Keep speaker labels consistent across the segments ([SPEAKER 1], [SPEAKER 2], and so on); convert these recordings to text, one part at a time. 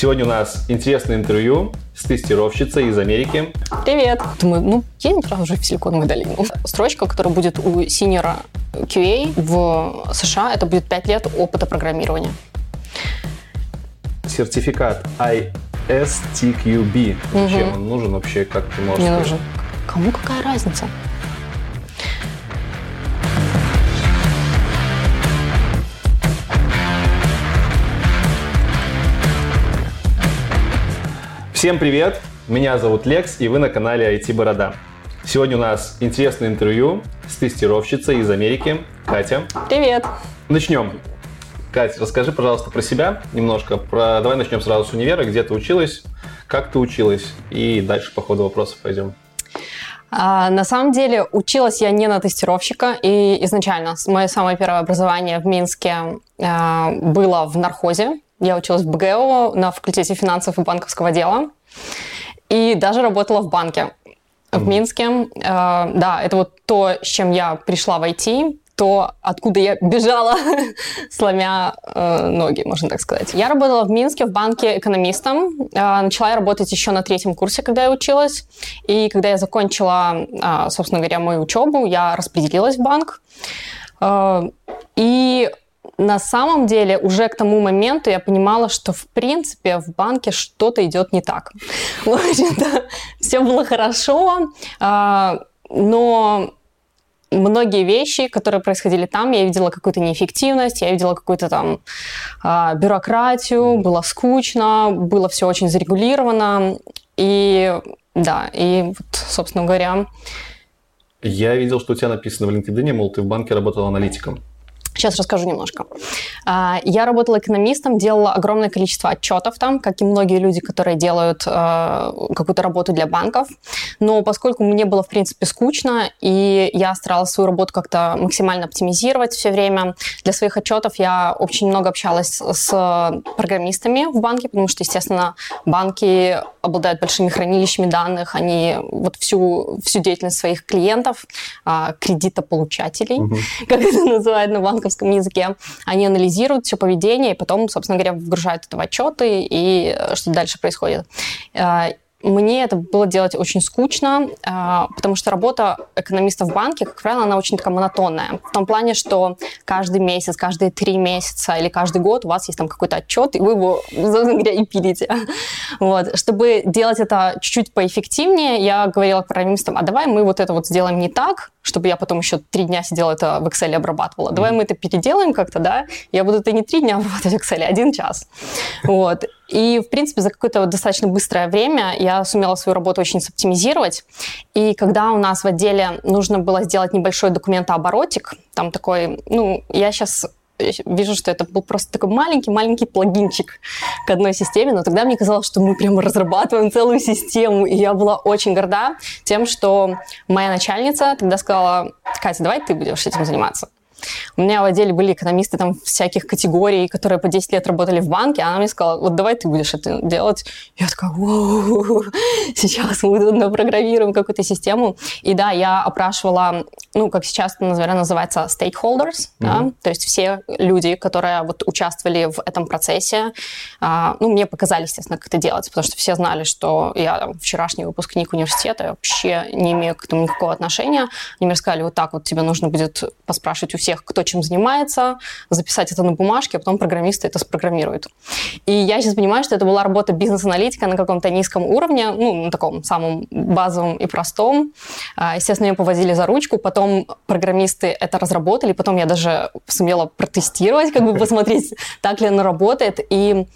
[SPEAKER 1] Сегодня у нас интересное интервью с тестировщицей из Америки.
[SPEAKER 2] Привет. Думаю, ну, едем сразу же в Силиконовую долину. Строчка, которая будет у синера QA в США, это будет 5 лет опыта программирования.
[SPEAKER 1] Сертификат ISTQB. Угу. Чем он нужен вообще, как ты можешь
[SPEAKER 2] Не нужен. Кому какая разница?
[SPEAKER 1] Всем привет! Меня зовут Лекс, и вы на канале IT Борода. Сегодня у нас интересное интервью с тестировщицей из Америки, Катя.
[SPEAKER 2] Привет!
[SPEAKER 1] Начнем. Катя, расскажи, пожалуйста, про себя немножко. Про... Давай начнем сразу с универа, где ты училась, как ты училась, и дальше по ходу вопросов пойдем.
[SPEAKER 2] А, на самом деле училась я не на тестировщика, и изначально мое самое первое образование в Минске а, было в нархозе, я училась в БГУ на факультете финансов и банковского дела. И даже работала в банке в Минске. Э, да, это вот то, с чем я пришла в IT, то, откуда я бежала, сломя э, ноги, можно так сказать. Я работала в Минске в банке экономистом. Э, начала я работать еще на третьем курсе, когда я училась. И когда я закончила, э, собственно говоря, мою учебу, я распределилась в банк. Э, и на самом деле уже к тому моменту я понимала, что в принципе в банке что-то идет не так. В общем-то, все было хорошо, а, но многие вещи, которые происходили там, я видела какую-то неэффективность, я видела какую-то там а, бюрократию, было скучно, было все очень зарегулировано. И да, и вот, собственно говоря...
[SPEAKER 1] Я видел, что у тебя написано в LinkedIn, мол, ты в банке работал аналитиком.
[SPEAKER 2] Сейчас расскажу немножко. А, я работала экономистом, делала огромное количество отчетов там, как и многие люди, которые делают э, какую-то работу для банков. Но поскольку мне было, в принципе, скучно, и я старалась свою работу как-то максимально оптимизировать все время, для своих отчетов я очень много общалась с программистами в банке, потому что, естественно, банки обладают большими хранилищами данных, они вот всю, всю деятельность своих клиентов, э, кредитополучателей, угу. как это называют на банках, банковском языке, они анализируют все поведение, и потом, собственно говоря, вгружают это в отчеты, и э, что дальше происходит. Э, мне это было делать очень скучно, а, потому что работа экономиста в банке, как правило, она очень такая монотонная. В том плане, что каждый месяц, каждые три месяца или каждый год у вас есть там какой-то отчет, и вы его, собственно говоря, и пилите. Вот. Чтобы делать это чуть-чуть поэффективнее, я говорила программистам, а давай мы вот это вот сделаем не так, чтобы я потом еще три дня сидела это в Excel обрабатывала. Давай мы это переделаем как-то, да? Я буду это не три дня обрабатывать в Excel, а один час. Вот. И, в принципе, за какое-то достаточно быстрое время я сумела свою работу очень соптимизировать. И когда у нас в отделе нужно было сделать небольшой документооборотик, там такой, ну, я сейчас вижу, что это был просто такой маленький-маленький плагинчик к одной системе, но тогда мне казалось, что мы прямо разрабатываем целую систему, и я была очень горда тем, что моя начальница тогда сказала, Катя, давай ты будешь этим заниматься. У меня в отделе были экономисты там всяких категорий, которые по 10 лет работали в банке, а она мне сказала, вот давай ты будешь это делать. Я такая, Воу, сейчас мы напрограммируем какую-то систему. И да, я опрашивала, ну, как сейчас наверное, называется stakeholders, mm-hmm. да, то есть все люди, которые вот участвовали в этом процессе, а, ну, мне показали, естественно, как это делать, потому что все знали, что я там, вчерашний выпускник университета, я вообще не имею к этому никакого отношения. Они мне сказали, вот так вот тебе нужно будет поспрашивать у всех всех, кто чем занимается, записать это на бумажке, а потом программисты это спрограммируют. И я сейчас понимаю, что это была работа бизнес-аналитика на каком-то низком уровне, ну, на таком самом базовом и простом. А, естественно, меня повозили за ручку, потом программисты это разработали, потом я даже сумела протестировать, как бы посмотреть, так ли оно работает. И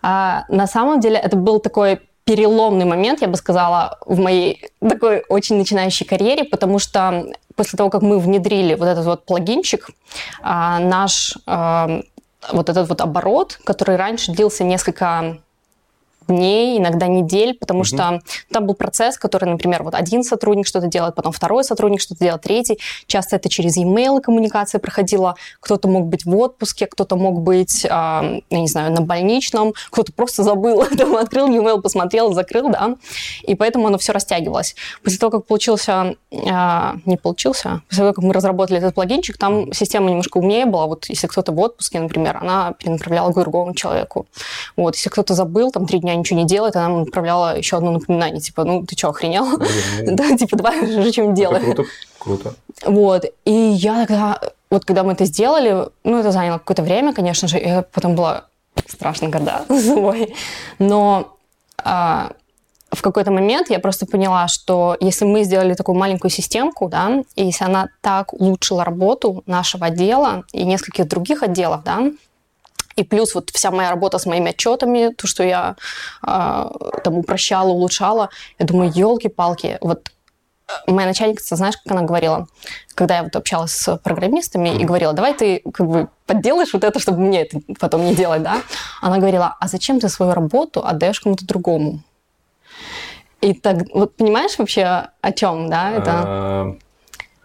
[SPEAKER 2] а, на самом деле это был такой переломный момент, я бы сказала, в моей такой очень начинающей карьере, потому что после того, как мы внедрили вот этот вот плагинчик, а, наш а, вот этот вот оборот, который раньше длился несколько дней, иногда недель, потому угу. что там был процесс, который, например, вот один сотрудник что-то делает, потом второй сотрудник что-то делает, третий. Часто это через e-mail коммуникация проходила. Кто-то мог быть в отпуске, кто-то мог быть, э, я не знаю, на больничном, кто-то просто забыл, там, открыл e-mail, посмотрел, закрыл, да. И поэтому оно все растягивалось. После того, как получился, э, не получился, после того, как мы разработали этот плагинчик, там система немножко умнее была. Вот если кто-то в отпуске, например, она перенаправляла к другому человеку. Вот, если кто-то забыл, там три дня ничего не делает, она отправляла еще одно напоминание, типа, ну, ты что, охренел? Да, типа, давай уже чем делай.
[SPEAKER 1] Круто, круто.
[SPEAKER 2] Вот, и я тогда, вот когда мы это сделали, ну, это заняло какое-то время, конечно же, я потом была страшно горда собой, но а, в какой-то момент я просто поняла, что если мы сделали такую маленькую системку, да, и если она так улучшила работу нашего отдела и нескольких других отделов, да, и плюс вот вся моя работа с моими отчетами, то, что я э, там упрощала, улучшала, я думаю, елки-палки, вот э, моя начальница, знаешь, как она говорила, когда я вот общалась с программистами и говорила, давай ты как бы подделаешь вот это, чтобы мне это потом не делать, да? Она говорила, а зачем ты свою работу отдаешь кому-то другому? И так, вот понимаешь вообще о чем, да? Это... А,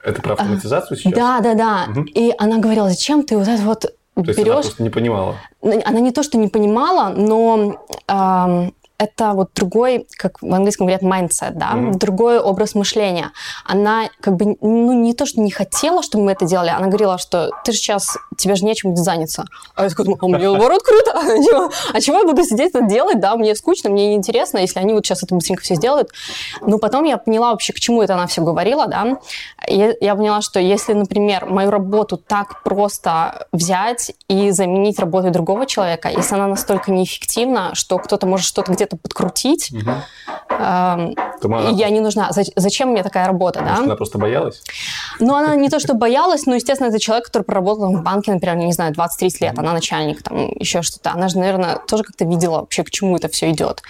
[SPEAKER 1] это про автоматизацию сейчас?
[SPEAKER 2] Да, да, да. Угу. И она говорила, зачем ты вот это вот
[SPEAKER 1] то берешь... есть она просто не понимала?
[SPEAKER 2] Она не то, что не понимала, но эм, это вот другой, как в английском говорят, mindset, да, mm-hmm. другой образ мышления. Она как бы, ну, не то, что не хотела, чтобы мы это делали, она говорила, что ты же сейчас, тебе же нечем заняться. А я думаю, а мне наоборот круто, а чего я буду сидеть это делать, да, мне скучно, мне неинтересно, если они вот сейчас это быстренько все сделают. Но потом я поняла вообще, к чему это она все говорила, да, я, я поняла, что если, например, мою работу так просто взять и заменить работой другого человека, если она настолько неэффективна, что кто-то может что-то где-то где-то подкрутить. Угу. Э, я не нужна. Зачем мне такая работа,
[SPEAKER 1] Может, да? Она просто боялась?
[SPEAKER 2] Ну, она не то, что боялась, но, естественно, это человек, который проработал в банке, например, не знаю, 20-30 лет, она начальник, там, еще что-то. Она же, наверное, тоже как-то видела вообще, к чему это все идет.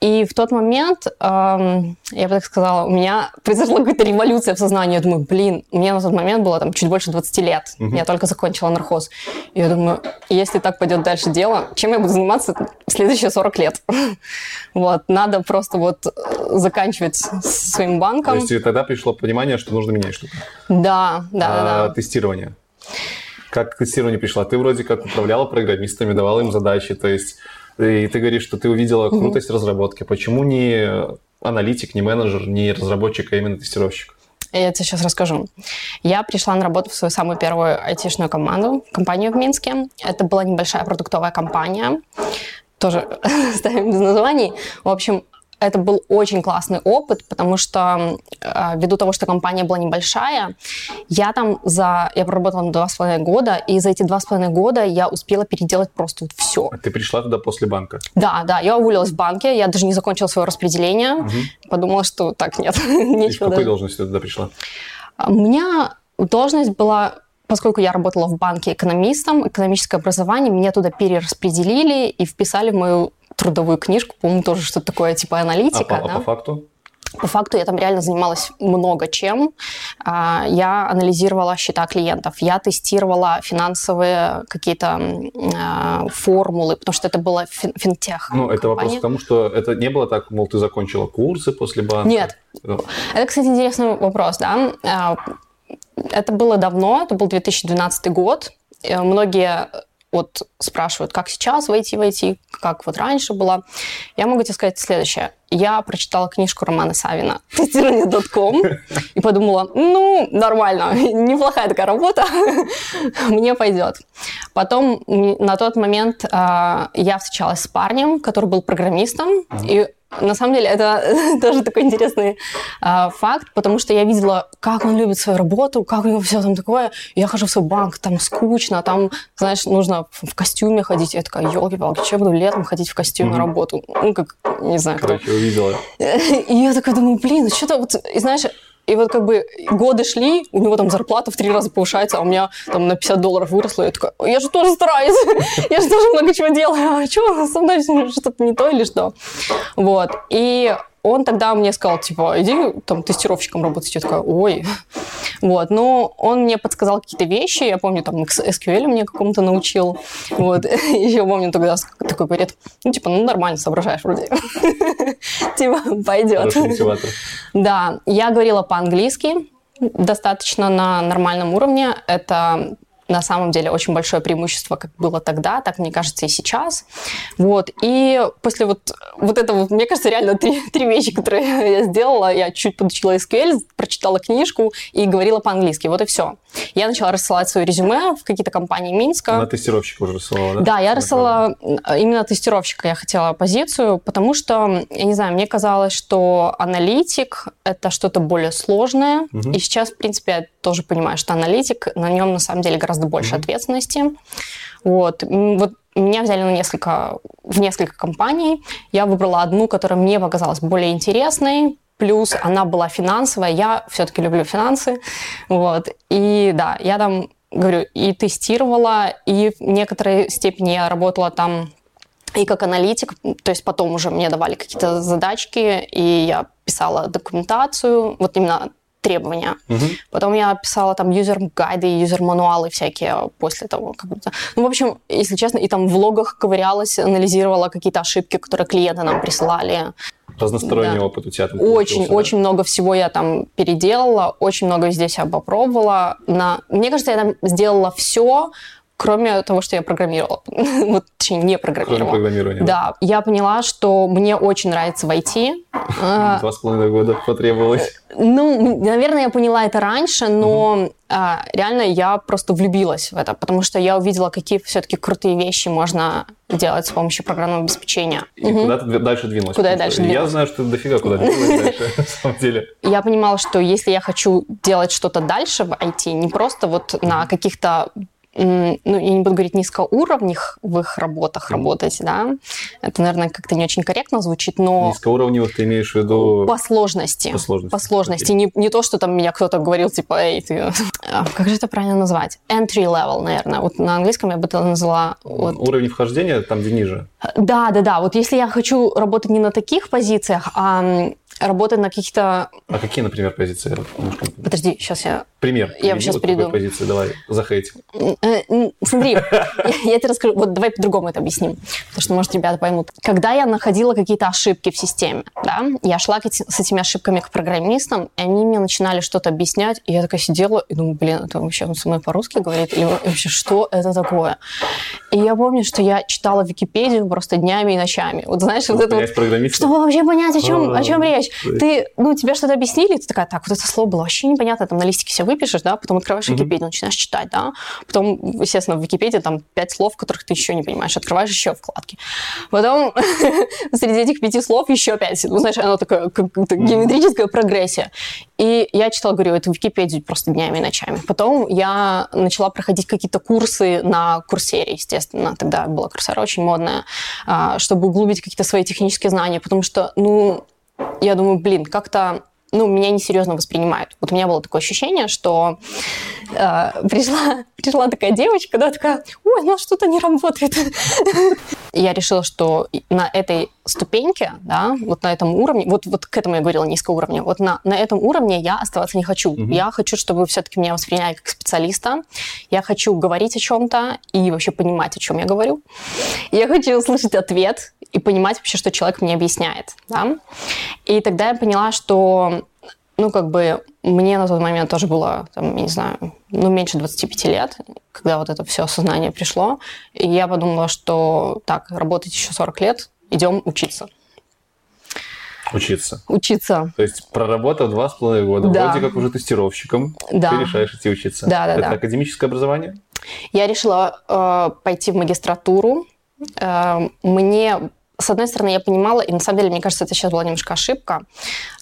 [SPEAKER 2] И в тот момент, эм, я бы так сказала, у меня произошла какая-то революция в сознании. Я думаю, блин, мне на тот момент было там чуть больше 20 лет. Угу. Я только закончила нархоз. И я думаю, если так пойдет дальше дело, чем я буду заниматься следующие 40 лет? вот, надо просто вот э, заканчивать своим банком.
[SPEAKER 1] То есть тогда пришло понимание, что нужно менять что-то?
[SPEAKER 2] Да, да, а,
[SPEAKER 1] да. Тестирование. Как к тестированию пришла? Ты вроде как управляла программистами, давала им задачи, то есть и ты говоришь, что ты увидела крутость mm-hmm. разработки. Почему не аналитик, не менеджер, не разработчик, а именно тестировщик?
[SPEAKER 2] Я тебе сейчас расскажу. Я пришла на работу в свою самую первую айтишную команду, компанию в Минске. Это была небольшая продуктовая компания, тоже ставим без названий. В общем, это был очень классный опыт, потому что э, ввиду того, что компания была небольшая, я там за... Я проработала два с половиной года, и за эти два с половиной года я успела переделать просто вот все.
[SPEAKER 1] А ты пришла туда после банка?
[SPEAKER 2] Да, да. Я уволилась в банке, я даже не закончила свое распределение. Угу. Подумала, что так, нет, нечего. И в
[SPEAKER 1] какой должности ты туда пришла?
[SPEAKER 2] У меня должность была поскольку я работала в банке экономистом, экономическое образование, меня туда перераспределили и вписали в мою трудовую книжку, по-моему, тоже что-то такое типа аналитика.
[SPEAKER 1] А, по,
[SPEAKER 2] да?
[SPEAKER 1] а по факту?
[SPEAKER 2] По факту я там реально занималась много чем. А, я анализировала счета клиентов, я тестировала финансовые какие-то а, формулы, потому что это было фин финтех.
[SPEAKER 1] Ну, это вопрос к тому, что это не было так, мол, ты закончила курсы после банка?
[SPEAKER 2] Нет. Это, кстати, интересный вопрос, да. А, это было давно, это был 2012 год. Э, многие вот спрашивают, как сейчас войти в IT, как вот раньше было. Я могу тебе сказать следующее. Я прочитала книжку Романа Савина «Тестирование.ком» и подумала, ну, нормально, неплохая такая работа, мне пойдет. Потом на тот момент э, я встречалась с парнем, который был программистом, и на самом деле, это тоже такой интересный э, факт, потому что я видела, как он любит свою работу, как у него все там такое. Я хожу в свой банк, там скучно, там, знаешь, нужно в костюме ходить. Я такая, елки-палки, что я буду летом ходить в костюме mm-hmm. на работу? Ну, как, не знаю.
[SPEAKER 1] Короче, кто. увидела.
[SPEAKER 2] И я такая думаю, блин, что-то вот, и знаешь, и вот как бы годы шли, у него там зарплата в три раза повышается, а у меня там на 50 долларов выросла. Я такая, я же тоже стараюсь, я же тоже много чего делаю. А что, со мной что-то не то или что? Вот. И он тогда мне сказал, типа, иди там тестировщиком работать. Я такая, ой. Вот, но он мне подсказал какие-то вещи, я помню, там, SQL мне какому-то научил. Вот, еще помню тогда такой говорит, ну, типа, ну, нормально соображаешь вроде. Типа, пойдет. Да, я говорила по-английски, достаточно на нормальном уровне. Это на самом деле очень большое преимущество, как было тогда, так, мне кажется, и сейчас. Вот. И после вот, вот этого, мне кажется, реально три, три вещи, которые я сделала. Я чуть подучила SQL, прочитала книжку и говорила по-английски. Вот и все. Я начала рассылать свое резюме в какие-то компании Минска.
[SPEAKER 1] На тестировщика уже рассылала, да?
[SPEAKER 2] Да, я рассылала именно тестировщика. Я хотела позицию, потому что, я не знаю, мне казалось, что аналитик — это что-то более сложное. Угу. И сейчас, в принципе, я тоже понимаю, что аналитик, на нем на самом деле гораздо больше mm-hmm. ответственности. Вот. вот меня взяли на несколько, в несколько компаний. Я выбрала одну, которая мне показалась более интересной. Плюс она была финансовая. Я все-таки люблю финансы. Вот. И да, я там, говорю, и тестировала, и в некоторой степени я работала там и как аналитик, то есть потом уже мне давали какие-то задачки, и я писала документацию, вот именно требования. Угу. Потом я писала там юзер-гайды, юзер-мануалы всякие после того. Как будто. Ну, в общем, если честно, и там в логах ковырялась, анализировала какие-то ошибки, которые клиенты нам присылали.
[SPEAKER 1] Разносторонний да. опыт у тебя там
[SPEAKER 2] Очень, да? очень много всего я там переделала, очень много здесь я попробовала. На... Мне кажется, я там сделала все, кроме того, что я программировала. вот, точнее, не программировала.
[SPEAKER 1] Кроме программирования.
[SPEAKER 2] Да. Я поняла, что мне очень нравится в IT.
[SPEAKER 1] А, Два с половиной года потребовалось.
[SPEAKER 2] Ну, наверное, я поняла это раньше, но а, реально я просто влюбилась в это, потому что я увидела, какие все-таки крутые вещи можно делать с помощью программного обеспечения.
[SPEAKER 1] И угу. куда ты дальше двинулась?
[SPEAKER 2] Куда я дальше
[SPEAKER 1] двинулась? Я знаю, что ты дофига куда двинулась дальше, на самом деле.
[SPEAKER 2] Я понимала, что если я хочу делать что-то дальше в IT, не просто вот на каких-то ну, я не буду говорить низкоуровневых в их работах работать, да, это, наверное, как-то не очень корректно звучит, но...
[SPEAKER 1] Низкоуровневых ты имеешь в виду...
[SPEAKER 2] По сложности.
[SPEAKER 1] По сложности.
[SPEAKER 2] По сложности. Не, не то, что там меня кто-то говорил, типа, эй, ты... А, как же это правильно назвать? Entry level, наверное. Вот на английском я бы это назвала... Вот...
[SPEAKER 1] Уровень вхождения там, где ниже.
[SPEAKER 2] Да, да, да. Вот если я хочу работать не на таких позициях, а работать на каких-то...
[SPEAKER 1] А какие, например, позиции?
[SPEAKER 2] Подожди, сейчас я...
[SPEAKER 1] Пример.
[SPEAKER 2] Я сейчас перейду.
[SPEAKER 1] позиции, давай, захейт.
[SPEAKER 2] Э, смотри, я тебе расскажу, вот давай по-другому это объясним, потому что, может, ребята поймут. Когда я находила какие-то ошибки в системе, да, я шла с этими ошибками к программистам, и они мне начинали что-то объяснять, и я такая сидела и думаю, блин, это вообще он со мной по-русски говорит? Или вообще, что это такое? И я помню, что я читала Википедию просто днями и ночами. Вот знаешь, вот это вот, чтобы вообще понять, о чем, о чем речь. Ты, ну, тебе что-то объяснили, ты такая, так, вот это слово было вообще непонятно, там на листике все выпишешь, да, потом открываешь Википедию, начинаешь читать, да, потом, естественно, в Википедии там пять слов, которых ты еще не понимаешь, открываешь еще вкладки. Потом среди этих пяти слов еще пять. Ну, знаешь, оно такое, как геометрическая прогрессия. И я читала, говорю, эту Википедию просто днями и ночами. Потом я начала проходить какие-то курсы на курсере, естественно. Тогда была курсера очень модная, а, чтобы углубить какие-то свои технические знания, потому что, ну, я думаю, блин, как-то ну, меня несерьезно воспринимают. Вот у меня было такое ощущение, что э, пришла, пришла такая девочка, да, такая, ой, ну что-то не работает. Я решила, что на этой ступеньке, да, вот на этом уровне, вот, вот к этому я говорила низкого уровня, вот на, на этом уровне я оставаться не хочу. Угу. Я хочу, чтобы все-таки меня восприняли как специалиста. Я хочу говорить о чем-то и вообще понимать, о чем я говорю. Я хочу услышать ответ и понимать вообще, что человек мне объясняет. Да? И тогда я поняла, что ну, как бы, мне на тот момент тоже было, там, я не знаю, ну, меньше 25 лет, когда вот это все осознание пришло. И я подумала, что так, работать еще 40 лет, идем учиться.
[SPEAKER 1] Учиться.
[SPEAKER 2] Учиться.
[SPEAKER 1] То есть проработав два с половиной года, да. вроде как уже тестировщиком, да. ты решаешь идти учиться.
[SPEAKER 2] Да, да,
[SPEAKER 1] Это
[SPEAKER 2] да.
[SPEAKER 1] академическое образование?
[SPEAKER 2] Я решила э, пойти в магистратуру. Э, мне с одной стороны, я понимала, и на самом деле, мне кажется, это сейчас была немножко ошибка.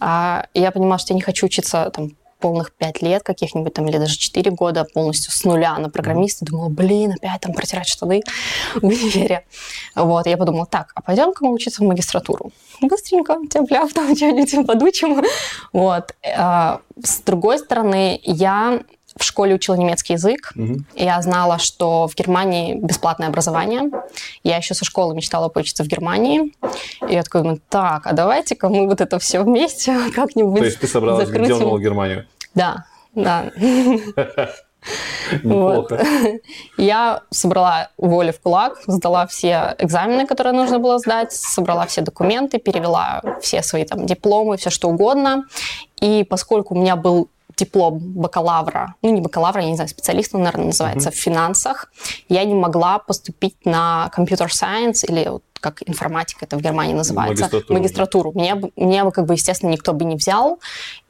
[SPEAKER 2] А, я понимала, что я не хочу учиться там полных пять лет каких-нибудь там, или даже четыре года полностью с нуля на программиста. Думала, блин, опять там протирать штаны в универе. Вот, я подумала, так, а пойдем-ка мы учиться в магистратуру. Быстренько, тепляв там что-нибудь подучим. Вот. А, с другой стороны, я в школе учила немецкий язык. Угу. Я знала, что в Германии бесплатное образование. Я еще со школы мечтала поучиться в Германии. И я такой думаю, так, а давайте-ка мы вот это все вместе как-нибудь
[SPEAKER 1] То есть ты собралась
[SPEAKER 2] закрыть.
[SPEAKER 1] где в Германию?
[SPEAKER 2] Да, да. Вот. Я собрала волю в кулак, сдала все экзамены, которые нужно было сдать, собрала все документы, перевела все свои там дипломы, все что угодно. И поскольку у меня был диплом бакалавра, ну не бакалавра, я не знаю, специалиста, наверное, называется, mm-hmm. в финансах, я не могла поступить на компьютер сайенс или как информатика это в Германии называется,
[SPEAKER 1] магистратуру.
[SPEAKER 2] магистратуру. Меня, меня как бы, естественно, никто бы не взял.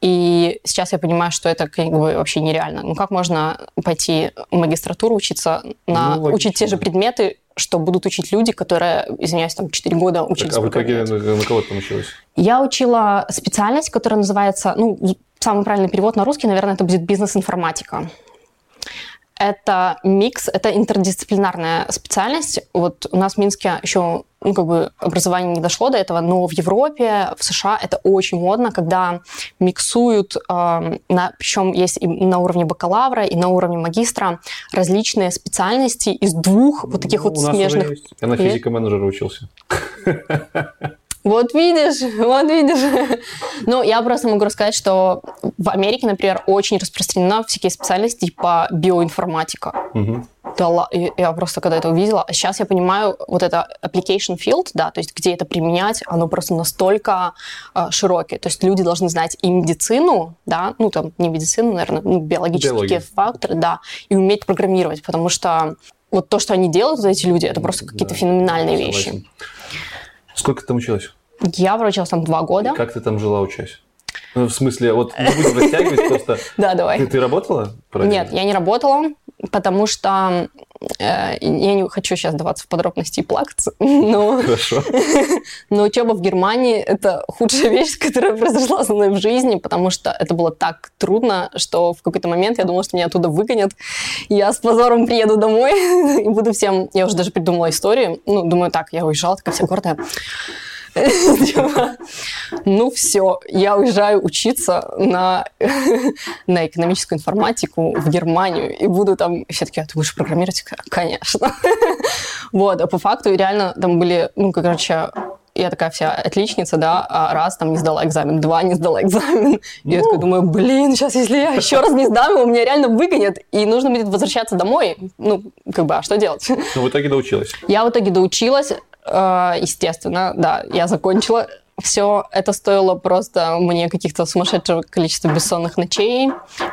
[SPEAKER 2] И сейчас я понимаю, что это как бы вообще нереально. Ну как можно пойти в магистратуру, учиться на, ну, учить те же предметы, что будут учить люди, которые, извиняюсь, там 4 года учились. Так,
[SPEAKER 1] а в итоге на, на кого ты там училась?
[SPEAKER 2] Я учила специальность, которая называется, ну, самый правильный перевод на русский, наверное, это будет бизнес-информатика. Это микс, это интердисциплинарная специальность. Вот у нас в Минске еще ну, как бы образование не дошло до этого, но в Европе, в США это очень модно, когда миксуют, э, на, причем есть и на уровне бакалавра, и на уровне магистра различные специальности из двух вот таких ну, вот смежных.
[SPEAKER 1] Я на физика-менеджера учился.
[SPEAKER 2] Вот видишь, вот видишь. Ну, я просто могу рассказать, что в Америке, например, очень распространена всякие специальности типа биоинформатика. Угу. Да, я просто когда это увидела, а сейчас я понимаю, вот это application field, да, то есть где это применять, оно просто настолько э, широкое. То есть люди должны знать и медицину, да, ну там не медицину, наверное, ну, биологические Биология. факторы, да, и уметь программировать, потому что вот то, что они делают, вот эти люди, это просто какие-то да, феноменальные вещи.
[SPEAKER 1] Сколько ты там училась?
[SPEAKER 2] Я проучилась там два года.
[SPEAKER 1] И как ты там жила, учась? Ну, в смысле, вот не будем растягивать, просто...
[SPEAKER 2] Да, давай.
[SPEAKER 1] Ты, ты работала?
[SPEAKER 2] Нет, я не работала, потому что э, я не хочу сейчас даваться в подробности и плакаться, но...
[SPEAKER 1] Хорошо.
[SPEAKER 2] но учеба в Германии – это худшая вещь, которая произошла со мной в жизни, потому что это было так трудно, что в какой-то момент я думала, что меня оттуда выгонят. Я с позором приеду домой и буду всем... Я уже даже придумала историю. Ну, думаю, так, я уезжала, такая вся гордая. Ну все, я уезжаю учиться на, на экономическую информатику в Германию и буду там... Все таки а ты будешь программировать? Конечно. Вот, а по факту реально там были, ну, короче, я такая вся отличница, да, а раз там не сдала экзамен, два не сдала экзамен. И я такая думаю, блин, сейчас если я еще раз не сдам, его меня реально выгонят, и нужно будет возвращаться домой. Ну, как бы, а что делать?
[SPEAKER 1] Ну, в итоге доучилась.
[SPEAKER 2] Я в итоге доучилась, естественно, да, я закончила. Все это стоило просто мне каких-то сумасшедшего количества бессонных ночей,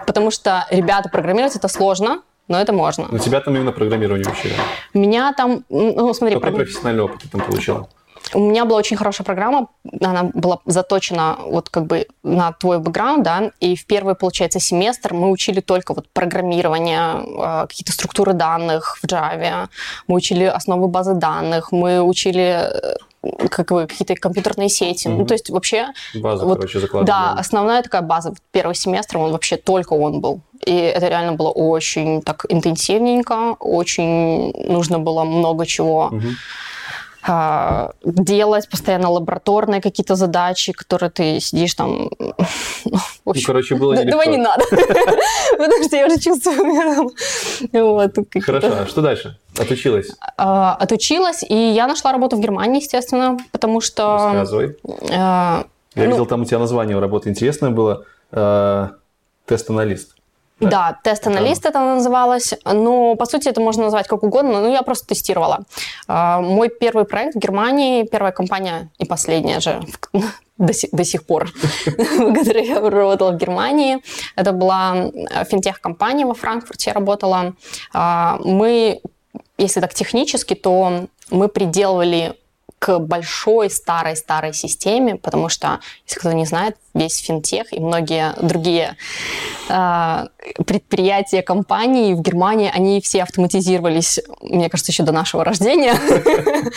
[SPEAKER 2] потому что, ребята, программировать это сложно, но это можно.
[SPEAKER 1] Но тебя там именно программирование учили?
[SPEAKER 2] Меня там, ну смотри...
[SPEAKER 1] Какой прог... профессиональный опыт ты там получила?
[SPEAKER 2] У меня была очень хорошая программа, она была заточена вот как бы на твой бэкграунд, да, и в первый, получается, семестр мы учили только вот программирование, а, какие-то структуры данных в Java, мы учили основы базы данных, мы учили э, как бы какие-то компьютерные сети. Mm-hmm. Ну, то есть вообще...
[SPEAKER 1] База, вот, короче.
[SPEAKER 2] Да, основная такая база. Первый семестр, он вообще только он был. И это реально было очень так интенсивненько, очень нужно было много чего... Mm-hmm делать постоянно лабораторные какие-то задачи, которые ты сидишь там...
[SPEAKER 1] Ну, короче, было нелегко.
[SPEAKER 2] Давай не надо, потому что я уже чувствую.
[SPEAKER 1] Вот, Хорошо, а что дальше? Отучилась?
[SPEAKER 2] А, отучилась, и я нашла работу в Германии, естественно, потому что...
[SPEAKER 1] Рассказывай. А, я видел, ну там у тебя название работы интересное было. Тест-аналист.
[SPEAKER 2] Да, тест-аналист это называлось. Но, по сути, это можно назвать как угодно. Но я просто тестировала. А, мой первый проект в Германии, первая компания и последняя же до сих, до сих пор, в которой я работала в Германии. Это была финтех-компания во Франкфурте, я работала. А, мы, если так технически, то мы приделывали к большой старой-старой системе, потому что, если кто не знает, весь финтех и многие другие э, предприятия, компании в Германии, они все автоматизировались, мне кажется, еще до нашего рождения.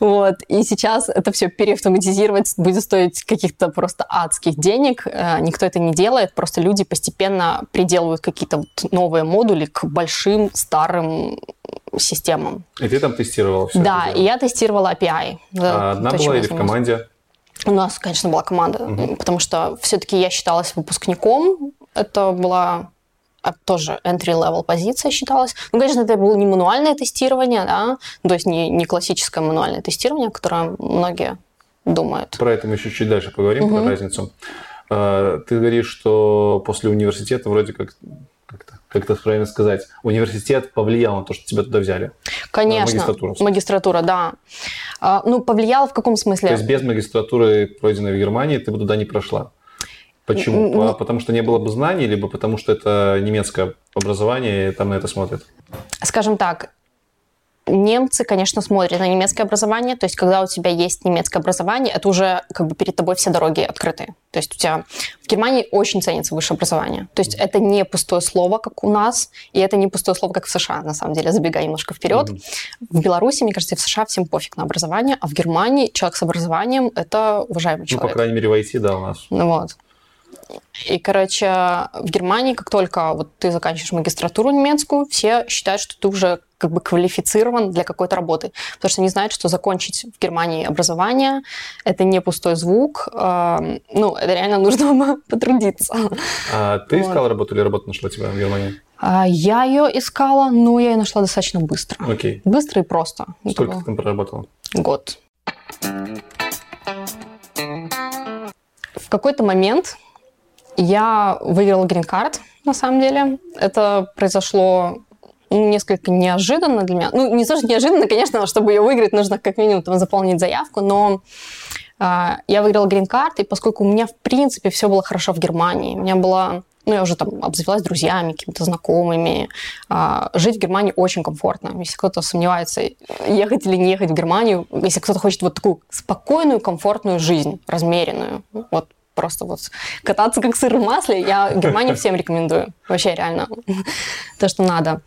[SPEAKER 2] Вот. И сейчас это все переавтоматизировать будет стоить каких-то просто адских денег. Э, никто это не делает, просто люди постепенно приделывают какие-то новые модули к большим старым системам.
[SPEAKER 1] И ты там тестировала все
[SPEAKER 2] Да, и я тестировала API.
[SPEAKER 1] А одна была или в команде?
[SPEAKER 2] У нас, конечно, была команда, угу. потому что все-таки я считалась выпускником. Это была а, тоже entry-level позиция считалась. Ну, конечно, это было не мануальное тестирование, да, то есть не, не классическое мануальное тестирование, которое многие думают.
[SPEAKER 1] Про это мы еще чуть дальше поговорим, угу. про разницу. А, ты говоришь, что после университета вроде как как это правильно сказать, университет повлиял на то, что тебя туда взяли?
[SPEAKER 2] Конечно. Магистратура. Магистратура, да. А, ну, повлиял в каком смысле?
[SPEAKER 1] То есть без магистратуры, пройденной в Германии, ты бы туда не прошла? Почему? Ну, потому что не было бы знаний, либо потому что это немецкое образование, и там на это смотрят?
[SPEAKER 2] Скажем так, немцы, конечно, смотрят на немецкое образование. То есть, когда у тебя есть немецкое образование, это уже как бы перед тобой все дороги открыты. То есть, у тебя в Германии очень ценится высшее образование. То есть, это не пустое слово, как у нас, и это не пустое слово, как в США, на самом деле, забегая немножко вперед. Mm-hmm. В Беларуси, мне кажется, в США всем пофиг на образование, а в Германии человек с образованием – это уважаемый человек.
[SPEAKER 1] Ну, по крайней мере, в IT, да, у нас.
[SPEAKER 2] Ну вот. И, короче, в Германии, как только вот ты заканчиваешь магистратуру немецкую, все считают, что ты уже как бы квалифицирован для какой-то работы. Потому что они знают, что закончить в Германии образование – это не пустой звук. Э, ну, это реально нужно потрудиться.
[SPEAKER 1] А ты вот. искала работу или работа нашла тебя в Германии?
[SPEAKER 2] А, я ее искала, но я ее нашла достаточно быстро.
[SPEAKER 1] Окей.
[SPEAKER 2] Быстро и просто.
[SPEAKER 1] Сколько ты там проработала?
[SPEAKER 2] Год. В какой-то момент я выиграла грин-карт, на самом деле. Это произошло несколько неожиданно для меня. Ну, не то, что неожиданно, конечно, чтобы ее выиграть, нужно как минимум там, заполнить заявку, но э, я выиграла грин-карт, и поскольку у меня, в принципе, все было хорошо в Германии, у меня была ну, я уже там обзавелась друзьями, какими-то знакомыми. А, жить в Германии очень комфортно. Если кто-то сомневается, ехать или не ехать в Германию, если кто-то хочет вот такую спокойную, комфортную жизнь, размеренную, вот просто вот кататься как сыр в масле, я Германию всем рекомендую. Вообще реально то, что надо.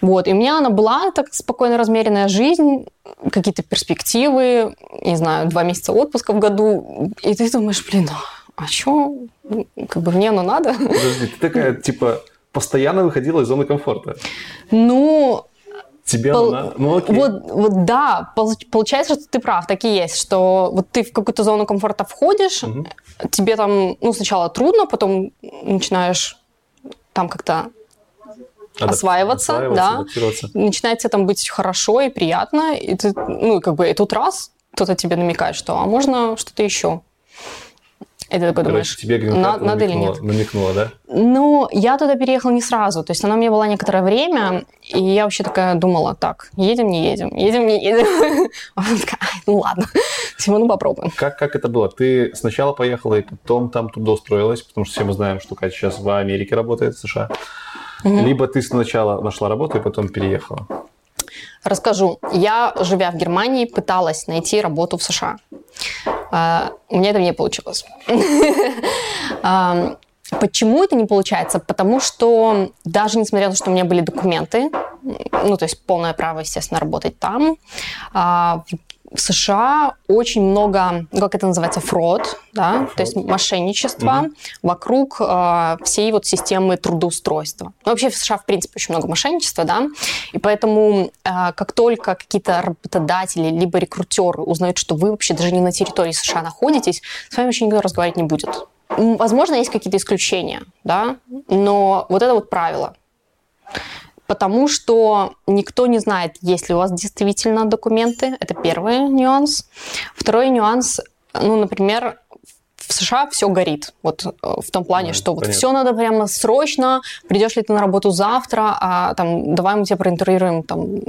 [SPEAKER 2] Вот. И у меня она была так спокойно размеренная жизнь, какие-то перспективы, не знаю, два месяца отпуска в году. И ты думаешь, блин, а что? Как бы мне оно надо.
[SPEAKER 1] Подожди, ты такая, типа, постоянно выходила из зоны комфорта.
[SPEAKER 2] Ну,
[SPEAKER 1] Тебе Пол... она... Ну, окей.
[SPEAKER 2] Вот, вот да, получается, что ты прав, так и есть, что вот ты в какую-то зону комфорта входишь, угу. тебе там, ну, сначала трудно, потом начинаешь там как-то Адап... осваиваться, да, начинает тебе там быть хорошо и приятно, и ты, ну, как бы, и тут раз кто-то тебе намекает, что а можно что-то еще. И ты такой думаешь,
[SPEAKER 1] тебе на, надо или нет? Намекнула, да?
[SPEAKER 2] Ну, я туда переехала не сразу. То есть она у меня была некоторое время, и я вообще такая думала, так, едем, не едем, едем, не едем. Она такая, ну ладно, всего ну попробуем.
[SPEAKER 1] Как, как это было? Ты сначала поехала, и потом там туда устроилась, потому что все мы знаем, что Катя сейчас в Америке работает, в США. Угу. Либо ты сначала нашла работу и потом переехала.
[SPEAKER 2] Расскажу. Я, живя в Германии, пыталась найти работу в США. А, у меня это не получилось. Почему это не получается? Потому что даже несмотря на то, что у меня были документы, ну, то есть полное право, естественно, работать там, а, в США очень много, ну, как это называется, фрод, да, фрод. то есть мошенничество угу. вокруг э, всей вот системы трудоустройства. Ну, вообще в США, в принципе, очень много мошенничества, да, и поэтому э, как только какие-то работодатели либо рекрутеры узнают, что вы вообще даже не на территории США находитесь, с вами вообще никто разговаривать не будет. Возможно, есть какие-то исключения, да, но вот это вот правило потому что никто не знает, есть ли у вас действительно документы. Это первый нюанс. Второй нюанс, ну, например, в США все горит. Вот э, в том плане, да, что вот все надо прямо срочно, придешь ли ты на работу завтра, а там давай мы тебя проинтервьюируем там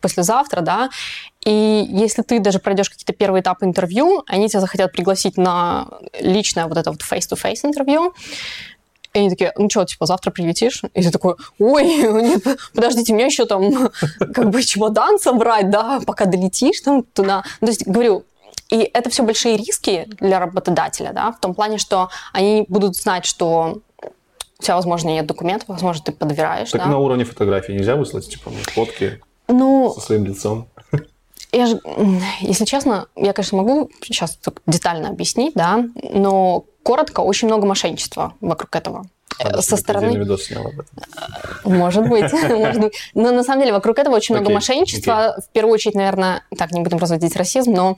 [SPEAKER 2] послезавтра, да. И если ты даже пройдешь какие-то первые этапы интервью, они тебя захотят пригласить на личное вот это вот face-to-face интервью, и они такие, ну что, типа, завтра прилетишь? И ты такой, ой, нет, подождите, мне еще там как бы чемодан собрать, да, пока долетишь там туда. Ну, то есть, говорю, и это все большие риски для работодателя, да, в том плане, что они будут знать, что у тебя, возможно, нет документов, возможно, ты подбираешь.
[SPEAKER 1] Так
[SPEAKER 2] да?
[SPEAKER 1] на уровне фотографии нельзя выслать, типа, фотки
[SPEAKER 2] ну,
[SPEAKER 1] со своим лицом?
[SPEAKER 2] Я же, если честно, я, конечно, могу сейчас детально объяснить, да, но коротко, очень много мошенничества вокруг этого.
[SPEAKER 1] Надо,
[SPEAKER 2] со стороны...
[SPEAKER 1] видос снял об этом.
[SPEAKER 2] Может быть, может быть. Но на самом деле вокруг этого очень много мошенничества. В первую очередь, наверное, так, не будем разводить расизм, но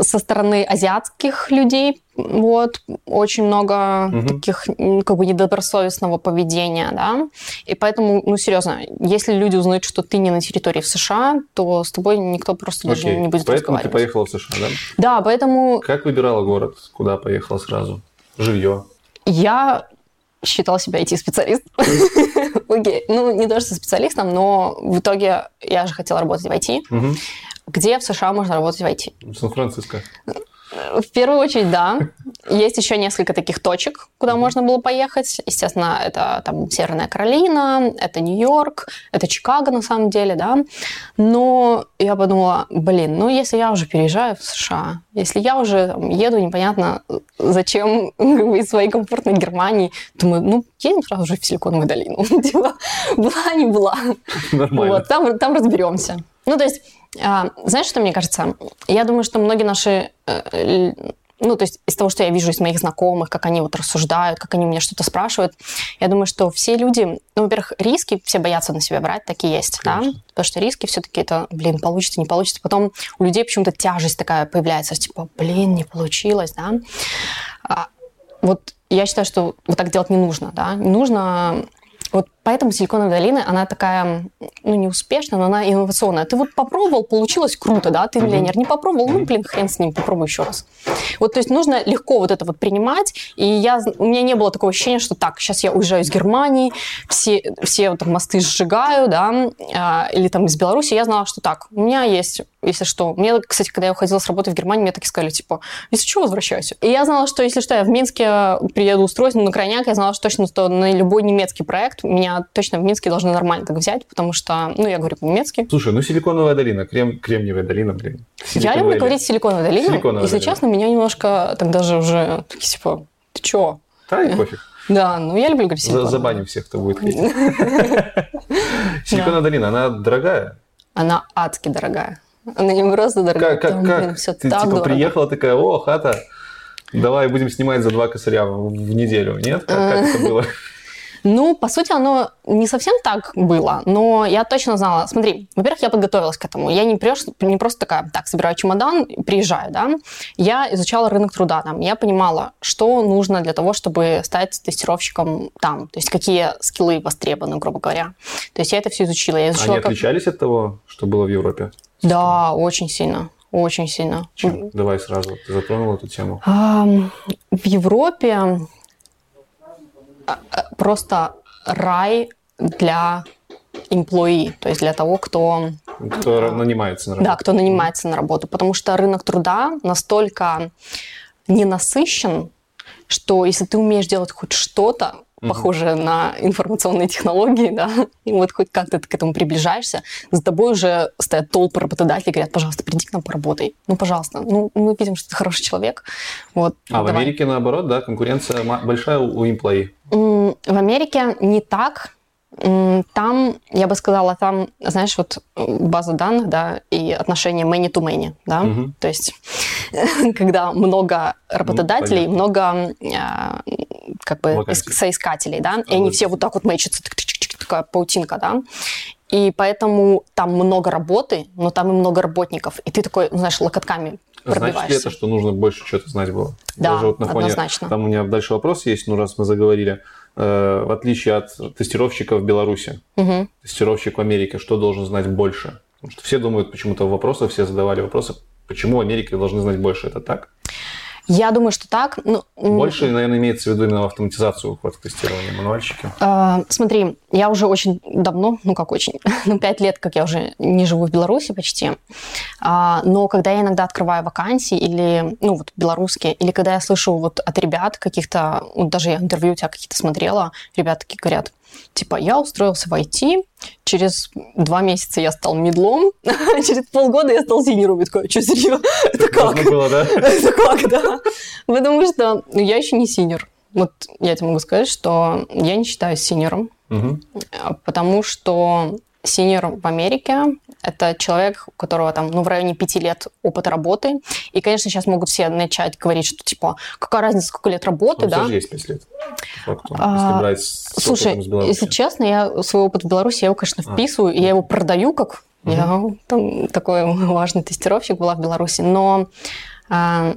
[SPEAKER 2] со стороны азиатских людей, вот, очень много угу. таких, как бы, недобросовестного поведения, да, и поэтому, ну, серьезно, если люди узнают, что ты не на территории в США, то с тобой никто просто Окей. даже не будет
[SPEAKER 1] поэтому разговаривать. ты поехала в США, да?
[SPEAKER 2] Да, поэтому...
[SPEAKER 1] Как выбирала город, куда поехала сразу? Жилье?
[SPEAKER 2] Я считала себя IT-специалистом. Окей, ну, не даже специалистом, но в итоге я же хотела работать в IT. Где в США можно работать в IT?
[SPEAKER 1] В Сан-Франциско.
[SPEAKER 2] В первую очередь, да. Есть еще несколько таких точек, куда можно было поехать. Естественно, это там Северная Каролина, это Нью-Йорк, это Чикаго на самом деле, да. Но я подумала, блин, ну если я уже переезжаю в США, если я уже там, еду непонятно зачем из своей комфортной Германии, думаю, ну едем сразу же в Силиконовую долину. Типа, была не была.
[SPEAKER 1] Нормально.
[SPEAKER 2] Вот, там, там разберемся. Ну, то есть а, знаешь, что мне кажется? Я думаю, что многие наши э, ну, то есть из того, что я вижу из моих знакомых, как они вот рассуждают, как они меня что-то спрашивают, я думаю, что все люди, ну, во-первых, риски все боятся на себя брать, такие есть, Конечно. да, потому что риски все-таки это, блин, получится, не получится. Потом у людей почему-то тяжесть такая появляется, типа, блин, не получилось, да. А, вот я считаю, что вот так делать не нужно, да, не нужно вот поэтому Силиконовая долина, она такая, ну, не успешная, но она инновационная. Ты вот попробовал, получилось круто, да, ты миллионер. Не попробовал, ну, блин, хрен с ним, попробуй еще раз. Вот, то есть нужно легко вот это вот принимать. И я, у меня не было такого ощущения, что так, сейчас я уезжаю из Германии, все, все вот, там, мосты сжигаю, да, а, или там из Беларуси. Я знала, что так, у меня есть если что. Мне, кстати, когда я уходила с работы в Германию, мне так и сказали, типа, если что, возвращайся. И я знала, что если что, я в Минске приеду устроиться на крайняк, я знала что точно, что на любой немецкий проект меня точно в Минске должны нормально так взять, потому что, ну, я говорю по-немецки.
[SPEAKER 1] Слушай, ну Силиконовая долина, крем, Кремниевая долина, блин.
[SPEAKER 2] Я люблю говорить Силиконовая долина. Силиконовая если долина. честно, меня немножко так даже уже, такие, типа, ты чё?
[SPEAKER 1] Да, и пофиг.
[SPEAKER 2] Да, ну я люблю говорить Силиконовая.
[SPEAKER 1] Забаним всех, кто будет хотеть. Силиконовая долина, она дорогая?
[SPEAKER 2] Она адски дорогая. Она не просто дорогая.
[SPEAKER 1] Как, как, как? все ты так типа дорого. приехала такая, о, хата, давай будем снимать за два косаря в неделю. Нет? Как, как это было?
[SPEAKER 2] Ну, по сути, оно не совсем так было, но я точно знала. Смотри, во-первых, я подготовилась к этому. Я не, прешь, не просто такая, так, собираю чемодан, приезжаю, да. Я изучала рынок труда там. Я понимала, что нужно для того, чтобы стать тестировщиком там. То есть какие скиллы востребованы, грубо говоря. То есть я это все изучила. Я изучила
[SPEAKER 1] Они как... отличались от того, что было в Европе?
[SPEAKER 2] Да, очень сильно. Очень сильно.
[SPEAKER 1] Чем? Давай сразу. Ты затронула эту тему.
[SPEAKER 2] В Европе просто рай для employee, то есть для того, кто...
[SPEAKER 1] Кто нанимается на работу.
[SPEAKER 2] Да, кто нанимается на работу, потому что рынок труда настолько ненасыщен, что если ты умеешь делать хоть что-то, похожее mm на информационные технологии, да, и вот хоть как-то ты к этому приближаешься, за тобой уже стоят толпы работодателей, говорят, пожалуйста, приди к нам поработай. Ну, пожалуйста. Ну, мы видим, что ты хороший человек. Вот,
[SPEAKER 1] а давай. в Америке наоборот, да, конкуренция большая у employee?
[SPEAKER 2] В Америке не так, там, я бы сказала, там, знаешь, вот база данных, да, и отношение many to many, да, угу. то есть когда много работодателей, ну, много а, как бы Вакансий. соискателей, да, и они все вот так вот мэчатся, такая паутинка, да, и поэтому там много работы, но там и много работников, и ты такой, ну, знаешь, локотками
[SPEAKER 1] Значит ли это, что нужно больше что-то знать было?
[SPEAKER 2] Да, Даже вот на фоне, однозначно.
[SPEAKER 1] Там у меня дальше вопрос есть, ну, раз мы заговорили. Э, в отличие от тестировщика в Беларуси, угу. тестировщик в Америке, что должен знать больше? Потому что все думают, почему-то вопросы, все задавали вопросы, почему в Америке должны знать больше, это так?
[SPEAKER 2] Я думаю, что так. Ну,
[SPEAKER 1] Больше, наверное, имеется в виду именно автоматизацию ухват тестирования мануальщики.
[SPEAKER 2] Э, смотри, я уже очень давно, ну как очень, ну пять лет, как я уже не живу в Беларуси почти, а, но когда я иногда открываю вакансии или, ну вот белорусские, или когда я слышу вот от ребят каких-то, вот даже я интервью у тебя какие-то смотрела, ребята такие говорят, Типа, я устроился в IT, через два месяца я стал middle ом, через полгода я стал senior ом. Я такая, что, серьезно? Это как?
[SPEAKER 1] Было, да?
[SPEAKER 2] Это как, да? Потому что я еще не senior. Вот я тебе могу сказать, что я не считаюсь senior ом, угу. потому что senior в Америке Это человек, у которого там, ну, в районе пяти лет опыта работы. И, конечно, сейчас могут все начать говорить, что, типа, какая разница, сколько лет работы,
[SPEAKER 1] Ну,
[SPEAKER 2] да?
[SPEAKER 1] же есть 5 лет. факту,
[SPEAKER 2] А,
[SPEAKER 1] если брать с
[SPEAKER 2] Слушай, если честно, я свой опыт в Беларуси, я его, конечно,
[SPEAKER 1] А.
[SPEAKER 2] вписываю, и я его продаю как я там такой важный тестировщик была в Беларуси, но а,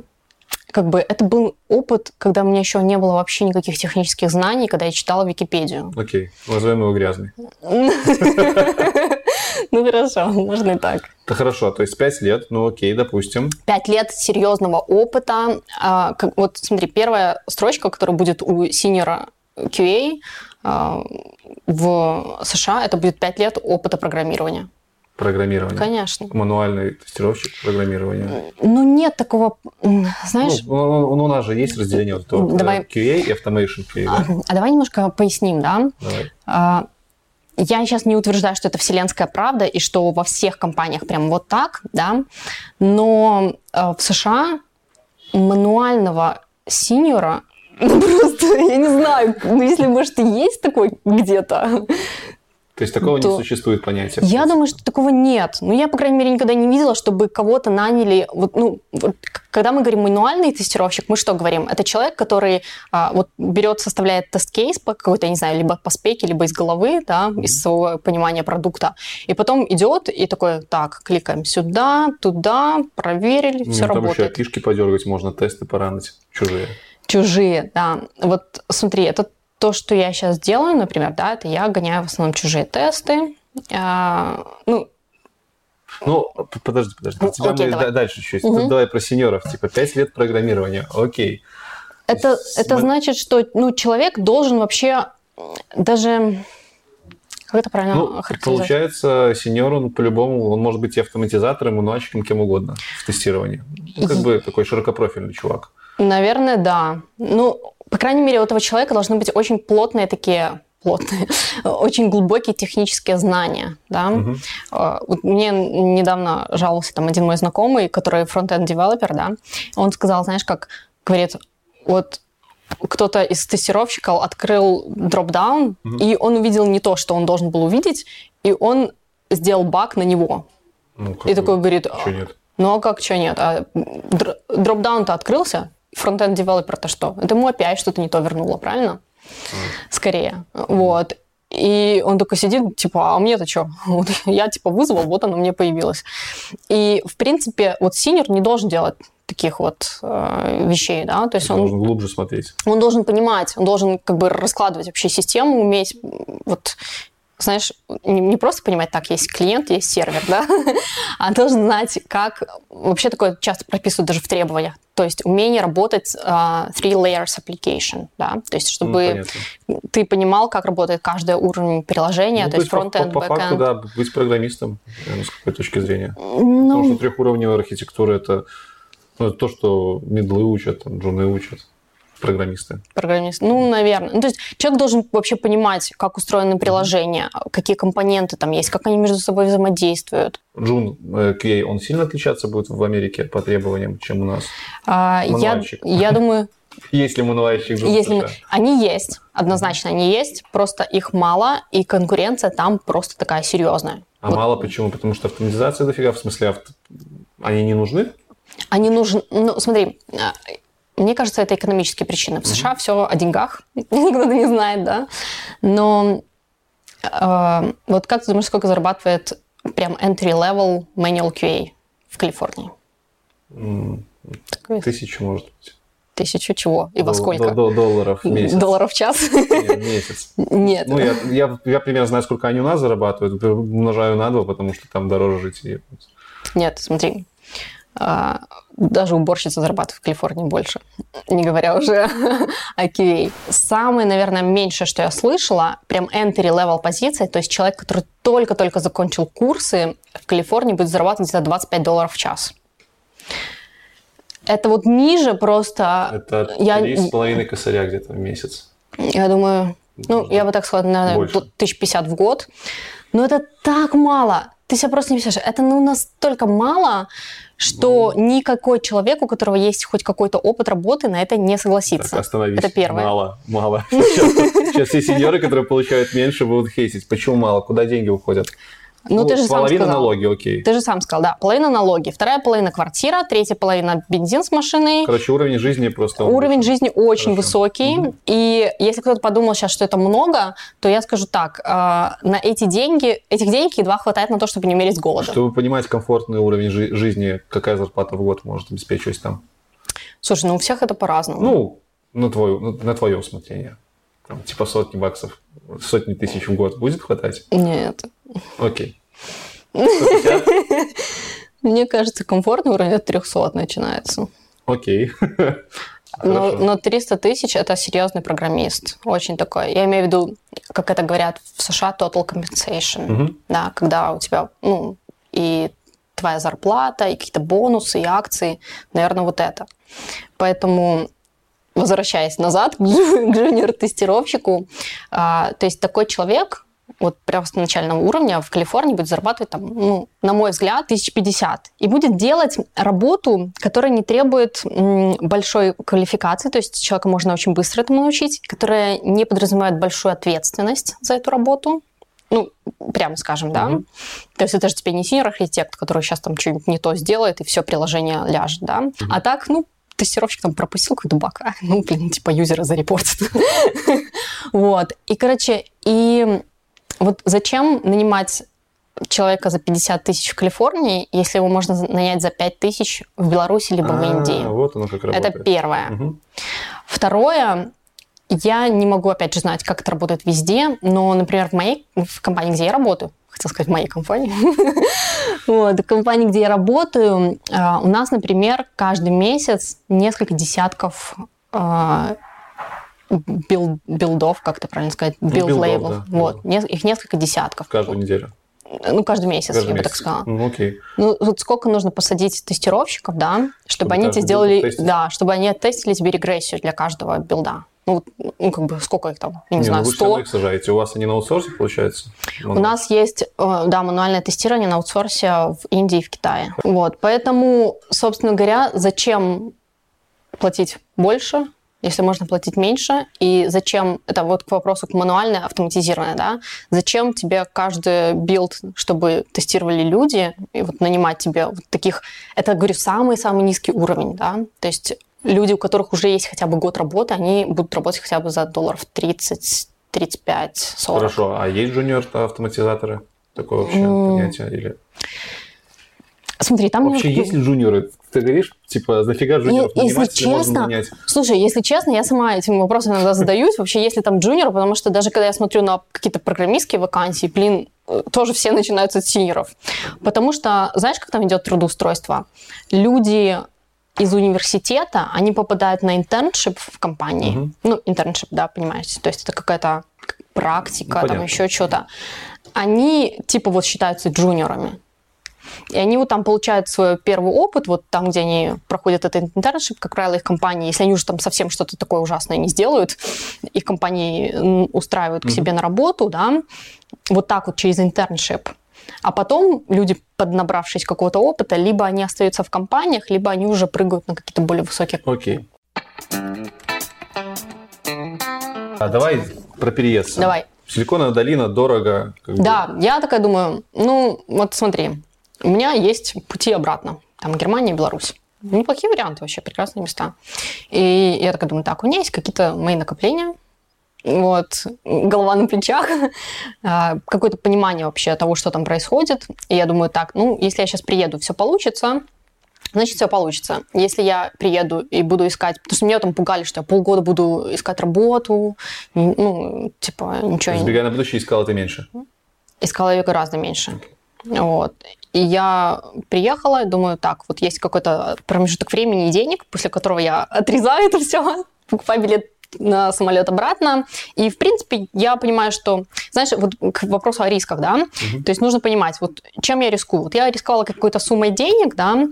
[SPEAKER 2] как бы это был опыт, когда у меня еще не было вообще никаких технических знаний, когда я читала Википедию.
[SPEAKER 1] Окей, назовем его грязный.
[SPEAKER 2] Ну хорошо, можно и так.
[SPEAKER 1] Это хорошо, то есть 5 лет, ну окей, допустим.
[SPEAKER 2] Пять лет серьезного опыта. А, как- Вот смотри, первая строчка, которая будет у синера QA а, в США, это будет пять лет опыта программирования.
[SPEAKER 1] Программирование.
[SPEAKER 2] Конечно.
[SPEAKER 1] Мануальный тестировщик программирования.
[SPEAKER 2] Ну, нет такого, знаешь...
[SPEAKER 1] Ну, ну, ну, у нас же есть разделение вот этого
[SPEAKER 2] Давай.
[SPEAKER 1] QA и Automation QA, да?
[SPEAKER 2] А давай немножко поясним, да?
[SPEAKER 1] Давай.
[SPEAKER 2] А, Я сейчас не утверждаю, что это вселенская правда и что во всех компаниях прям вот так, да, но э, в США мануального синьора ну, просто, я не знаю, ну, если, может, и есть такой где-то,
[SPEAKER 1] То есть такого
[SPEAKER 2] То-
[SPEAKER 1] не существует понятия.
[SPEAKER 2] я думаю, что такого нет. Ну, я, по крайней мере, никогда не видела, чтобы кого-то наняли. Вот, ну, вот, когда мы говорим мануальный тестировщик, мы что говорим? Это человек, который а, вот берет, составляет тест-кейс по какой-то, я не знаю, либо по спеке, либо из головы, да, из своего понимания продукта, и потом идет и такой, так, кликаем сюда, туда, проверили,
[SPEAKER 1] Ну,
[SPEAKER 2] все
[SPEAKER 1] там еще
[SPEAKER 2] работает.
[SPEAKER 1] фишки подергать можно, тесты поранить, чужие.
[SPEAKER 2] Чужие, да. Вот смотри, это то, что я сейчас делаю, например, да, это я гоняю в основном чужие тесты. А, ну,
[SPEAKER 1] Ну, подожди, подожди.
[SPEAKER 2] Ну,
[SPEAKER 1] У тебя
[SPEAKER 2] окей,
[SPEAKER 1] мы
[SPEAKER 2] давай.
[SPEAKER 1] да- дальше чуть.
[SPEAKER 2] Мгм.
[SPEAKER 1] Тут давай про сеньоров. Типа 5 лет программирования. Окей.
[SPEAKER 2] Это,
[SPEAKER 1] С-
[SPEAKER 2] это значит, что ну, человек должен вообще даже... Как это правильно
[SPEAKER 1] Ну, получается, сеньор, он по-любому, он может быть и автоматизатором, и мануальщиком, кем угодно в тестировании. Ну, как бы такой широкопрофильный чувак.
[SPEAKER 2] Наверное, да. Ну, по крайней мере, у этого человека должны быть очень плотные такие плотные, очень глубокие технические знания, да. Вот мне недавно жаловался там один мой знакомый, который фронтенд девелопер, да, он сказал, знаешь, как, говорит, вот кто-то из тестировщиков открыл дропдаун,
[SPEAKER 1] Мгм.
[SPEAKER 2] и он увидел не то, что он должен был увидеть, и он сделал баг на него.
[SPEAKER 1] Ну,
[SPEAKER 2] И такой говорит, ну а как, что нет? А др- дропдаун-то открылся, фронтенд девелопер-то что? Это ему опять что-то не то вернуло, правильно? Скорее. Вот. И он такой сидит, типа, а мне-то что? Вот я, типа, вызвал, вот оно мне появилось. И, в принципе, вот синер не должен делать таких вот э, вещей, да, то есть он,
[SPEAKER 1] Должен глубже смотреть.
[SPEAKER 2] он должен понимать, он должен как бы раскладывать вообще систему, уметь вот знаешь, не, не просто понимать, так, есть клиент, есть сервер, да, а должен знать, как... Вообще такое часто прописывают даже в требованиях. То есть умение работать а, three layers application, да, то есть
[SPEAKER 1] Ну,
[SPEAKER 2] чтобы
[SPEAKER 1] понятно.
[SPEAKER 2] ты понимал, как работает каждый уровень приложения,
[SPEAKER 1] Ну,
[SPEAKER 2] то есть
[SPEAKER 1] по-
[SPEAKER 2] фронтенд,
[SPEAKER 1] по, по факту, да, быть программистом, с какой точки зрения. Потому
[SPEAKER 2] Ну,
[SPEAKER 1] что трехуровневая архитектура это, ну, это то, что медлы учат, там, джуны учат, программисты.
[SPEAKER 2] программист. Ну, наверное. Ну, то есть человек должен вообще понимать, как устроены приложения, какие компоненты там есть, как они между собой взаимодействуют.
[SPEAKER 1] Джун э, QA, он сильно отличаться будет в Америке по требованиям, чем у нас?
[SPEAKER 2] А, я, я думаю,
[SPEAKER 1] Есть ли мануальщик Джун
[SPEAKER 2] если они есть, однозначно они есть, просто их мало, и конкуренция там просто такая серьезная.
[SPEAKER 1] А
[SPEAKER 2] Вот.
[SPEAKER 1] мало почему? Потому что автоматизация дофига, в смысле, авто- они не нужны?
[SPEAKER 2] Они нужны, ну, смотри, а, мне кажется, это экономические причины. В США все о деньгах, никто не знает, да. Но э, вот как ты думаешь, сколько зарабатывает прям entry-level manual QA в Калифорнии?
[SPEAKER 1] Тысячу, может быть.
[SPEAKER 2] Тысячу чего? И во сколько?
[SPEAKER 1] дол- долларов в месяц.
[SPEAKER 2] Долларов в час?
[SPEAKER 1] Нет, месяц.
[SPEAKER 2] Нет.
[SPEAKER 1] Ну, я, я, я примерно знаю, сколько они у нас зарабатывают, умножаю на два, потому что там дороже жить.
[SPEAKER 2] Нет, смотри. Даже уборщица зарабатывает в Калифорнии больше, не говоря уже о QA. Самое, наверное, меньшее, что я слышала, прям entry-level позиция, то есть человек, который только-только закончил курсы, в Калифорнии будет зарабатывать где-то 25 долларов в час. Это вот ниже просто,
[SPEAKER 1] Это три с половиной косаря где-то в месяц.
[SPEAKER 2] я думаю, ну, я бы так сказала, наверное,
[SPEAKER 1] Больше.
[SPEAKER 2] 1050 в год. Но это так мало. Ты себе просто не представляешь. Это ну, настолько мало, что
[SPEAKER 1] Ну.
[SPEAKER 2] никакой человек, у которого есть хоть какой-то опыт работы, на это не
[SPEAKER 1] Так,
[SPEAKER 2] согласится.
[SPEAKER 1] остановись.
[SPEAKER 2] Это первое.
[SPEAKER 1] Мало, мало. Сейчас все сеньоры, которые получают меньше, будут хейтить. Почему мало? Куда деньги уходят?
[SPEAKER 2] Ну, ты же сам сказал.
[SPEAKER 1] налоги, окей.
[SPEAKER 2] Ты же сам сказал, да, половина налоги, вторая половина квартира, третья половина бензин с машиной.
[SPEAKER 1] Короче, уровень жизни просто...
[SPEAKER 2] Уровень жизни очень
[SPEAKER 1] Хорошо.
[SPEAKER 2] высокий, и если кто-то подумал сейчас, что это много, то я скажу так: э, на эти деньги, этих денег едва хватает на то, чтобы не умереть с голода.
[SPEAKER 1] Чтобы понимать комфортный уровень жи- жизни, какая зарплата в год может обеспечивать там?
[SPEAKER 2] Слушай, ну у всех это по-разному.
[SPEAKER 1] Ну, на, твою, на, на твое усмотрение. Там, типа сотни баксов, сотни тысяч в год будет хватать?
[SPEAKER 2] Нет.
[SPEAKER 1] Окей. 150?
[SPEAKER 2] Мне кажется, комфортный уровень от 300 начинается.
[SPEAKER 1] Окей.
[SPEAKER 2] Но,
[SPEAKER 1] Хорошо.
[SPEAKER 2] но 300 тысяч – это серьезный программист. Очень такой. Я имею в виду, как это говорят в США, total compensation.
[SPEAKER 1] Мгм.
[SPEAKER 2] Да, когда у тебя, ну, и твоя зарплата, и какие-то бонусы, и акции. Наверное, вот это. Поэтому, возвращаясь назад к джуниор-тестировщику, а, то есть такой человек, вот прямо с начального уровня в Калифорнии будет зарабатывать там, ну, на мой взгляд, 1050. И будет делать работу, которая не требует большой квалификации, то есть человека можно очень быстро этому научить, которая не подразумевает большую ответственность за эту работу. Ну, прямо скажем, да.
[SPEAKER 1] Мгм.
[SPEAKER 2] То есть это же теперь не senior architect, который сейчас там что-нибудь не то сделает, и все приложение ляжет, да. А так, ну, тестировщик там пропустил какой-то баг, а, ну, блин, типа юзера зарепортит. Вот. И, короче, и вот зачем нанимать человека за 50 тысяч в Калифорнии, если его можно нанять за 5 тысяч в Беларуси либо в
[SPEAKER 1] А,
[SPEAKER 2] Индии?
[SPEAKER 1] Вот оно как
[SPEAKER 2] Это
[SPEAKER 1] работает.
[SPEAKER 2] первое.
[SPEAKER 1] Мгм.
[SPEAKER 2] Второе, я не могу, опять же, знать, как это работает везде, но, например, в моей в компании, где я работаю, хотел сказать, в моей компании, вот, в компании, где я работаю, а, у нас, например, каждый месяц несколько десятков а, build- билдов, как это правильно сказать,
[SPEAKER 1] Ну,
[SPEAKER 2] build
[SPEAKER 1] билдов,
[SPEAKER 2] лейбл.
[SPEAKER 1] да,
[SPEAKER 2] Вот, нес- их несколько десятков.
[SPEAKER 1] Каждую неделю.
[SPEAKER 2] Ну, каждый месяц,
[SPEAKER 1] Каждый
[SPEAKER 2] я бы
[SPEAKER 1] месяц.
[SPEAKER 2] так сказала.
[SPEAKER 1] Ну, окей.
[SPEAKER 2] Ну, вот сколько нужно посадить тестировщиков, да, чтобы,
[SPEAKER 1] Чтобы
[SPEAKER 2] они тебе сделали, да, чтобы они оттестили тебе регрессию для каждого билда. Ну, ну, как бы, сколько их там, я не,
[SPEAKER 1] Не, ну
[SPEAKER 2] знаю,
[SPEAKER 1] вы равно
[SPEAKER 2] 100.
[SPEAKER 1] их сажаете. У вас они на аутсорсе, получается?
[SPEAKER 2] У нас есть, э, да, мануальное тестирование на аутсорсе в Индии и в Китае. Вот, поэтому, собственно говоря, зачем платить больше, если можно платить меньше, и зачем, это вот к вопросу к мануальной, автоматизированной, да, зачем тебе каждый build, чтобы тестировали люди, и вот нанимать тебе вот таких, это, говорю, самый-самый низкий уровень, да, то есть люди, у которых уже есть хотя бы год работы, они будут работать хотя бы за долларов 30, 35, 40.
[SPEAKER 1] Хорошо. А есть джуниор-автоматизаторы? Такое вообще
[SPEAKER 2] М.
[SPEAKER 1] понятие? Или...
[SPEAKER 2] Смотри, там...
[SPEAKER 1] Вообще
[SPEAKER 2] немножко-
[SPEAKER 1] есть ли джуниоры? Ты говоришь, типа, нафига джуниоров нанимать, если
[SPEAKER 2] честно? Слушай, если честно, я сама этим вопросом иногда задаюсь, вообще, если там джуниор, потому что даже когда я смотрю на какие-то программистские вакансии, блин, э, тоже все начинаются с синеров. Потому что, знаешь, как там идет трудоустройство? Люди из университета, они попадают на internship в компании.
[SPEAKER 1] Мгм.
[SPEAKER 2] Ну, internship, да, понимаете, то есть это какая-то практика,
[SPEAKER 1] Ну,
[SPEAKER 2] там еще что-то. Они, типа, вот считаются джуниорами. И они вот там получают свой первый опыт, вот там, где они проходят этот internship, как правило, их компании, если они уже там совсем что-то такое ужасное не сделают, их компании устраивают к
[SPEAKER 1] Мгм.
[SPEAKER 2] себе на работу, да, вот так вот через internship. А потом люди, поднабравшись какого-то опыта, либо они остаются в компаниях, либо они уже прыгают на какие-то более высокие...
[SPEAKER 1] Окей. А давай про переезд.
[SPEAKER 2] Давай.
[SPEAKER 1] Силиконовая долина дорого. как бы.
[SPEAKER 2] Да, я такая думаю, ну, вот смотри, у меня есть пути обратно. Там Германия и Беларусь. Неплохие варианты вообще, прекрасные места. И я такая думаю, так, у меня есть какие-то мои накопления, вот, голова на плечах, а, какое-то понимание вообще того, что там происходит. И я думаю, так, ну, если я сейчас приеду, все получится, значит, все получится. Если я приеду и буду искать... Потому что меня там пугали, что я полгода буду искать работу, ну, типа, ничего...
[SPEAKER 1] Сбегая на будущее, искала ты меньше.
[SPEAKER 2] искала ее гораздо меньше. Вот. И я приехала, и думаю, так, вот есть какой-то промежуток времени и денег, после которого я отрезаю это все, покупаю билет на самолет обратно. И, в принципе, я понимаю, что, знаешь, вот к вопросу о рисках, да, то есть нужно понимать, вот чем я рискую. Вот я рисковала какой-то суммой денег, да,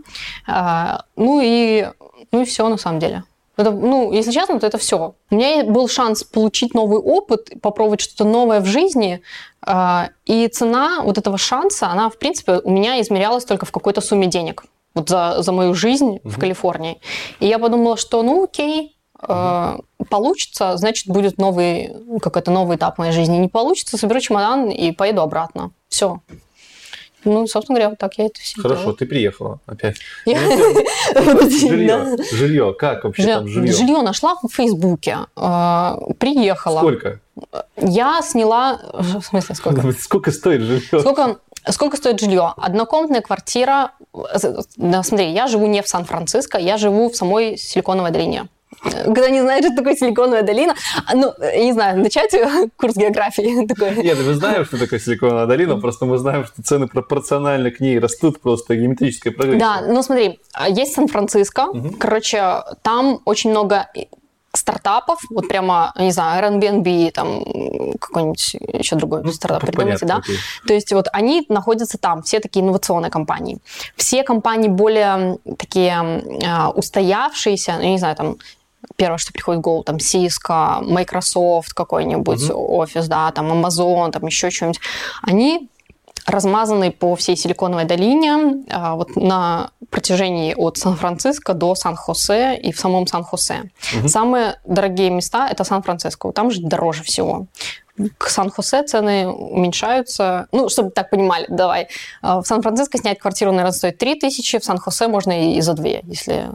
[SPEAKER 2] а, ну и, ну и все на самом деле. Это, ну, если честно, то это все. У меня был шанс получить новый опыт, попробовать что-то новое в жизни, а, и цена вот этого шанса, она, в принципе, у меня измерялась только в какой-то сумме денег вот за, за мою жизнь в Калифорнии. И я подумала, что, ну, окей, э, получится, значит, будет новый, какой-то новый этап моей жизни. Не получится, соберу чемодан и поеду обратно. Все. Ну, собственно говоря, вот так я это все
[SPEAKER 1] Хорошо,
[SPEAKER 2] делала.
[SPEAKER 1] ты приехала опять.
[SPEAKER 2] Я-
[SPEAKER 1] Жилье, жилье, как вообще там жилье?
[SPEAKER 2] Жилье нашла в Фейсбуке, э, приехала.
[SPEAKER 1] Сколько?
[SPEAKER 2] Я сняла... В смысле, сколько?
[SPEAKER 1] Сколько стоит жилье?
[SPEAKER 2] Сколько, сколько стоит жилье? Однокомнатная квартира. Да, смотри, я живу не в Сан-Франциско, я живу в самой Силиконовой долине. Когда не знаешь, что такое Силиконовая долина, а, ну, я не знаю, начать курс географии такой.
[SPEAKER 1] Нет, мы знаем, что такое Силиконовая долина, просто мы знаем, что цены пропорционально к ней растут просто геометрической прогрессией.
[SPEAKER 2] Да, ну смотри, есть Сан-Франциско,
[SPEAKER 1] Мгм.
[SPEAKER 2] короче, там очень много стартапов, вот прямо, не знаю, Airbnb, там какой-нибудь еще другой
[SPEAKER 1] Ну,
[SPEAKER 2] стартап придумайте, да?
[SPEAKER 1] окей.
[SPEAKER 2] То есть вот они находятся там, все такие инновационные компании. Все компании более такие а, устоявшиеся, ну, я не знаю, там первое, что приходит в голову, там Cisco, Microsoft какой-нибудь офис, да, там Amazon, там еще что-нибудь. Они размазаны по всей Силиконовой долине а, вот на протяжении от Сан-Франциско до Сан-Хосе и в самом Сан-Хосе.
[SPEAKER 1] Мгм.
[SPEAKER 2] Самые дорогие места – это Сан-Франциско. Там же дороже всего. К Сан-Хосе цены уменьшаются. Ну, чтобы так понимали, давай. А, В Сан-Франциско снять квартиру, наверное, стоит 3 тысячи, в Сан-Хосе можно и за 2, если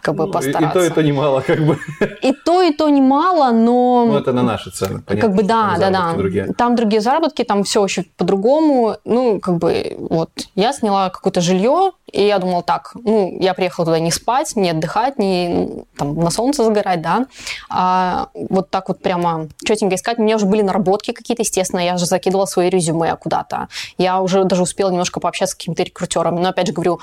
[SPEAKER 2] как бы
[SPEAKER 1] Ну,
[SPEAKER 2] постараться.
[SPEAKER 1] И то, и то немало, как бы.
[SPEAKER 2] И то, и то немало, но...
[SPEAKER 1] Ну, это на наши цены, понятно.
[SPEAKER 2] Как бы да,
[SPEAKER 1] там
[SPEAKER 2] да, да.
[SPEAKER 1] другие.
[SPEAKER 2] Там другие заработки, там все очень по-другому. Ну, как бы, вот, я сняла какое-то жилье, и я думала, так, ну, я приехала туда не спать, не отдыхать, не ну, там, на солнце загорать, да, а вот так вот прямо четенько искать. У меня уже были наработки какие-то, естественно, я же закидывала свои резюме куда-то. Я уже даже успела немножко пообщаться с какими-то рекрутерами, но, опять же, говорю,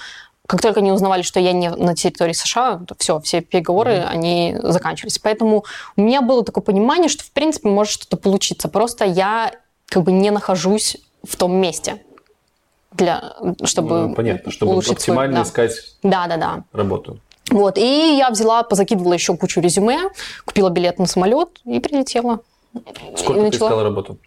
[SPEAKER 2] как только они узнавали, что я не на территории США, все, все переговоры, они заканчивались. Поэтому у меня было такое понимание, что, в принципе, может что-то получиться. Просто я как бы не нахожусь в том месте, для, чтобы
[SPEAKER 1] Ну, понятно, чтобы
[SPEAKER 2] улучшить свой-
[SPEAKER 1] оптимально
[SPEAKER 2] да.
[SPEAKER 1] искать
[SPEAKER 2] Да, да, да.
[SPEAKER 1] работу.
[SPEAKER 2] Вот, и я взяла, позакидывала еще кучу резюме, купила билет на самолет и прилетела.
[SPEAKER 1] Сколько
[SPEAKER 2] И
[SPEAKER 1] ты
[SPEAKER 2] начала.
[SPEAKER 1] искала работу?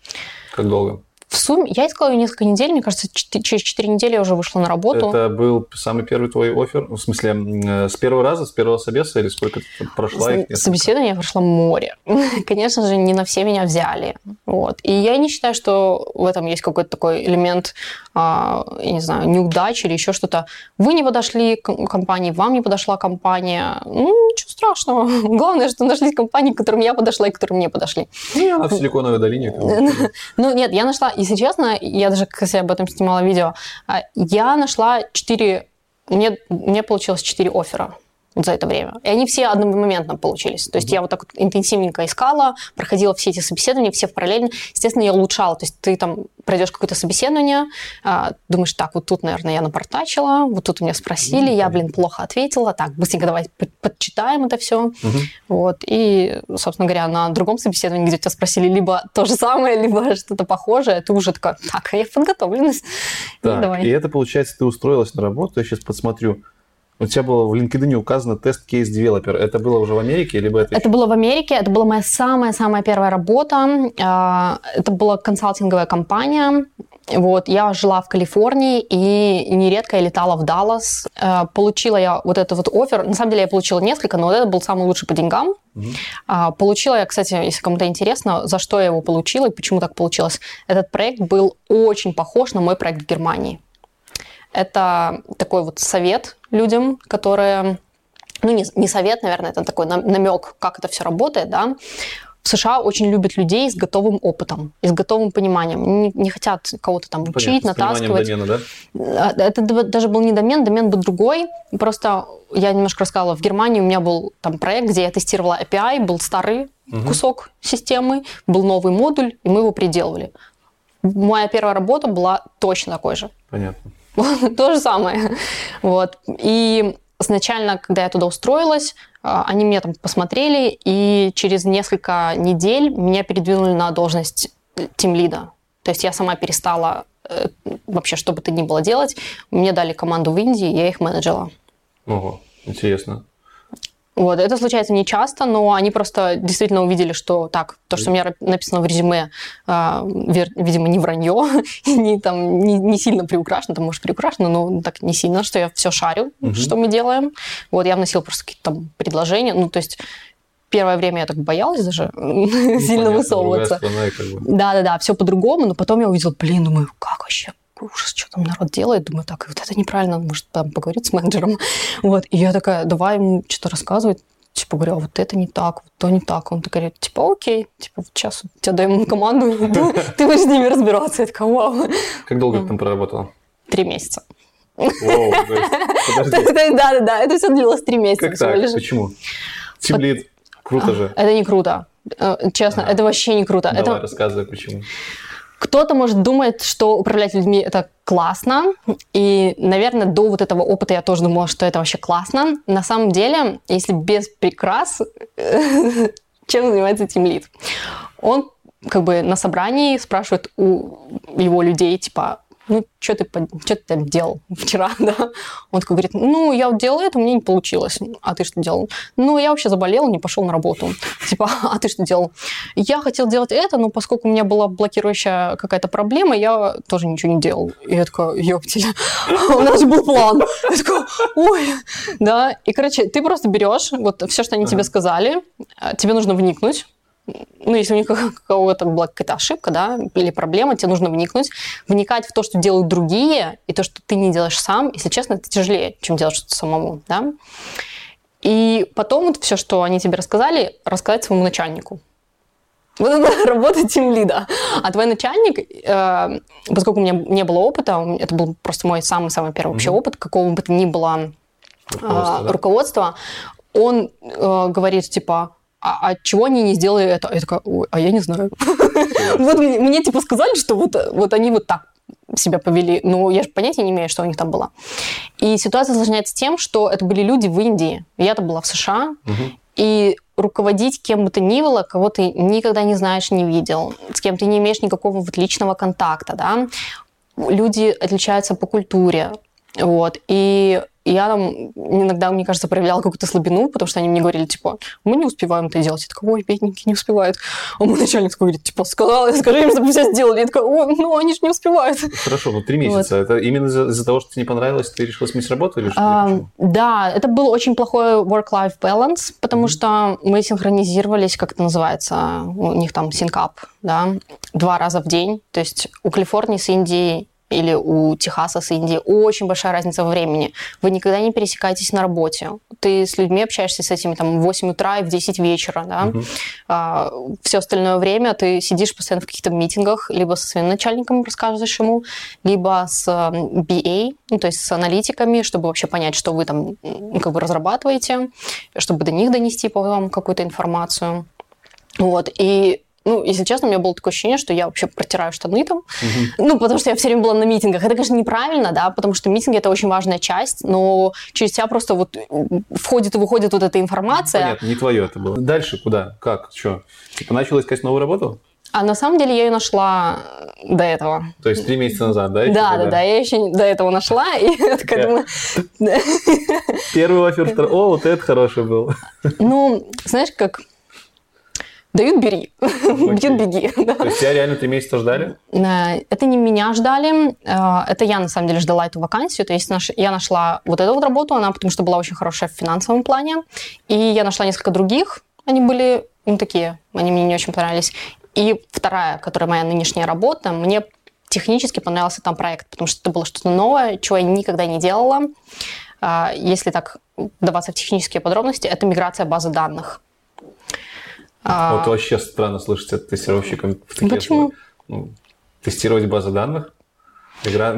[SPEAKER 1] Как долго?
[SPEAKER 2] В сумме, я искала ее несколько недель, мне кажется, чет- через 4 недели я уже вышла на работу.
[SPEAKER 1] Это был самый первый твой офер? В смысле, э, с первого раза, с первого собеса, или сколько ты прошла?
[SPEAKER 2] С-? Собеседование я прошла море. Конечно же, не на все меня взяли. Вот. И я не считаю, что в этом есть какой-то такой элемент, а, я не знаю, неудачи или еще что-то. Вы не подошли к компании, вам не подошла компания. Ну, ничего страшного. Главное, что нашлись компании, к которым я подошла и к которым не подошли.
[SPEAKER 1] Ну, в Силиконовой долине.
[SPEAKER 2] Ну, нет, я нашла, если честно, я даже, кстати, об этом снимала видео, а, я нашла 4, мне, мне получилось 4 оффера вот за это время. И они все одномоментно получились. То есть я вот так вот интенсивненько искала, проходила все эти собеседования, все в параллельно. Естественно, я улучшала. То есть ты там пройдешь какое-то собеседование, а, думаешь, так, вот тут, наверное, я напортачила, вот тут у меня спросили,
[SPEAKER 1] Ну,
[SPEAKER 2] я, блин, плохо ответила, так, быстренько давай под- подчитаем это все.
[SPEAKER 1] Мгм.
[SPEAKER 2] Вот. И, собственно говоря, на другом собеседовании, где тебя спросили либо то же самое, либо что-то похожее, ты уже такая, так, я подготовленность. И
[SPEAKER 1] Так,
[SPEAKER 2] давай.
[SPEAKER 1] и это, получается, ты устроилась на работу, я сейчас посмотрю. У тебя было в LinkedIn указано тест кейс девелопер. Это было уже в Америке, либо это...
[SPEAKER 2] Это было в Америке, это была моя самая-самая первая работа. А, Это была консалтинговая компания. Вот, я жила в Калифорнии и нередко я летала в Даллас. Э, Получила я вот этот вот офер. На самом деле я получила несколько, но вот это был самый лучший по деньгам. А, Получила я, кстати, если кому-то интересно, за что я его получила и почему так получилось. Этот проект был очень похож на мой проект в Германии. Это такой вот совет людям, которые... Ну, не, не совет, наверное, это такой намек, как это все работает, да. В США очень любят людей с готовым опытом и с готовым пониманием. Не, не хотят кого-то там учить,
[SPEAKER 1] Понятно, с
[SPEAKER 2] натаскивать.
[SPEAKER 1] домена, да?
[SPEAKER 2] А, Это д- даже был не домен, домен был другой. Просто я немножко рассказала, в Германии у меня был там проект, где я тестировала API, был старый
[SPEAKER 1] Мгм.
[SPEAKER 2] кусок системы, был новый модуль, и мы его приделывали. Моя первая работа была точно такой же.
[SPEAKER 1] Понятно.
[SPEAKER 2] То же самое. Вот. И изначально, когда я туда устроилась, а, они меня там посмотрели, и через несколько недель меня передвинули на должность тимлида. То есть я сама перестала э, вообще что бы то ни было делать. Мне дали команду в Индии, я их менеджила.
[SPEAKER 1] Ого, интересно.
[SPEAKER 2] Вот, это случается не часто, но они просто действительно увидели, что так, то, что у меня написано в резюме, вер- видимо, не вранье, не, там, не, не сильно приукрашено, там, может, приукрашено, но так не сильно, что я все шарю,
[SPEAKER 1] Мгм.
[SPEAKER 2] что мы делаем. Вот, я вносила просто какие-то там предложения, ну, то есть первое время я так боялась даже сильно
[SPEAKER 1] Понятно,
[SPEAKER 2] высовываться. Да-да-да, все по-другому, но потом я увидела, блин, думаю, как вообще ужас, что там народ делает. Думаю, так, вот это неправильно, может, там поговорить с менеджером. Вот, и я такая, давай ему что-то рассказывать. Типа, говорю, а вот это не так, вот то не так. Он такой говорит, типа, окей, типа, сейчас тебе даем команду, ты будешь с ними разбираться. Я такая, вау.
[SPEAKER 1] Как долго ты там проработала?
[SPEAKER 2] Три месяца.
[SPEAKER 1] Воу, то есть, подожди,
[SPEAKER 2] Да, да, да, это все длилось три месяца
[SPEAKER 1] как так? Почему? Тимлит, круто же.
[SPEAKER 2] Это не круто. Э, Честно, это вообще не круто.
[SPEAKER 1] Давай, рассказывай, почему.
[SPEAKER 2] Кто-то может думать, что управлять людьми это классно, и, наверное, до вот этого опыта я тоже думала, что это вообще классно. На самом деле, если без прикрас, чем занимается тимлид? Он как бы на собрании спрашивает у его людей, типа, ну, что ты, чё ты там делал вчера, да? Он такой говорит, ну, я вот делал это, у меня не получилось. А ты что делал? Ну, я вообще заболел, не пошел на работу. Типа, а ты что делал? Я хотел делать это, но поскольку у меня была блокирующая какая-то проблема, я тоже ничего не делал. И я такая, ёптель, у нас же был план. Я такая, ой, да. И, короче, ты просто берешь вот все, что они тебе сказали, а, тебе нужно вникнуть, ну, если у них у кого-то была какая-то ошибка, да, или проблема, тебе нужно вникнуть, вникать в то, что делают другие, и то, что ты не делаешь сам, если честно, это тяжелее, чем делать что-то самому, да. И потом вот все, что они тебе рассказали, рассказать своему начальнику. Вот это работа тимлида. А твой начальник, э, поскольку у меня не было опыта, это был просто мой самый-самый первый вообще
[SPEAKER 1] Мгм.
[SPEAKER 2] опыт, какого бы то ни было
[SPEAKER 1] Руководство,
[SPEAKER 2] а,
[SPEAKER 1] да?
[SPEAKER 2] руководства, он э, говорит, типа, а, а чего они не сделали это? Я такая, ой, а я не знаю. Вот мне, типа сказали, что вот, вот они вот так себя повели, но я же понятия не имею, что у них там было. И ситуация осложняется тем, что это были люди в Индии, я-то была в США, и руководить кем бы то ни было, кого ты никогда не знаешь, не видел, с кем ты не имеешь никакого вот личного контакта, да, люди отличаются по культуре, вот, и я там иногда, мне кажется, проявляла какую-то слабину, потому что они мне говорили, типа, мы не успеваем это делать. Я такая, ой, бедненькие, не успевают. А мой начальник такой говорит, типа, сказала, скажи им, чтобы все сделали. Я такая, ой, ну они же не успевают.
[SPEAKER 1] Хорошо, ну три месяца. Это именно из-за, из-за того, что тебе не понравилось, ты решила сменить работу или что?
[SPEAKER 2] А, да, это был очень плохой work-life balance, потому что мы синхронизировались, как это называется, у них там синкап, да, два раза в день. То есть у Калифорнии с Индией или у Техаса с Индией очень большая разница во времени. Вы никогда не пересекаетесь на работе. Ты с людьми общаешься с этими там в 8 утра и в 10 вечера, да.
[SPEAKER 1] Мгм.
[SPEAKER 2] все остальное время ты сидишь постоянно в каких-то митингах, либо со своим начальником рассказываешь ему, либо с BA, ну, то есть с аналитиками, чтобы вообще понять, что вы там как бы разрабатываете, чтобы до них донести по вам какую-то информацию. Вот, и ну, если честно, у меня было такое ощущение, что я вообще протираю штаны там. Ну, потому что я все время была на митингах. Это, конечно, неправильно, да, потому что митинги – это очень важная часть, но через тебя просто вот входит и выходит вот эта информация.
[SPEAKER 1] Понятно, не твое это было. Дальше куда? Как? Что? Типа начала искать новую работу?
[SPEAKER 2] А на самом деле я ее нашла до этого.
[SPEAKER 1] То есть три месяца назад, да?
[SPEAKER 2] Да, да, да, я еще до этого нашла, и я такая думаю,
[SPEAKER 1] Первый офер. О, вот это хороший был.
[SPEAKER 2] ну, знаешь, как дают, бери, бьют, беги.
[SPEAKER 1] То есть тебя реально три месяца ждали?
[SPEAKER 2] Э, Это не меня ждали, э, это я на самом деле ждала эту вакансию, то есть я нашла вот эту вот работу, она потому что была очень хорошая в финансовом плане, и я нашла несколько других, они были ну, такие, они мне не очень понравились. И вторая, которая моя нынешняя работа, мне технически понравился там проект, потому что это было что-то новое, чего я никогда не делала. А, Если так вдаваться в технические подробности, это миграция базы данных. А,
[SPEAKER 1] Вот вообще странно слышать от тестировщика в такие
[SPEAKER 2] Почему?
[SPEAKER 1] Ну, тестировать базы данных? Игра,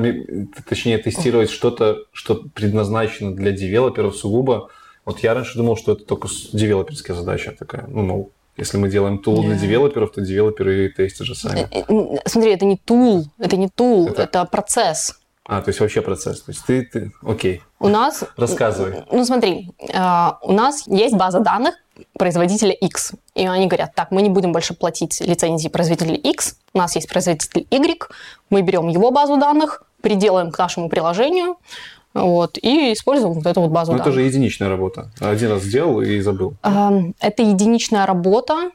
[SPEAKER 1] точнее, тестировать что-то, что предназначено для девелоперов сугубо. Вот я раньше думал, что это только девелоперская задача такая. Ну, мол, если мы делаем тул для девелоперов, то девелоперы и тестят же сами.
[SPEAKER 2] Э, э, Смотри, это не тул, это не тул,
[SPEAKER 1] Это-
[SPEAKER 2] это, процесс.
[SPEAKER 1] А, то есть вообще процесс. То есть ты, ты... Окей,
[SPEAKER 2] У нас...
[SPEAKER 1] рассказывай.
[SPEAKER 2] Ну, смотри, э, у нас есть база данных производителя X. И они говорят, так, мы не будем больше платить лицензии производителя X, у нас есть производитель Y, мы берем его базу данных, приделаем к нашему приложению, вот, и используем вот эту вот базу
[SPEAKER 1] Ну, это
[SPEAKER 2] данных.
[SPEAKER 1] же единичная работа. Один раз сделал и забыл.
[SPEAKER 2] Эм, Это единичная работа.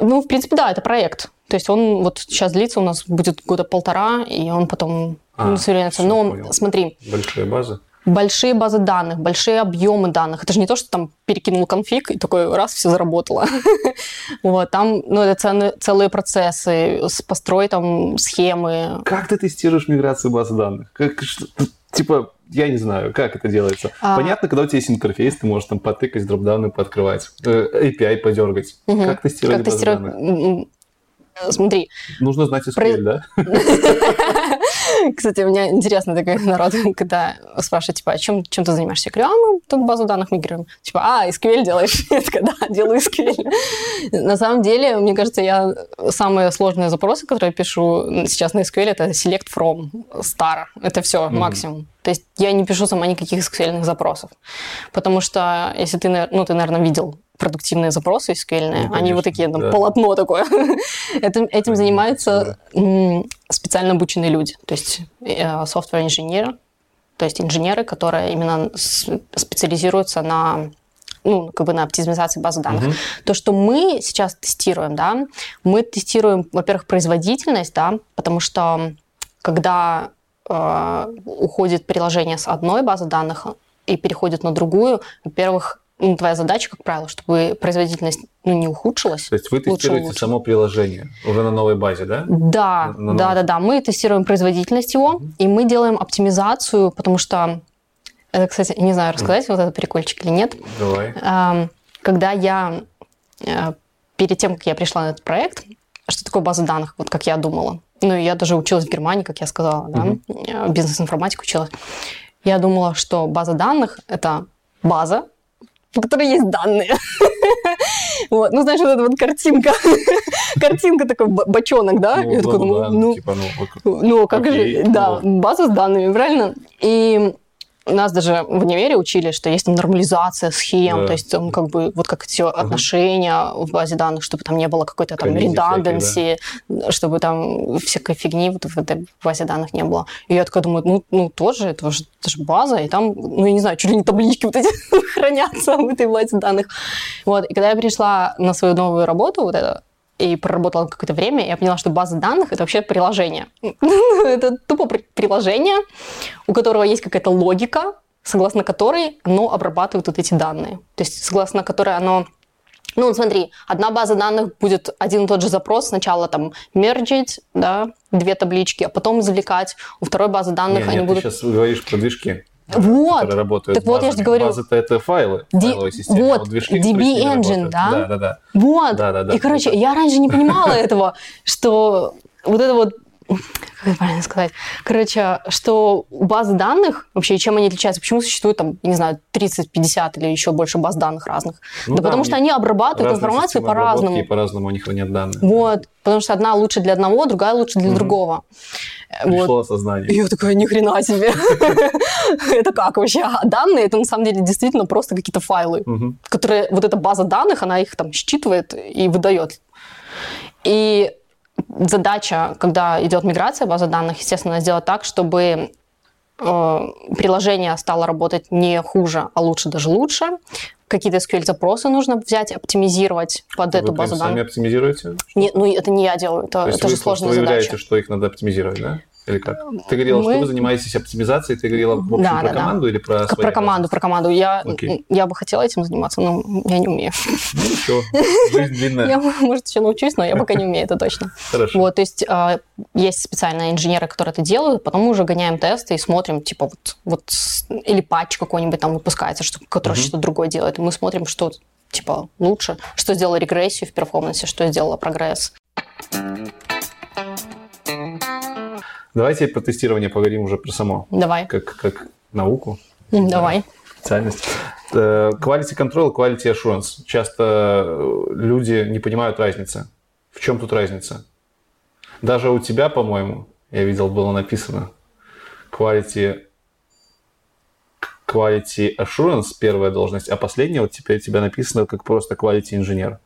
[SPEAKER 2] Ну, в принципе, да, это проект. То есть он вот сейчас длится у нас будет года полтора, и он потом
[SPEAKER 1] А,
[SPEAKER 2] ну,
[SPEAKER 1] всё,
[SPEAKER 2] Но
[SPEAKER 1] понял.
[SPEAKER 2] смотри,
[SPEAKER 1] Большие базы.
[SPEAKER 2] Большие базы данных, большие объемы данных. Это же не то, что там перекинул конфиг и такой раз все заработало. вот, там ну, это целые процессы, построй там схемы.
[SPEAKER 1] Как ты тестируешь миграцию базы данных? Как, типа, я не знаю, как это делается. А... Понятно, когда у тебя есть интерфейс, ты можешь там потыкать, дропдауны пооткрывать, э, API подергать. Угу. Как тестировать как базы данных?
[SPEAKER 2] Смотри.
[SPEAKER 1] Нужно знать SQL, Про... да?
[SPEAKER 2] Кстати, у меня интересно такой народ, когда спрашивают, типа, а чем, чем ты занимаешься? Я говорю, а мы тут базу данных мигрируем. Типа, а, SQL делаешь? Я такая, да, делаю SQL. На самом деле, мне кажется, я самые сложные запросы, которые я пишу сейчас на SQL, это select from, star. Это все, максимум. То есть я не пишу сама никаких SQL запросов. Потому что, если ты, ну, ты, наверное, видел продуктивные запросы SQL, ну, они вот такие, там, да. полотно такое. этим, этим занимаются да. специально обученные люди, то есть э, инженеры, то есть инженеры, которые именно специализируются на ну, как бы на оптимизации базы данных. Угу. То, что мы сейчас тестируем, да, мы тестируем, во-первых, производительность, да, потому что когда уходит приложение с одной базы данных и переходит на другую, во-первых, ну, твоя задача, как правило, чтобы производительность ну, не ухудшилась.
[SPEAKER 1] То есть вы тестируете лучше. само приложение уже на новой базе, да?
[SPEAKER 2] Да, на, на да, да, да. Мы тестируем производительность его, mm-hmm. и мы делаем оптимизацию, потому что, это, кстати, не знаю, рассказать mm-hmm. вот этот прикольчик или нет.
[SPEAKER 1] Давай.
[SPEAKER 2] Когда я э, перед тем, как я пришла на этот проект, что такое база данных, вот как я думала. Ну, я даже училась в Германии, как я сказала, да, бизнес-информатику училась. Я думала, что база данных – это база, по которой есть данные. Вот. Ну, знаешь, вот эта вот картинка. Картинка такой бочонок, да?
[SPEAKER 1] Ну, Я такой думаю, ну, типа,
[SPEAKER 2] ну, ну, как же, да, база с данными, правильно? И нас даже в универе учили, что есть там нормализация схем, да. то есть там как бы вот как все отношения в базе данных, чтобы там не было какой-то там редунданси, да. чтобы там всякой фигни вот в этой базе данных не было. И я такая думаю, ну, ну тоже, это же, это же база, и там, ну, я не знаю, чуть ли не таблички вот эти хранятся в этой базе данных. Вот, и когда я пришла на свою новую работу, вот это, и проработала какое-то время, я поняла, что база данных – это вообще приложение. это тупо приложение, у которого есть какая-то логика, согласно которой оно обрабатывает вот эти данные. То есть согласно которой оно ну, смотри, одна база данных будет один и тот же запрос. Сначала там мержить, да, две таблички, а потом извлекать. У второй базы данных
[SPEAKER 1] не,
[SPEAKER 2] они
[SPEAKER 1] нет,
[SPEAKER 2] будут...
[SPEAKER 1] ты сейчас говоришь про движки.
[SPEAKER 2] Вот.
[SPEAKER 1] которые работают
[SPEAKER 2] так вот я же говорю.
[SPEAKER 1] Базы-то это файлы,
[SPEAKER 2] Ди... файловые системы. Вот, вот движки, DB Engine, да?
[SPEAKER 1] Да, да, да.
[SPEAKER 2] Вот.
[SPEAKER 1] Да, да, да.
[SPEAKER 2] И, короче, я раньше не понимала этого, что вот это вот как это правильно сказать? Короче, что базы данных, вообще, чем они отличаются? Почему существует там, не знаю, 30, 50 или еще больше баз данных разных? Ну, да, да потому что они обрабатывают информацию по-разному. И
[SPEAKER 1] по-разному у них нет данных.
[SPEAKER 2] Вот. Потому что одна лучше для одного, другая лучше для mm другого.
[SPEAKER 1] Пришло вот. осознание.
[SPEAKER 2] И я такая, ни хрена себе. это как вообще? А данные, это на самом деле действительно просто какие-то файлы, которые, вот эта база данных, она их там считывает и выдает. И задача, когда идет миграция базы данных, естественно, сделать так, чтобы э, приложение стало работать не хуже, а лучше, даже лучше. Какие-то SQL-запросы нужно взять, оптимизировать под
[SPEAKER 1] вы
[SPEAKER 2] эту базу данных.
[SPEAKER 1] Вы сами оптимизируете?
[SPEAKER 2] Нет, ну это не я делаю, это,
[SPEAKER 1] это
[SPEAKER 2] же сложная задача.
[SPEAKER 1] Вы выявляете, что их надо оптимизировать, да? Или как? Ты говорила, Мы... что вы занимаетесь оптимизацией, ты говорила в общем, да, про да, команду да. или про
[SPEAKER 2] Про команду, про команду. Я, okay. я бы хотела этим заниматься, но я не умею.
[SPEAKER 1] Ну ничего, жизнь длинная.
[SPEAKER 2] Я, может, еще научусь, но я пока не умею, это точно.
[SPEAKER 1] Хорошо.
[SPEAKER 2] Вот, то есть а, есть специальные инженеры, которые это делают, потом мы уже гоняем тесты и смотрим, типа, вот, вот или патч какой-нибудь там выпускается, что, который что-то другое делает. Мы смотрим, что типа лучше, что сделало регрессию в перформансе, что сделало прогресс.
[SPEAKER 1] Давайте про тестирование поговорим уже про само.
[SPEAKER 2] Давай.
[SPEAKER 1] Как, как науку.
[SPEAKER 2] Давай. Да,
[SPEAKER 1] специальность. Э, quality control, quality assurance. Часто э, люди не понимают разницы. В чем тут разница? Даже у тебя, по-моему, я видел, было написано quality, quality assurance, первая должность, а последняя вот теперь у тебя написано как просто quality инженер.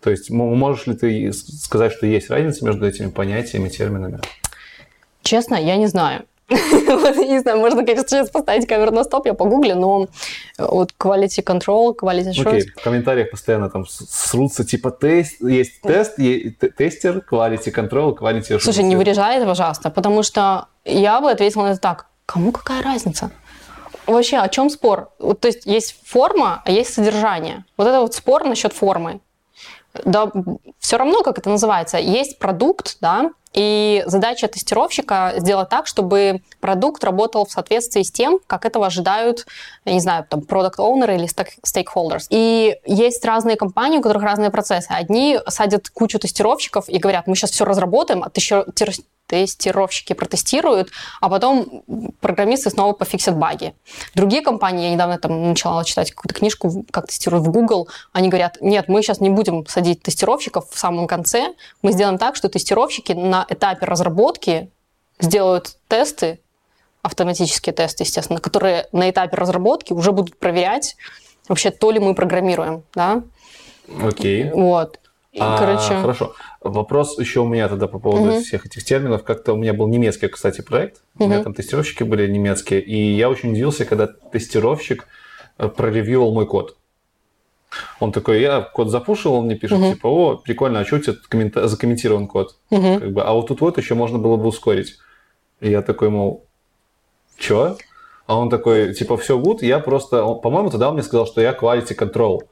[SPEAKER 1] То есть можешь ли ты сказать, что есть разница между этими понятиями, терминами?
[SPEAKER 2] Честно, я не знаю. вот, не знаю, можно, конечно, сейчас поставить камеру на стоп, я погуглю, но вот quality control, quality assurance... Окей, okay.
[SPEAKER 1] в комментариях постоянно там срутся, типа, тест, есть тест, есть тестер, quality control, quality assurance.
[SPEAKER 2] Слушай, не вырежай это, пожалуйста, потому что я бы ответила на это так, кому какая разница? вообще о чем спор? Вот, то есть есть форма, а есть содержание. Вот это вот спор насчет формы. Да, все равно, как это называется, есть продукт, да, и задача тестировщика сделать так, чтобы продукт работал в соответствии с тем, как этого ожидают, я не знаю, там, продукт оунеры или stakeholders. И есть разные компании, у которых разные процессы. Одни садят кучу тестировщиков и говорят, мы сейчас все разработаем, а тестировщики протестируют, а потом программисты снова пофиксят баги. Другие компании, я недавно там начала читать какую-то книжку, как тестируют в Google, они говорят, нет, мы сейчас не будем садить тестировщиков в самом конце, мы сделаем так, что тестировщики на этапе разработки сделают тесты, автоматические тесты, естественно, которые на этапе разработки уже будут проверять вообще то ли мы программируем, да?
[SPEAKER 1] Окей.
[SPEAKER 2] Вот.
[SPEAKER 1] А, Короче. Хорошо. Вопрос еще у меня тогда по поводу угу. всех этих терминов. Как-то у меня был немецкий, кстати, проект. Угу. У меня там тестировщики были немецкие. И я очень удивился, когда тестировщик э, проревьювал мой код. Он такой, я код запушил, он мне пишет, угу. типа, о, прикольно, а что у тебя коммента- закомментирован код? Угу. Как бы, а вот тут вот еще можно было бы ускорить. И я такой, мол, что? А он такой, типа, все good, я просто, по-моему, тогда он мне сказал, что я quality control.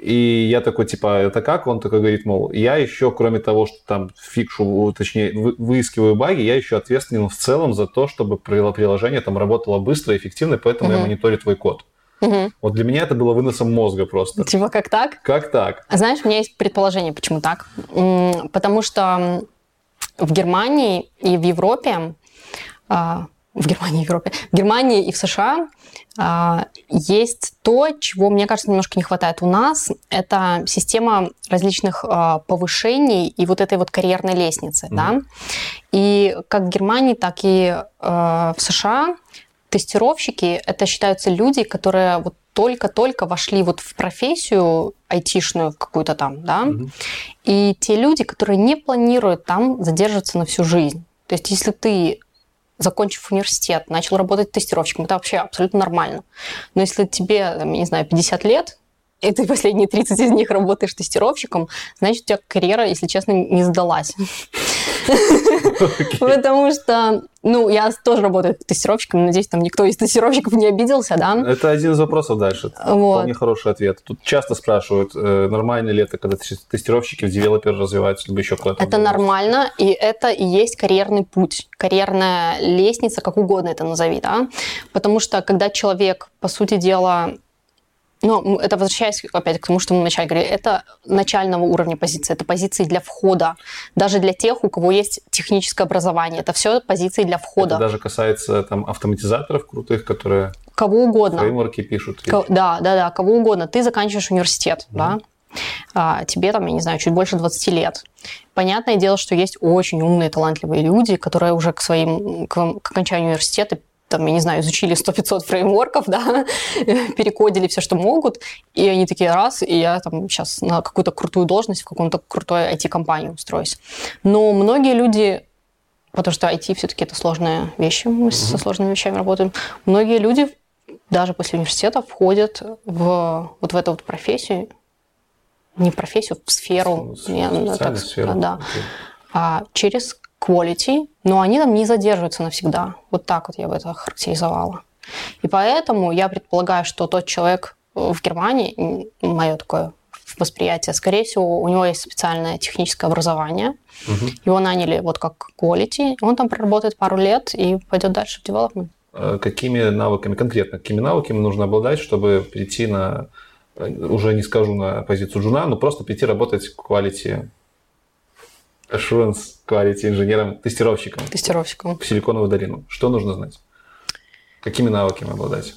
[SPEAKER 1] И я такой, типа, это как? Он такой говорит, мол, я еще, кроме того, что там фикшу, точнее, выискиваю баги, я еще ответственен в целом за то, чтобы приложение там работало быстро и эффективно, поэтому угу. я мониторю твой код. Угу. Вот для меня это было выносом мозга просто.
[SPEAKER 2] Типа как так?
[SPEAKER 1] Как так?
[SPEAKER 2] А знаешь, у меня есть предположение, почему так. Потому что в Германии и в Европе а, в Германии и Европе, в Германии и в США а, есть то, чего, мне кажется, немножко не хватает у нас. Это система различных а, повышений и вот этой вот карьерной лестницы. Mm-hmm. Да? И как в Германии, так и а, в США тестировщики – это считаются люди, которые вот только-только вошли вот в профессию айтишную какую-то там, да, mm-hmm. и те люди, которые не планируют там задерживаться на всю жизнь. То есть, если ты закончив университет, начал работать тестировщиком, это вообще абсолютно нормально. Но если тебе, там, не знаю, 50 лет, и ты последние 30 из них работаешь тестировщиком, значит, у тебя карьера, если честно, не сдалась. Потому что, ну, я тоже работаю тестировщиком, надеюсь, там никто из тестировщиков не обиделся, да?
[SPEAKER 1] Это один из вопросов дальше. Вот. Вполне хороший ответ. Тут часто спрашивают, э, нормально ли это, когда тестировщики в девелопер развиваются, либо еще куда-то.
[SPEAKER 2] Это нормально, и это и есть карьерный путь, карьерная лестница, как угодно это назови, да? Потому что когда человек, по сути дела, но это возвращаясь опять к тому, что мы вначале говорили, это начального уровня позиции, это позиции для входа. Даже для тех, у кого есть техническое образование, это все позиции для входа.
[SPEAKER 1] Это даже касается там автоматизаторов крутых, которые
[SPEAKER 2] кого угодно.
[SPEAKER 1] фреймворки пишут.
[SPEAKER 2] Ко- да, да, да, кого угодно. Ты заканчиваешь университет, mm да, а, тебе там, я не знаю, чуть больше 20 лет. Понятное дело, что есть очень умные, талантливые люди, которые уже к своим, к, к окончанию университета там, я не знаю, изучили 100-500 фреймворков, да, перекодили все, что могут, и они такие, раз, и я там сейчас на какую-то крутую должность в каком-то крутой IT-компании устроюсь. Но многие люди, потому что IT все-таки это сложная вещь, мы mm-hmm. со сложными вещами работаем, многие люди даже после университета входят в вот в эту вот профессию, не профессию, в сферу,
[SPEAKER 1] не, так, сферу.
[SPEAKER 2] да, okay. а через quality, но они там не задерживаются навсегда. Вот так вот я бы это характеризовала. И поэтому я предполагаю, что тот человек в Германии, мое такое восприятие, скорее всего, у него есть специальное техническое образование. Угу. Его наняли вот как quality, он там проработает пару лет и пойдет дальше в development.
[SPEAKER 1] А какими навыками, конкретно, какими навыками нужно обладать, чтобы прийти на, уже не скажу на позицию жуна, но просто прийти работать в quality assurance quality инженером, тестировщиком.
[SPEAKER 2] Тестировщиком.
[SPEAKER 1] В Силиконовую долину. Что нужно знать? Какими навыками обладать?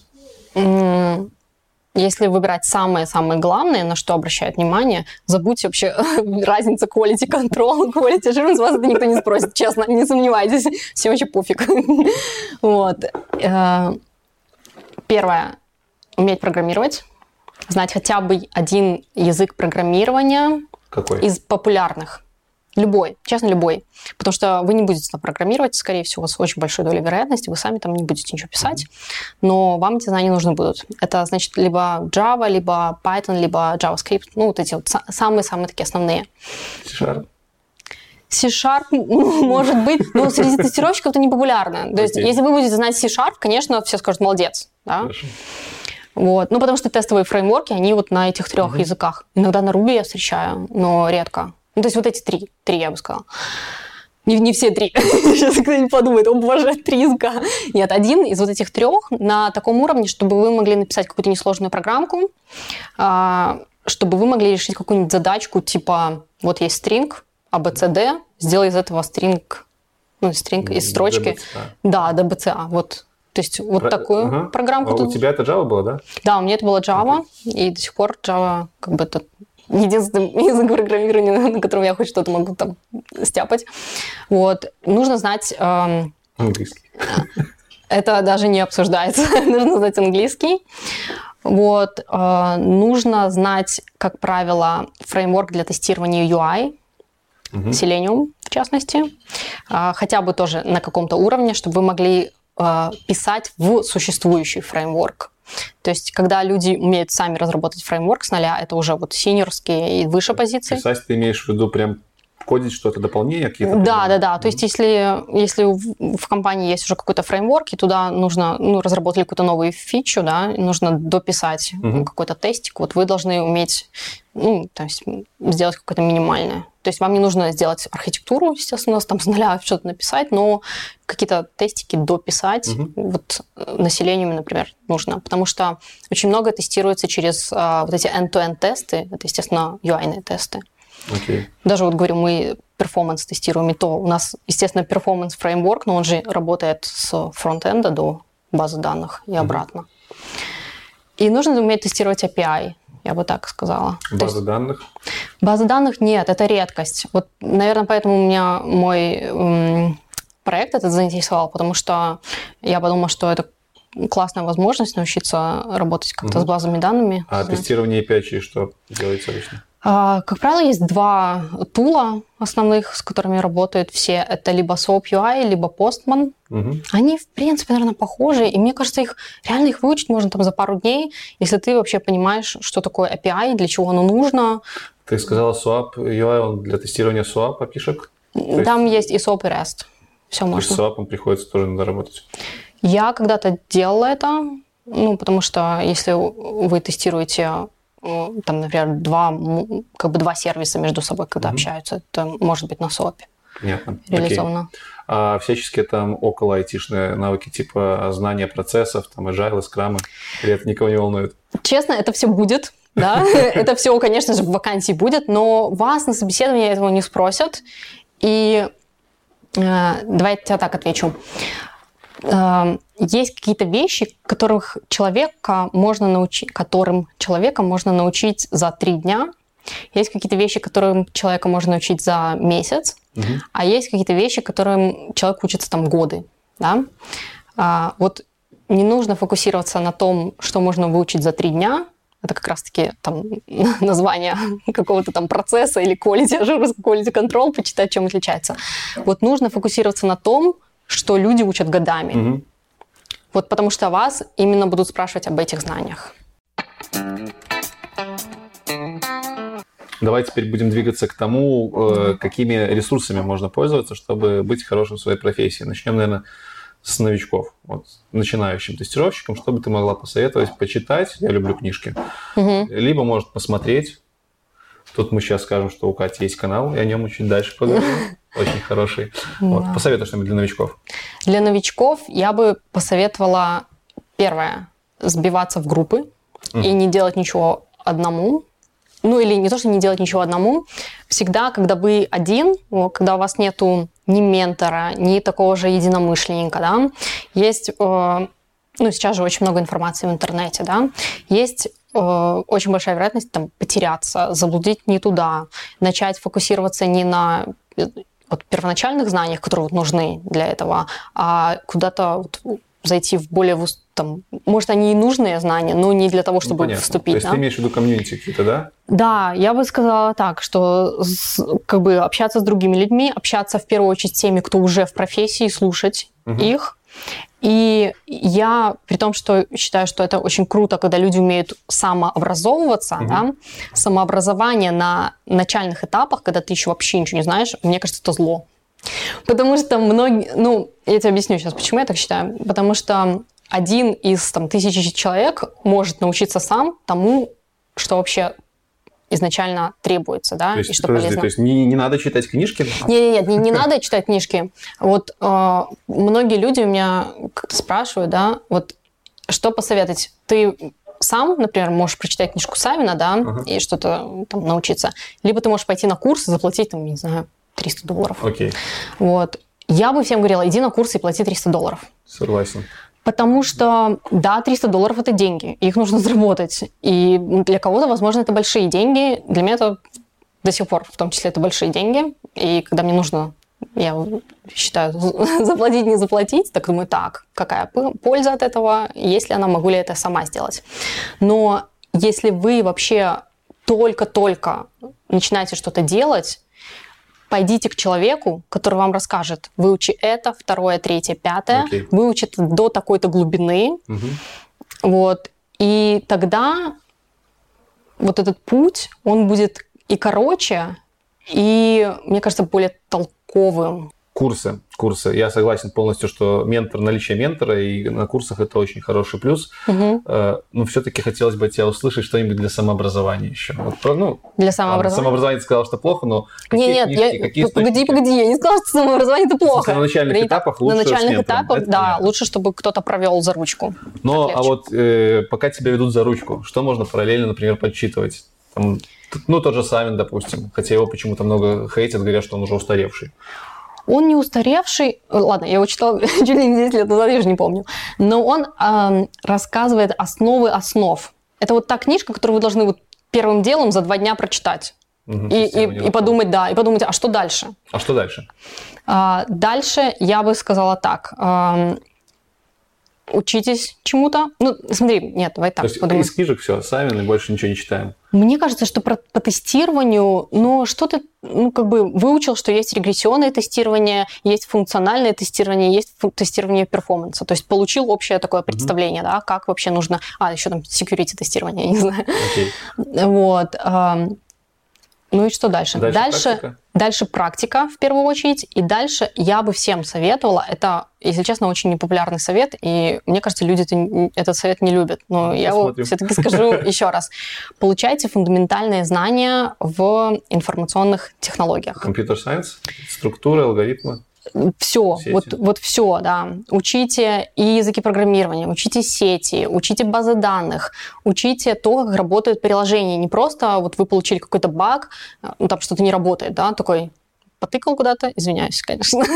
[SPEAKER 2] Если выбирать самое-самое главное, на что обращают внимание, забудьте вообще разницу quality control, quality assurance, вас это никто не спросит, честно, не сомневайтесь, всем вообще пофиг. вот. Э, первое, уметь программировать, знать хотя бы один язык программирования
[SPEAKER 1] Какой?
[SPEAKER 2] из популярных. Любой, честно, любой. Потому что вы не будете там программировать, скорее всего, у вас очень большой доля вероятности, вы сами там не будете ничего писать, но вам эти знания нужны будут. Это значит либо Java, либо Python, либо JavaScript, ну, вот эти вот самые-самые такие основные.
[SPEAKER 1] C-Sharp.
[SPEAKER 2] C-Sharp может быть, но среди тестировщиков это не популярно. То есть, если вы будете знать C-Sharp, конечно, все скажут, молодец. да? Хорошо. Вот. Ну, потому что тестовые фреймворки, они вот на этих трех uh-huh. языках. Иногда на Ruby я встречаю, но редко. Ну, то есть вот эти три, три я бы сказала. Не, не все три. Сейчас кто-нибудь подумает, о боже, три языка. Нет, один из вот этих трех на таком уровне, чтобы вы могли написать какую-то несложную программку, а, чтобы вы могли решить какую-нибудь задачку, типа, вот есть стринг, ABCD, сделай из этого стринг, ну, стринг из строчки. DBCA. Да, DBCA, вот. То есть вот Про... такую ага. программку.
[SPEAKER 1] А тут... у тебя это Java было, да?
[SPEAKER 2] Да, у меня это было Java, okay. и до сих пор Java как бы это единственный язык программирования, на котором я хоть что-то могу там стяпать. Вот. Нужно знать... Эм...
[SPEAKER 1] Английский.
[SPEAKER 2] Это даже не обсуждается. Нужно знать английский. Вот. Э, нужно знать, как правило, фреймворк для тестирования UI, угу. Selenium в частности, э, хотя бы тоже на каком-то уровне, чтобы вы могли э, писать в существующий фреймворк. То есть, когда люди умеют сами разработать фреймворк с нуля, это уже вот синьорские и выше позиции.
[SPEAKER 1] Писать ты имеешь в виду прям кодить что-то дополнение какие-то?
[SPEAKER 2] Да, да, да. То есть если, если в компании есть уже какой-то фреймворк, и туда нужно, ну, разработали какую-то новую фичу, да, нужно дописать угу. какой-то тестик, вот вы должны уметь, ну, то есть сделать какое-то минимальное. То есть вам не нужно сделать архитектуру, естественно, там с нуля что-то написать, но какие-то тестики дописать угу. вот на Selenium, например, нужно. Потому что очень много тестируется через а, вот эти end-to-end тесты, это, естественно, UI-ные тесты.
[SPEAKER 1] Okay.
[SPEAKER 2] Даже вот говорю, мы performance тестируем, и то у нас, естественно, performance framework, но он же работает с фронтенда до базы данных и обратно. Mm-hmm. И нужно уметь тестировать API, я бы так сказала.
[SPEAKER 1] Базы данных?
[SPEAKER 2] Базы данных нет, это редкость. Вот, наверное, поэтому у меня мой проект этот заинтересовал, потому что я подумала, что это классная возможность научиться работать как-то угу. с базами данными.
[SPEAKER 1] А знать. тестирование API что делается обычно?
[SPEAKER 2] А, как правило, есть два тула основных, с которыми работают все. Это либо SOAP UI, либо Postman. Угу. Они, в принципе, наверное, похожи. И мне кажется, их реально их выучить можно там за пару дней, если ты вообще понимаешь, что такое API, для чего оно нужно.
[SPEAKER 1] Ты сказала SOAP UI, он для тестирования SOAP опишек?
[SPEAKER 2] Там есть, есть и SOAP, и REST. Все
[SPEAKER 1] То
[SPEAKER 2] можно.
[SPEAKER 1] с SOAP приходится тоже надо работать?
[SPEAKER 2] Я когда-то делала это, ну, потому что если вы тестируете там, например, два, как бы два сервиса между собой, когда mm-hmm. общаются, это может быть на СОПе.
[SPEAKER 1] Понятно.
[SPEAKER 2] Реализовано.
[SPEAKER 1] Окей. А всяческие там около айтишные навыки, типа знания процессов, там agile, скрамы, или это никого не волнует?
[SPEAKER 2] Честно, это все будет. Да, это все, конечно же, в вакансии будет, но вас на собеседовании этого не спросят. И э, давайте я так отвечу. Эм, есть какие-то вещи, которых человека можно научить, которым человека можно научить за три дня. Есть какие-то вещи, которым человека можно научить за месяц, угу. а есть какие-то вещи, которым человек учится там годы. Да? А, вот не нужно фокусироваться на том, что можно выучить за три дня. Это как раз-таки там название какого-то там процесса или quality assurance, quality control, почитать, чем отличается. Вот нужно фокусироваться на том, что люди учат годами. Угу. Вот потому что вас именно будут спрашивать об этих знаниях.
[SPEAKER 1] Давай теперь будем двигаться к тому, э, какими ресурсами можно пользоваться, чтобы быть хорошим в своей профессии. Начнем, наверное, с новичков, вот, начинающим тестировщиком, что бы ты могла посоветовать почитать, я люблю книжки, угу. либо, может, посмотреть. Тут мы сейчас скажем, что у Кати есть канал, и о нем чуть дальше поговорим. Очень хороший. Вот. Посоветуй что-нибудь для новичков.
[SPEAKER 2] Для новичков я бы посоветовала, первое, сбиваться в группы mm. и не делать ничего одному. Ну или не то, что не делать ничего одному. Всегда, когда вы один, когда у вас нету ни ментора, ни такого же единомышленника, да, есть, э, ну сейчас же очень много информации в интернете, да, есть э, очень большая вероятность там потеряться, заблудить не туда, начать фокусироваться не на вот первоначальных знаниях, которые вот нужны для этого, а куда-то вот зайти в более там, может, они и нужные знания, но не для того, чтобы ну, вступить. То
[SPEAKER 1] есть
[SPEAKER 2] да?
[SPEAKER 1] ты имеешь в виду комьюнити какие-то, да?
[SPEAKER 2] Да, я бы сказала так, что с, как бы общаться с другими людьми, общаться в первую очередь с теми, кто уже в профессии, слушать угу. их, и я, при том, что считаю, что это очень круто, когда люди умеют самообразовываться, угу. да, самообразование на начальных этапах, когда ты еще вообще ничего не знаешь, мне кажется, это зло. Потому что многие, ну, я тебе объясню сейчас, почему я так считаю. Потому что один из там, тысячи человек может научиться сам тому, что вообще изначально требуется, да,
[SPEAKER 1] То есть,
[SPEAKER 2] и что
[SPEAKER 1] подожди,
[SPEAKER 2] полезно.
[SPEAKER 1] то есть не, не надо читать книжки?
[SPEAKER 2] Не, нет, не, не надо читать книжки. Вот э, многие люди у меня как-то спрашивают, да, вот что посоветовать? Ты сам, например, можешь прочитать книжку Савина, да,
[SPEAKER 1] Ага.
[SPEAKER 2] и что-то там научиться, либо ты можешь пойти на курс и заплатить, там, не знаю, 300 долларов.
[SPEAKER 1] Окей,
[SPEAKER 2] Вот. Я бы всем говорила, иди на курс и плати 300 долларов.
[SPEAKER 1] согласен.
[SPEAKER 2] Потому что, да, 300 долларов – это деньги, их нужно заработать. И для кого-то, возможно, это большие деньги. Для меня это до сих пор, в том числе, это большие деньги. И когда мне нужно, я считаю, заплатить, не заплатить, так думаю, так, какая польза от этого, если она, могу ли это сама сделать. Но если вы вообще только-только начинаете что-то делать, пойдите к человеку, который вам расскажет, выучи это, второе, третье, пятое,
[SPEAKER 1] Окей.
[SPEAKER 2] выучи это до такой-то глубины,
[SPEAKER 1] Мгм.
[SPEAKER 2] вот, и тогда вот этот путь, он будет и короче, и, мне кажется, более толковым.
[SPEAKER 1] Курсы, курсы. Я согласен полностью, что ментор, наличие ментора и на курсах это очень хороший плюс. Э, Но все-таки хотелось бы тебя услышать что-нибудь для самообразования еще. Вот, ну,
[SPEAKER 2] Для самообразования.
[SPEAKER 1] самообразование ты сказал, что плохо, но какие
[SPEAKER 2] Не, нет,
[SPEAKER 1] книжки,
[SPEAKER 2] я...
[SPEAKER 1] какие
[SPEAKER 2] погоди,
[SPEAKER 1] источники?
[SPEAKER 2] погоди, я не сказала, что самообразование это плохо.
[SPEAKER 1] На начальных
[SPEAKER 2] Да
[SPEAKER 1] этапах
[SPEAKER 2] На
[SPEAKER 1] лучше с
[SPEAKER 2] начальных этапах,
[SPEAKER 1] это
[SPEAKER 2] да,
[SPEAKER 1] понятно.
[SPEAKER 2] лучше, чтобы кто-то провел за ручку.
[SPEAKER 1] Но, а вот э, пока тебя ведут за ручку, что можно параллельно, например, подсчитывать? Там, ну, тот же Савин, допустим, хотя его почему-то много хейтят, говорят, что он уже устаревший.
[SPEAKER 2] Он не устаревший, э, ладно, я его читала чуть ли не 10 лет назад, я уже не помню, но он эм, рассказывает основы основ. Это вот та книжка, которую вы должны вот первым делом за два дня прочитать.
[SPEAKER 1] Мгм,
[SPEAKER 2] И, и- и подумать, да, и подумать, а что дальше?
[SPEAKER 1] А что дальше?
[SPEAKER 2] А, дальше я бы сказала так. эм, учитесь чему-то. Ну, смотри, нет, давай так
[SPEAKER 1] То есть из книжек все, Савин и больше ничего не читаем.
[SPEAKER 2] Мне кажется, что про- по тестированию, ну, что ты, ну, как бы выучил, что есть регрессионное тестирование, есть функциональное тестирование, есть тестирование перформанса. То есть получил общее такое представление, да, как вообще нужно... А, еще там security тестирование, я не знаю.
[SPEAKER 1] Окей.
[SPEAKER 2] Вот. Ну и что дальше?
[SPEAKER 1] Дальше
[SPEAKER 2] дальше,
[SPEAKER 1] практика?
[SPEAKER 2] дальше практика в первую очередь, и дальше я бы всем советовала. Это, если честно, очень непопулярный совет, и мне кажется, люди этот совет не любят. Но я его
[SPEAKER 1] Посмотрим.
[SPEAKER 2] все-таки скажу еще раз. Получайте фундаментальные знания в информационных технологиях.
[SPEAKER 1] Компьютер сайенс, структура, алгоритмы.
[SPEAKER 2] Все,
[SPEAKER 1] Сети.
[SPEAKER 2] вот, вот все, да. Учите и языки программирования, учите сети, учите базы данных, учите то, как работают приложения. Не просто вот вы получили какой-то баг, э, ну, там что-то не работает, да, такой потыкал куда-то, извиняюсь, конечно.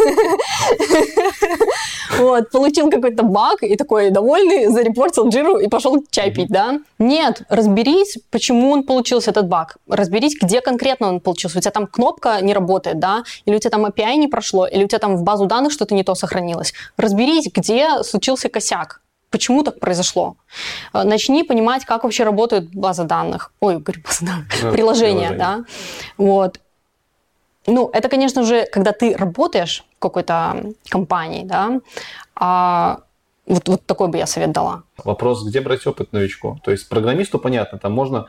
[SPEAKER 2] Вот, получил какой-то баг и такой довольный, зарепортил джиру и пошел чай пить, да? Нет, разберись, почему он получился этот баг. Разберись, где конкретно он получился. У тебя там кнопка не работает, да? Или у тебя там API не прошло, или у тебя там в базу данных что-то не то сохранилось. Разберись, где случился косяк. Почему так произошло? Э, Начни понимать, как вообще работают базы данных. Ой, говорю, базы данных.
[SPEAKER 1] Да,
[SPEAKER 2] Приложения,
[SPEAKER 1] приложения.
[SPEAKER 2] да? Вот. Ну, это, конечно же, когда ты работаешь в какой-то компании, да, а вот, вот такой бы я совет дала.
[SPEAKER 1] Вопрос, где брать опыт новичку? То есть программисту понятно, там можно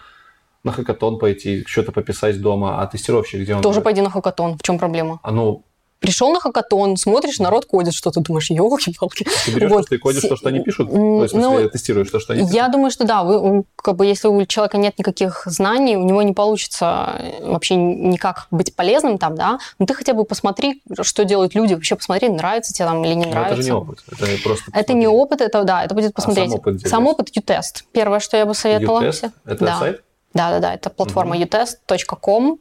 [SPEAKER 1] на хакатон пойти, что-то пописать дома, а тестировщик где он?
[SPEAKER 2] Тоже
[SPEAKER 1] будет?
[SPEAKER 2] пойди на хакатон. В чем проблема?
[SPEAKER 1] А ну,
[SPEAKER 2] Пришел на хакатон, смотришь, народ кодит что-то, думаешь, елки-палки.
[SPEAKER 1] ты берешь,
[SPEAKER 2] Вот.
[SPEAKER 1] что ты кодишь то, что они пишут? То есть, в смысле,
[SPEAKER 2] ну,
[SPEAKER 1] тестируешь то, что они пишут?
[SPEAKER 2] Я думаю, что да, вы, как бы, если у человека нет никаких знаний, у него не получится э, вообще никак быть полезным там, да, но ты хотя бы посмотри, что делают люди, вообще посмотри, нравится тебе там или не
[SPEAKER 1] Но
[SPEAKER 2] нравится.
[SPEAKER 1] это же не опыт, это просто
[SPEAKER 2] Это не опыт, это да, это будет посмотреть.
[SPEAKER 1] сам опыт
[SPEAKER 2] Сам опыт U-тест. Первое, что я бы советовала.
[SPEAKER 1] U-Test? Это
[SPEAKER 2] Да.
[SPEAKER 1] сайт?
[SPEAKER 2] Да, да, да, это платформа utest.com.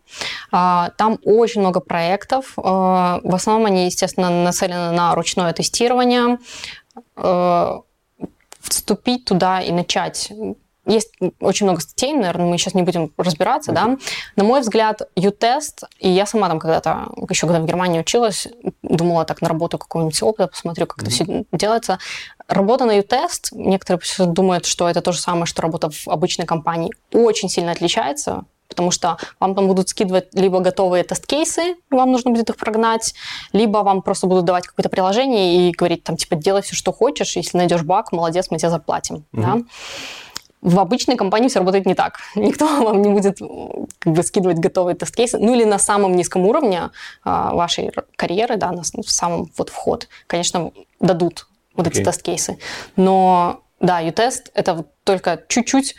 [SPEAKER 2] А, Там очень много проектов. А, В основном они, естественно, нацелены на ручное тестирование. А, Вступить туда и начать. Есть очень много статей, наверное, мы сейчас не будем разбираться, да. На мой взгляд, U-тест, и я сама там когда-то, еще когда в Германии училась, думала так, наработаю какой-нибудь опыт, посмотрю, как это все делается. Работа на U-тест, некоторые думают, что это то же самое, что работа в обычной компании, очень сильно отличается, потому что вам там будут скидывать либо готовые тест-кейсы, вам нужно будет их прогнать, либо вам просто будут давать какое-то приложение и говорить там, типа, делай все, что хочешь, если найдешь баг, молодец, мы тебе заплатим. Да? В обычной компании все работает не так. Никто вам не будет как бы, скидывать готовые тест-кейсы. Ну или на самом низком уровне а, вашей карьеры, да, на в самом вот вход, конечно, дадут вот okay. эти тест-кейсы. Но да, ю-тест это вот только чуть-чуть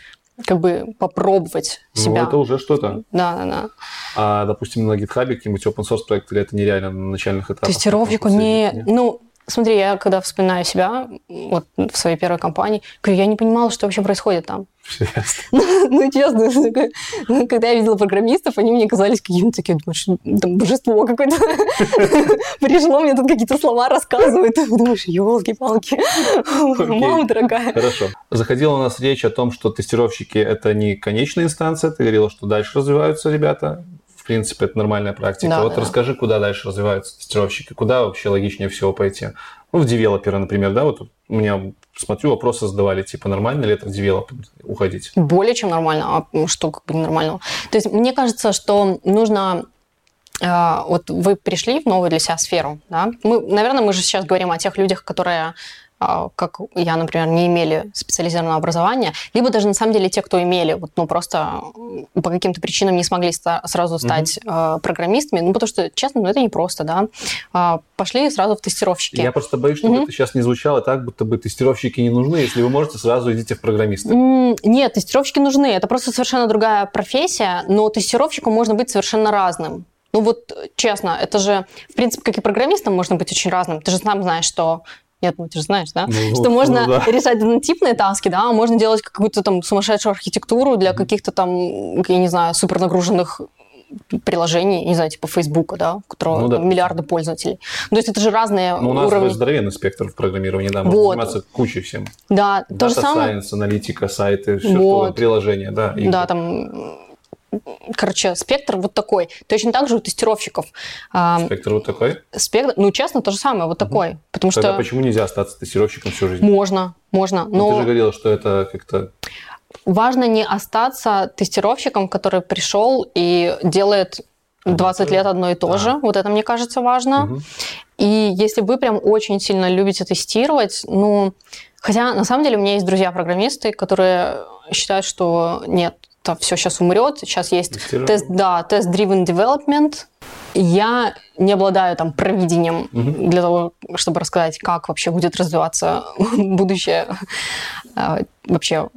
[SPEAKER 2] как бы попробовать ну, себя.
[SPEAKER 1] Ну, это уже что-то.
[SPEAKER 2] Да, да, да.
[SPEAKER 1] А, допустим, на GitHub какие-нибудь open source проекты, или это нереально на начальных этапах?
[SPEAKER 2] Тестировщику не... Ну, Смотри, я когда вспоминаю себя вот в своей первой компании, я не понимала, что вообще происходит там. Ну, честно, ну, когда я видела программистов, они мне казались какими-то такими, думаешь, там божество какое-то пришло, мне тут какие-то слова рассказывают. Думаешь, елки-палки, мама дорогая.
[SPEAKER 1] Хорошо. Заходила у нас речь о том, что тестировщики – это не конечная инстанция. Ты говорила, что дальше развиваются ребята в принципе, это нормальная практика. Да, вот да. расскажи, куда дальше развиваются тестировщики, куда вообще логичнее всего пойти. Ну, в девелопера, например, да, вот у меня, смотрю, вопросы задавали, типа, нормально ли это в девелопмент уходить?
[SPEAKER 2] Более чем нормально, а что как бы ненормального? То есть мне кажется, что нужно а, вот вы пришли в новую для себя сферу, да? Мы, наверное, мы же сейчас говорим о тех людях, которые как я, например, не имели специализированного образования, либо даже на самом деле те, кто имели, вот, ну просто по каким-то причинам не смогли сразу стать mm-hmm. программистами, ну потому что, честно, ну это непросто, да, а, пошли сразу в тестировщики.
[SPEAKER 1] Я просто боюсь, чтобы mm-hmm. это сейчас не звучало так, будто бы тестировщики не нужны, если вы можете, сразу идите в программисты.
[SPEAKER 2] Mm, нет, тестировщики нужны, это просто совершенно другая профессия, но тестировщиком можно быть совершенно разным. Ну вот, честно, это же, в принципе, как и программистом можно быть очень разным. Ты же сам знаешь, что я думаю, ты же знаешь, да? Ну, что можно ну, да. решать однотипные таски, да, а можно делать какую-то там сумасшедшую архитектуру для каких-то там, я не знаю, супернагруженных приложений, не знаю, типа Фейсбука, да, у которого ну, да. миллиарды пользователей. То есть это же разные
[SPEAKER 1] ну, у нас
[SPEAKER 2] уровни.
[SPEAKER 1] здоровенный спектр в программировании, да, можно вот. заниматься кучей всем.
[SPEAKER 2] Да,
[SPEAKER 1] Data то же самое. Science, аналитика, сайты, все вот. что приложения, да.
[SPEAKER 2] Да, там короче, спектр вот такой. Точно так же у тестировщиков.
[SPEAKER 1] А, спектр вот такой?
[SPEAKER 2] Спектр, ну, честно, то же самое, вот такой. Потому Тогда
[SPEAKER 1] что... почему нельзя остаться тестировщиком всю жизнь?
[SPEAKER 2] Можно, можно.
[SPEAKER 1] Но... Ну, но... ты же говорила, что это как-то...
[SPEAKER 2] Важно не остаться тестировщиком, который пришел и делает 20 лет одно и то же. Вот это, мне кажется, важно. Угу. И если вы прям очень сильно любите тестировать, ну... Хотя, на самом деле, у меня есть друзья-программисты, которые считают, что нет, это все сейчас умрет. Сейчас есть тест, да, тест-driven development. Я не обладаю там провидением угу. для того, чтобы рассказать, как вообще будет развиваться будущее а, вообще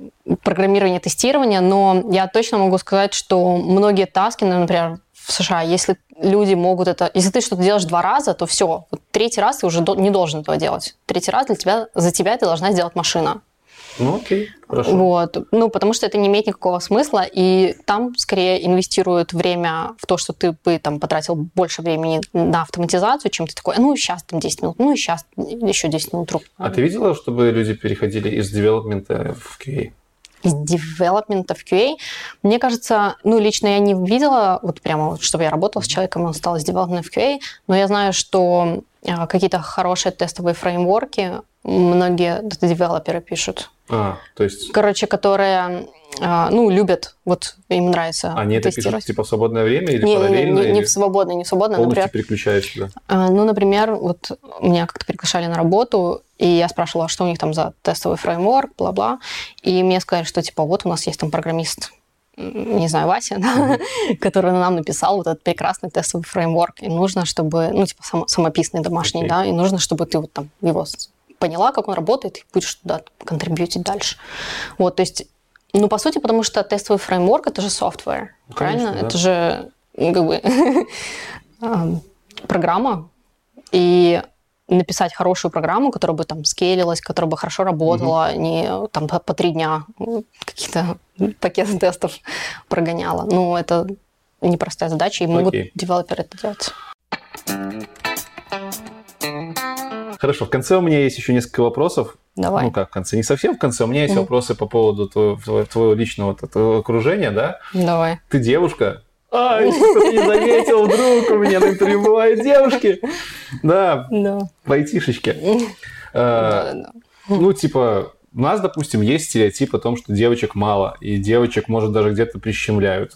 [SPEAKER 2] программирование, тестирование, но я точно могу сказать, что многие таски, например, в США, если люди могут это... Если ты что-то делаешь два раза, то все. Вот третий раз ты уже не должен этого делать. Третий раз для тебя, за тебя это должна сделать машина.
[SPEAKER 1] Ну, окей, хорошо.
[SPEAKER 2] Вот. Ну, потому что это не имеет никакого смысла, и там скорее инвестируют время в то, что ты бы там потратил больше времени на автоматизацию, чем ты такой, ну, сейчас там 10 минут, ну, и сейчас еще 10 минут. Рук.
[SPEAKER 1] А ты видела, чтобы люди переходили из девелопмента в QA?
[SPEAKER 2] из девелопмента в QA. Мне кажется, ну, лично я не видела, вот прямо, вот, чтобы я работала с человеком, он стал из девелопмента в QA, но я знаю, что а, какие-то хорошие тестовые фреймворки многие девелоперы пишут.
[SPEAKER 1] А, то есть...
[SPEAKER 2] Короче, которые, а, ну, любят, вот им нравится
[SPEAKER 1] Они это пишут, типа, в свободное время или не, параллельно?
[SPEAKER 2] Не, не, не в свободное, не в свободное.
[SPEAKER 1] Полностью например, переключаешься, да?
[SPEAKER 2] А, ну, например, вот меня как-то приглашали на работу, и я спрашивала, что у них там за тестовый фреймворк, бла-бла, и мне сказали, что, типа, вот у нас есть там программист, не знаю, Вася, да, который нам написал вот этот прекрасный тестовый фреймворк, и нужно, чтобы, ну, типа, сам, самописный домашний, okay. да, и нужно, чтобы ты вот там его поняла, как он работает, и будешь туда контрибьютить дальше. Вот, то есть, ну, по сути, потому что тестовый фреймворк – это же software, ну, правильно? да. Это же, ну, как бы, программа, и написать хорошую программу, которая бы там скейлилась, которая бы хорошо работала, угу. не там по, по три дня какие-то пакеты тестов прогоняла. Ну, это непростая задача, и могут Окей. девелоперы это делать.
[SPEAKER 1] Хорошо, в конце у меня есть еще несколько вопросов.
[SPEAKER 2] Давай.
[SPEAKER 1] Ну как в конце, не совсем в конце. У меня есть mm вопросы по поводу твоего, твоего личного твоего окружения, да?
[SPEAKER 2] Давай.
[SPEAKER 1] Ты девушка. А, если кто-то не заметил, вдруг у меня на интервью бывают девушки. Да,
[SPEAKER 2] да.
[SPEAKER 1] в айтишечке. А, ну, типа, у нас, допустим, есть стереотип о том, что девочек мало, и девочек, может, даже где-то прищемляют.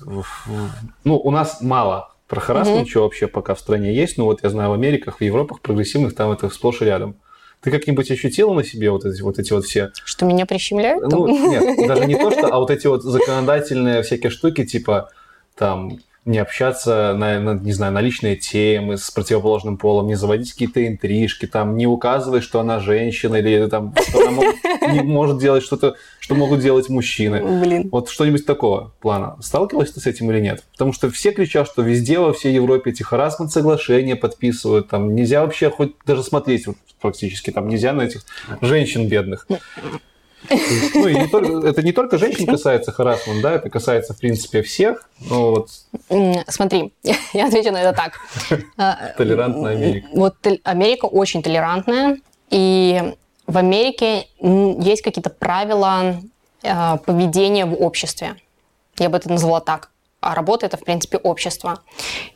[SPEAKER 1] Ну, у нас мало про что вообще пока в стране есть. Ну, вот я знаю, в Америках, в Европах прогрессивных там это сплошь и рядом. Ты как-нибудь ощутила на себе вот эти вот, эти вот все...
[SPEAKER 2] Что меня прищемляют?
[SPEAKER 1] Ну, нет, даже не то, что, а вот эти вот законодательные всякие штуки, типа там не общаться на, на, не знаю, на личные темы с противоположным полом, не заводить какие-то интрижки, там, не указывать, что она женщина или там, что она может, не может делать что-то, что могут делать мужчины.
[SPEAKER 2] Блин.
[SPEAKER 1] Вот что-нибудь такого плана. Сталкивалась ты с этим или нет? Потому что все кричат, что везде во всей Европе эти харасмент соглашения подписывают, там нельзя вообще хоть даже смотреть практически, там нельзя на этих женщин бедных. Ну, и не только, это не только женщин касается харасмент, да, это касается, в принципе, всех. Но вот...
[SPEAKER 2] Смотри, я отвечу на это так.
[SPEAKER 1] Толерантная Америка.
[SPEAKER 2] Вот Америка очень толерантная, и в Америке есть какие-то правила а, поведения в обществе. Я бы это назвала так. А работа это, в принципе, общество.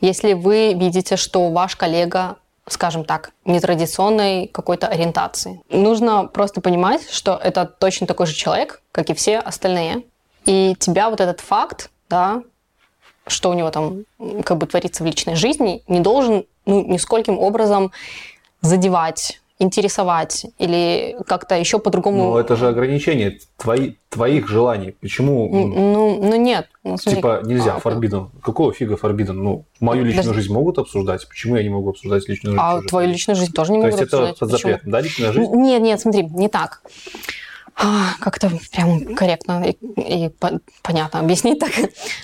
[SPEAKER 2] Если вы видите, что ваш коллега скажем так, нетрадиционной какой-то ориентации. Нужно просто понимать, что это точно такой же человек, как и все остальные. И тебя вот этот факт, да, что у него там как бы творится в личной жизни, не должен ну, нискольким образом задевать интересовать или как-то еще по-другому.
[SPEAKER 1] Но это же ограничение твои, твоих желаний. Почему?
[SPEAKER 2] Ну, ну нет. Ну,
[SPEAKER 1] смотри. Типа нельзя, а, forbidden. Какого фига forbidden? Ну, мою личную Даже... жизнь могут обсуждать. Почему я не могу обсуждать личную жизнь?
[SPEAKER 2] А твою личную жизнь тоже не могут обсуждать. То
[SPEAKER 1] есть это под запретом, да, личная жизнь?
[SPEAKER 2] Нет, нет, смотри, не так. А, как-то прям корректно и, и по- понятно объяснить так.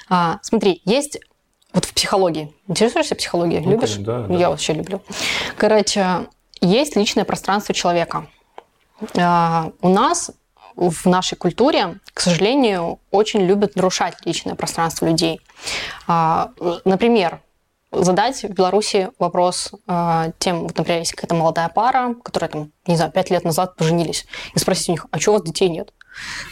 [SPEAKER 2] А, смотри, есть вот в психологии. Интересуешься психологией? Ну, Любишь?
[SPEAKER 1] Да,
[SPEAKER 2] да. Я вообще люблю. Короче, есть личное пространство человека. А, у нас в нашей культуре, к сожалению, очень любят нарушать личное пространство людей. А, например, задать в Беларуси вопрос а, тем, вот, например, есть какая-то молодая пара, которая, там, не знаю, пять лет назад поженились, и спросить у них, а что у вас детей нет?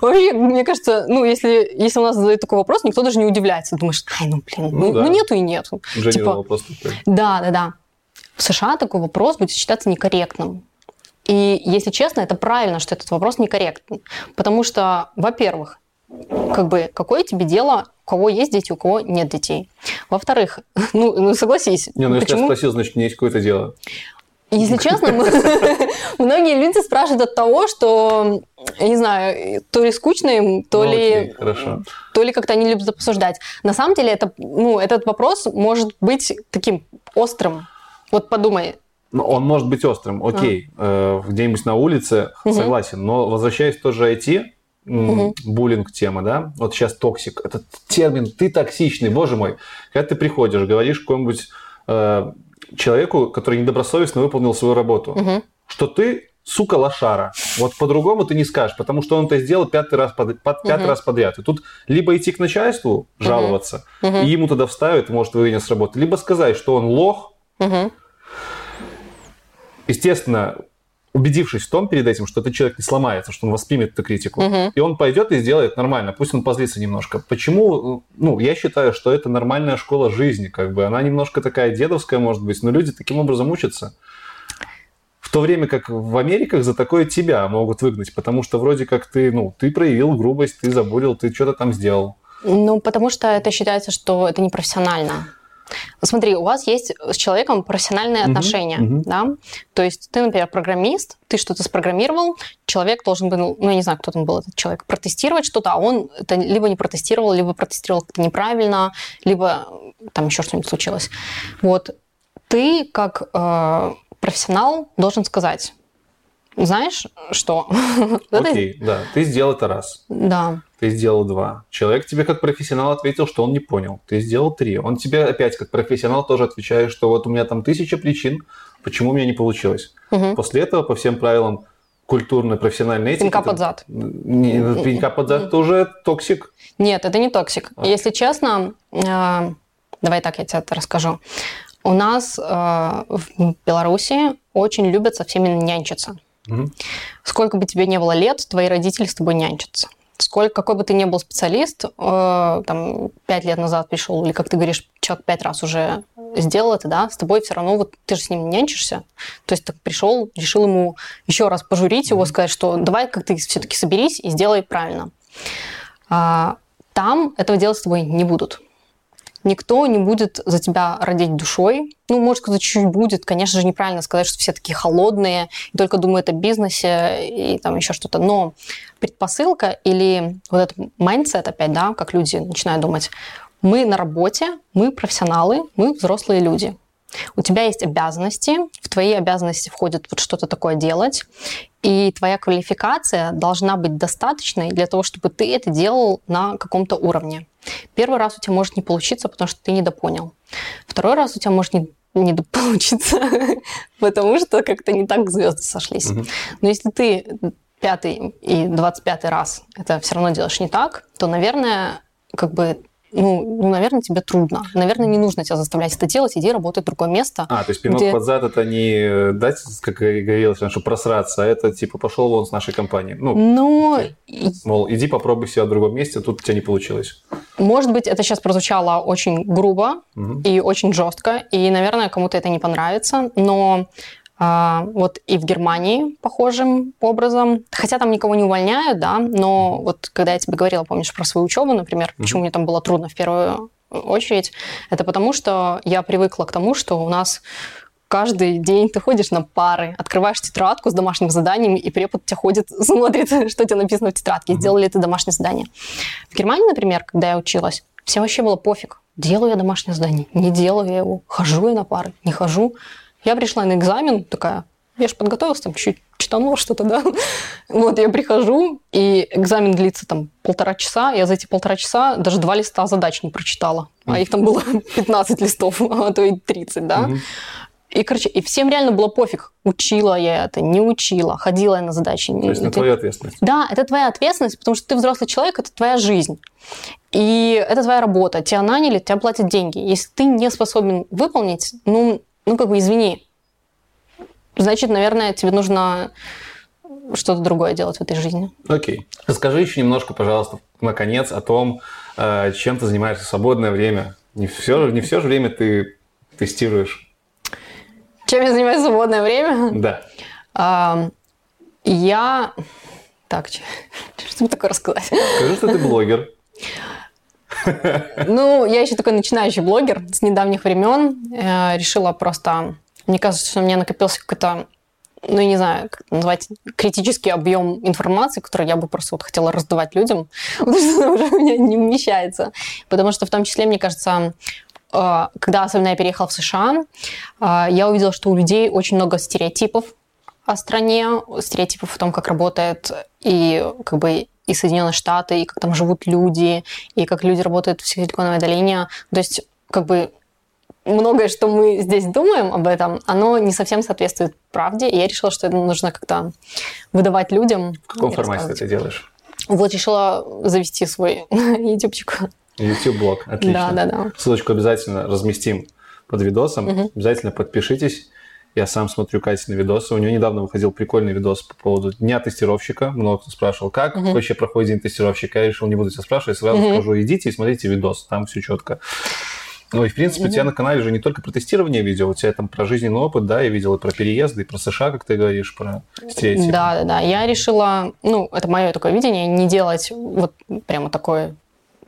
[SPEAKER 2] Вообще, мне кажется, ну, если, если у нас задают такой вопрос, никто даже не удивляется. Думаешь, ай, ну, блин, ну, ну, да. ну нету и нету.
[SPEAKER 1] Типа, вопрос
[SPEAKER 2] Да, да, да. В США такой вопрос будет считаться некорректным. И, если честно, это правильно, что этот вопрос некорректный. Потому что, во-первых, как бы, какое тебе дело, у кого есть дети, у кого нет детей. Во-вторых, ну, ну согласись.
[SPEAKER 1] Не, ну почему? если я спросил, значит, не есть какое-то дело.
[SPEAKER 2] Если честно, многие люди спрашивают от того, что, я не знаю, то ли скучно им, то ну, ли...
[SPEAKER 1] хорошо.
[SPEAKER 2] То ли как-то они любят обсуждать. На самом деле, это, ну, этот вопрос может быть таким острым вот подумай.
[SPEAKER 1] Ну, он может быть острым, окей, а. э, где-нибудь на улице, угу. согласен. Но возвращаясь тоже IT, угу. буллинг тема, да, вот сейчас toxic, этот термин, ты токсичный, боже мой. Когда ты приходишь, говоришь какому-нибудь э, человеку, который недобросовестно выполнил свою работу, угу. что ты сука лошара. Вот по-другому ты не скажешь, потому что он это сделал пятый раз, под, под, пятый uh раз подряд. И тут либо идти к начальству, жаловаться, uh и ему тогда вставят, может, выведен с работы, либо сказать, что он лох, Угу. Естественно, убедившись в том перед этим, что этот человек не сломается, что он воспримет эту критику, угу. и он пойдет и сделает нормально, пусть он позлится немножко. Почему? Ну, я считаю, что это нормальная школа жизни, как бы. Она немножко такая дедовская, может быть, но люди таким образом учатся. В то время как в Америках за такое тебя могут выгнать, потому что вроде как ты, ну, ты проявил грубость, ты забурил, ты что-то там сделал.
[SPEAKER 2] Ну, потому что это считается, что это непрофессионально. Смотри, у вас есть с человеком профессиональные uh-huh, отношения, uh-huh. да? То есть ты, например, программист, ты что-то спрограммировал, человек должен был, ну, я не знаю, кто там был этот человек, протестировать что-то, а он это либо не протестировал, либо протестировал как-то неправильно, либо там еще что-нибудь случилось. Вот. Ты, как э, профессионал, должен сказать, знаешь, что?
[SPEAKER 1] Окей, да, ты сделал это раз.
[SPEAKER 2] Да.
[SPEAKER 1] Ты сделал два. Человек тебе как профессионал ответил, что он не понял. Ты сделал три. Он тебе опять как профессионал тоже отвечает, что вот у меня там тысяча причин, почему у меня не получилось. Угу. После этого по всем правилам культурной, профессиональной этики...
[SPEAKER 2] Пинка под зад.
[SPEAKER 1] Не, пинка под зад – это уже toxic.
[SPEAKER 2] Нет, это не toxic. А. Если честно, э, давай так я тебе это расскажу. У нас э, в Беларуси очень любят со всеми нянчиться. Угу. Сколько бы тебе не было лет, твои родители с тобой нянчатся. Сколько, какой бы ты ни был специалист, э, там, пять лет назад пришел, или, как ты говоришь, человек пять раз уже сделал это, да, с тобой все равно, вот ты же с ним нянчишься. То есть ты пришел, решил ему еще раз пожурить его, сказать, что давай как ты все-таки соберись и сделай правильно. А, там этого делать с тобой не будут никто не будет за тебя родить душой. Ну, может, кто-то чуть-чуть будет. Конечно же, неправильно сказать, что все такие холодные, и только думают о бизнесе и там еще что-то. Но предпосылка или вот этот mindset опять, да, как люди начинают думать, Мы на работе, мы профессионалы, мы взрослые люди. У тебя есть обязанности, в твои обязанности входит вот что-то такое делать, и твоя квалификация должна быть достаточной для того, чтобы ты это делал на каком-то уровне. Первый раз у тебя может не получиться, потому что ты недопонял. Второй раз у тебя может не не получится, потому что как-то не так звезды сошлись. Но если ты пятый и двадцать пятый раз это все равно делаешь не так, то, наверное, как бы ну, ну, наверное, тебе трудно. Наверное, не нужно тебя заставлять это делать, иди работай в другое место.
[SPEAKER 1] А, то есть пинок где... под зад это не дать, как говорилось, что просраться, а это типа пошел вон с нашей компании. Ну,
[SPEAKER 2] Но...
[SPEAKER 1] мол, иди попробуй себя в другом месте, тут у тебя не получилось.
[SPEAKER 2] Может быть, это сейчас прозвучало очень грубо угу. и очень жестко, и, наверное, кому-то это не понравится, но вот и в Германии похожим образом. Хотя там никого не увольняют, да, но вот когда я тебе говорила, помнишь, про свою учебу, например, mm-hmm. почему мне там было трудно в первую очередь, это потому что я привыкла к тому, что у нас каждый день ты ходишь на пары, открываешь тетрадку с домашним заданием, и препод тебя ходит, смотрит, что у тебя написано в тетрадке, mm-hmm. сделали ты домашнее задание. В Германии, например, когда я училась, всем вообще было пофиг, делаю я домашнее задание, не делаю я его, хожу я на пары, не хожу. Я пришла на экзамен, такая, я же подготовилась, там чуть читанула что-то, да. Вот я прихожу, и экзамен длится там полтора часа. Я за эти полтора часа даже два листа задач не прочитала. А их там было 15 листов, а то и 30, да. И, короче, и всем реально было пофиг, учила я это, не учила, ходила я на задачи.
[SPEAKER 1] То есть
[SPEAKER 2] это
[SPEAKER 1] твоя ответственность.
[SPEAKER 2] Да, это твоя ответственность, потому что ты взрослый человек, это твоя жизнь. И это твоя работа. Тебя наняли, тебя платят деньги. Если ты не способен выполнить, ну, ну, как бы, извини, значит, наверное, тебе нужно что-то другое делать в этой жизни.
[SPEAKER 1] Окей. Расскажи еще немножко, пожалуйста, наконец, о том, э, чем ты занимаешься в свободное время. Не все, не все же время ты тестируешь.
[SPEAKER 2] Чем я занимаюсь в свободное время?
[SPEAKER 1] Да.
[SPEAKER 2] А, я... Так, что мне такое рассказать?
[SPEAKER 1] Скажи, что ты блогер.
[SPEAKER 2] Ну, я еще такой начинающий блогер с недавних времен. Э, решила просто... Мне кажется, что у меня накопился какой-то ну, не знаю, как назвать, критический объем информации, который я бы просто вот хотела раздавать людям, потому что она уже у меня не вмещается. Потому что в том числе, мне кажется, э, когда особенно я переехала в США, э, я увидела, что у людей очень много стереотипов о стране, стереотипов о том, как работает и как бы и Соединенные Штаты, и как там живут люди, и как люди работают в Силиконовой долине. То есть, как бы многое, что мы здесь думаем об этом, оно не совсем соответствует правде, и я решила, что это нужно как-то выдавать людям.
[SPEAKER 1] В каком формате ты делаешь?
[SPEAKER 2] Вот решила завести свой ютубчик.
[SPEAKER 1] YouTube-блог, отлично.
[SPEAKER 2] Да, да, да.
[SPEAKER 1] Ссылочку обязательно разместим под видосом. Угу. Обязательно подпишитесь. Я сам смотрю Катины видосы. У нее недавно выходил прикольный видос по поводу Дня тестировщика. Много кто спрашивал, как uh-huh. вообще проходит День тестировщика. Я решил, не буду тебя спрашивать, сразу uh-huh. скажу, идите и смотрите видос, там все четко. Ну и, в принципе, uh-huh. у тебя на канале же не только про тестирование видео, у тебя там про жизненный опыт, да, я видел и про переезды, и про США, как ты говоришь, про стереотипы.
[SPEAKER 2] Да, да, да. Я решила, ну, это мое такое видение, не делать вот прямо такое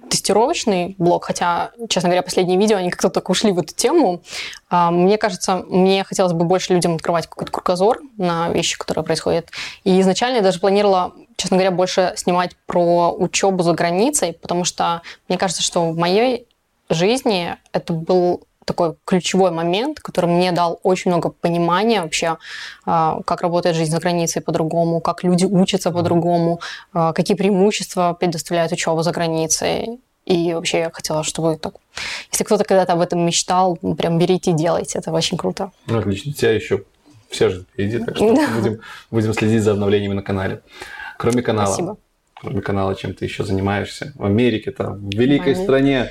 [SPEAKER 2] тестировочный блог, хотя, честно говоря, последние видео, они как-то так ушли в эту тему. А, мне кажется, мне хотелось бы больше людям открывать какой-то кругозор на вещи, которые происходят. И изначально я даже планировала, честно говоря, больше снимать про учебу за границей, потому что мне кажется, что в моей жизни это был такой ключевой момент, который мне дал очень много понимания вообще, а, как работает жизнь за границей по-другому, как люди учатся по-другому, а, какие преимущества предоставляет учеба за границей. И вообще я хотела, чтобы так... Если кто-то когда-то об этом мечтал, ну, прям берите и делайте. Это очень круто.
[SPEAKER 1] Ну, отлично. Тебя еще все же впереди, так что да. будем, будем следить за обновлениями на канале. Кроме канала.
[SPEAKER 2] Спасибо.
[SPEAKER 1] Кроме канала, чем ты еще занимаешься? В Америке, там, в великой в стране.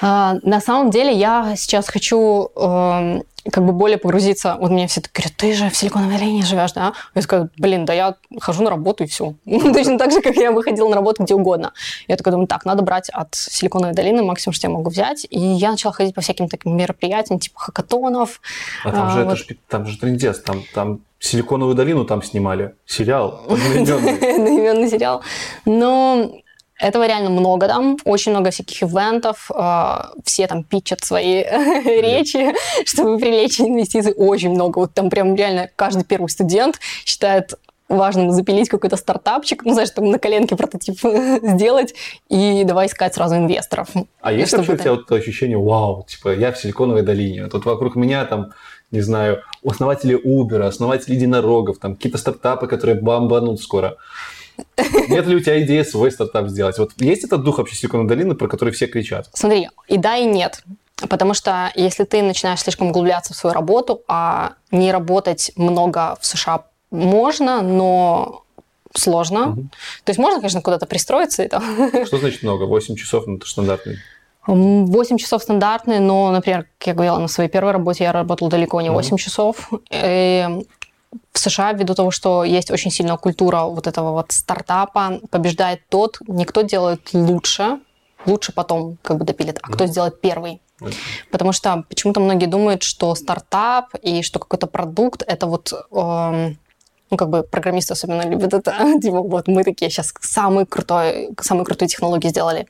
[SPEAKER 2] А, на самом деле я сейчас хочу э, как бы более погрузиться. Вот мне все говорят, ты же в Силиконовой долине живешь, да? Я скажу, блин, да я хожу на работу и все. Точно так же, как я бы ходила на работу где угодно. Я такая думаю, так, надо брать от Силиконовой долины максимум, что я могу взять. И я начала ходить по всяким таким мероприятиям, типа хакатонов.
[SPEAKER 1] А там а, же, вот. это, там же трендец, там, там Силиконовую долину там снимали. Сериал.
[SPEAKER 2] Одноименный сериал. Но этого реально много там, очень много всяких ивентов, а, все там питчат свои речи, чтобы привлечь инвестиции, очень много. Вот там прям реально каждый первый студент считает важным запилить какой-то стартапчик, ну, знаешь, там на коленке прототип сделать, и давай искать сразу инвесторов.
[SPEAKER 1] А есть вообще у тебя вот ощущение, вау, типа, я в Силиконовой долине, тут вокруг меня там, не знаю, основатели Uber, основатели единорогов, там какие-то стартапы, которые бомбанут скоро. Нет ли у тебя идеи свой стартап сделать? Вот есть этот дух вообще Силиконовой долины, про который все кричат?
[SPEAKER 2] Смотри, и да, и нет. Потому что если ты начинаешь слишком углубляться в свою работу, а не работать много в США можно, но сложно. Угу. То есть можно, конечно, куда-то пристроиться. И там.
[SPEAKER 1] Что значит много? 8 часов, ну это стандартный.
[SPEAKER 2] 8 часов стандартные, но, например, как я говорила, на своей первой работе я работала далеко не 8 угу. часов. И в США, ввиду того, что есть очень сильная культура вот этого вот стартапа, побеждает тот, никто делает лучше, лучше потом как бы допилит, а кто сделает первый. Потому что почему-то многие думают, что стартап и что какой-то продукт это вот э, ну, как бы программисты особенно любят это, типа, вот мы такие сейчас самые крутой, самые крутые технологии сделали.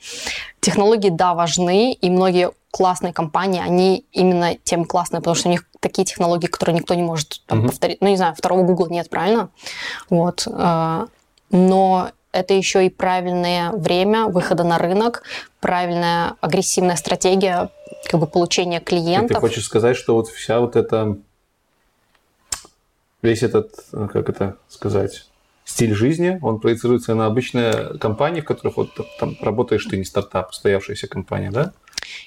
[SPEAKER 2] Технологии, да, важны, и многие классные компании, они именно тем классные, потому что у них такие технологии, которые никто не может там, mm-hmm. повторить. Ну, не знаю, второго Google нет, правильно? Вот. Э, но это еще и правильное время выхода на рынок, правильная агрессивная стратегия как бы получения клиентов.
[SPEAKER 1] И ты хочешь сказать, что вот вся вот эта весь этот, э, как это сказать, стиль жизни, он проецируется на обычные компании, в которых вот там работаешь ты не стартап, устоявшаяся компания, да?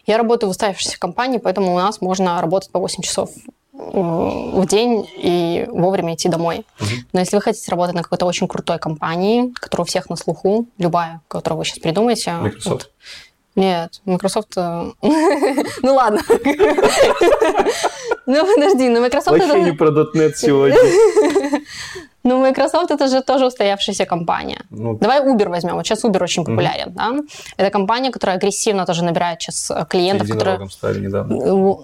[SPEAKER 2] Я работаю в устоявшейся компании, поэтому у нас можно работать по 8 часов в день и вовремя идти домой. Угу. Но если вы хотите работать на какой-то очень крутой компании, которая у всех на слуху, любая, которую вы сейчас придумаете...
[SPEAKER 1] Microsoft. Вот,
[SPEAKER 2] нет, Microsoft... Э, ну ладно. Ну подожди, но Microsoft...
[SPEAKER 1] Вообще не про .NET сегодня.
[SPEAKER 2] Ну, Microsoft это же тоже устоявшаяся компания. Ну, Давай Uber возьмем. Вот сейчас Uber очень популярен, mm да? Это компания, которая агрессивно тоже набирает сейчас э, клиентов.
[SPEAKER 1] Которые... стали недавно.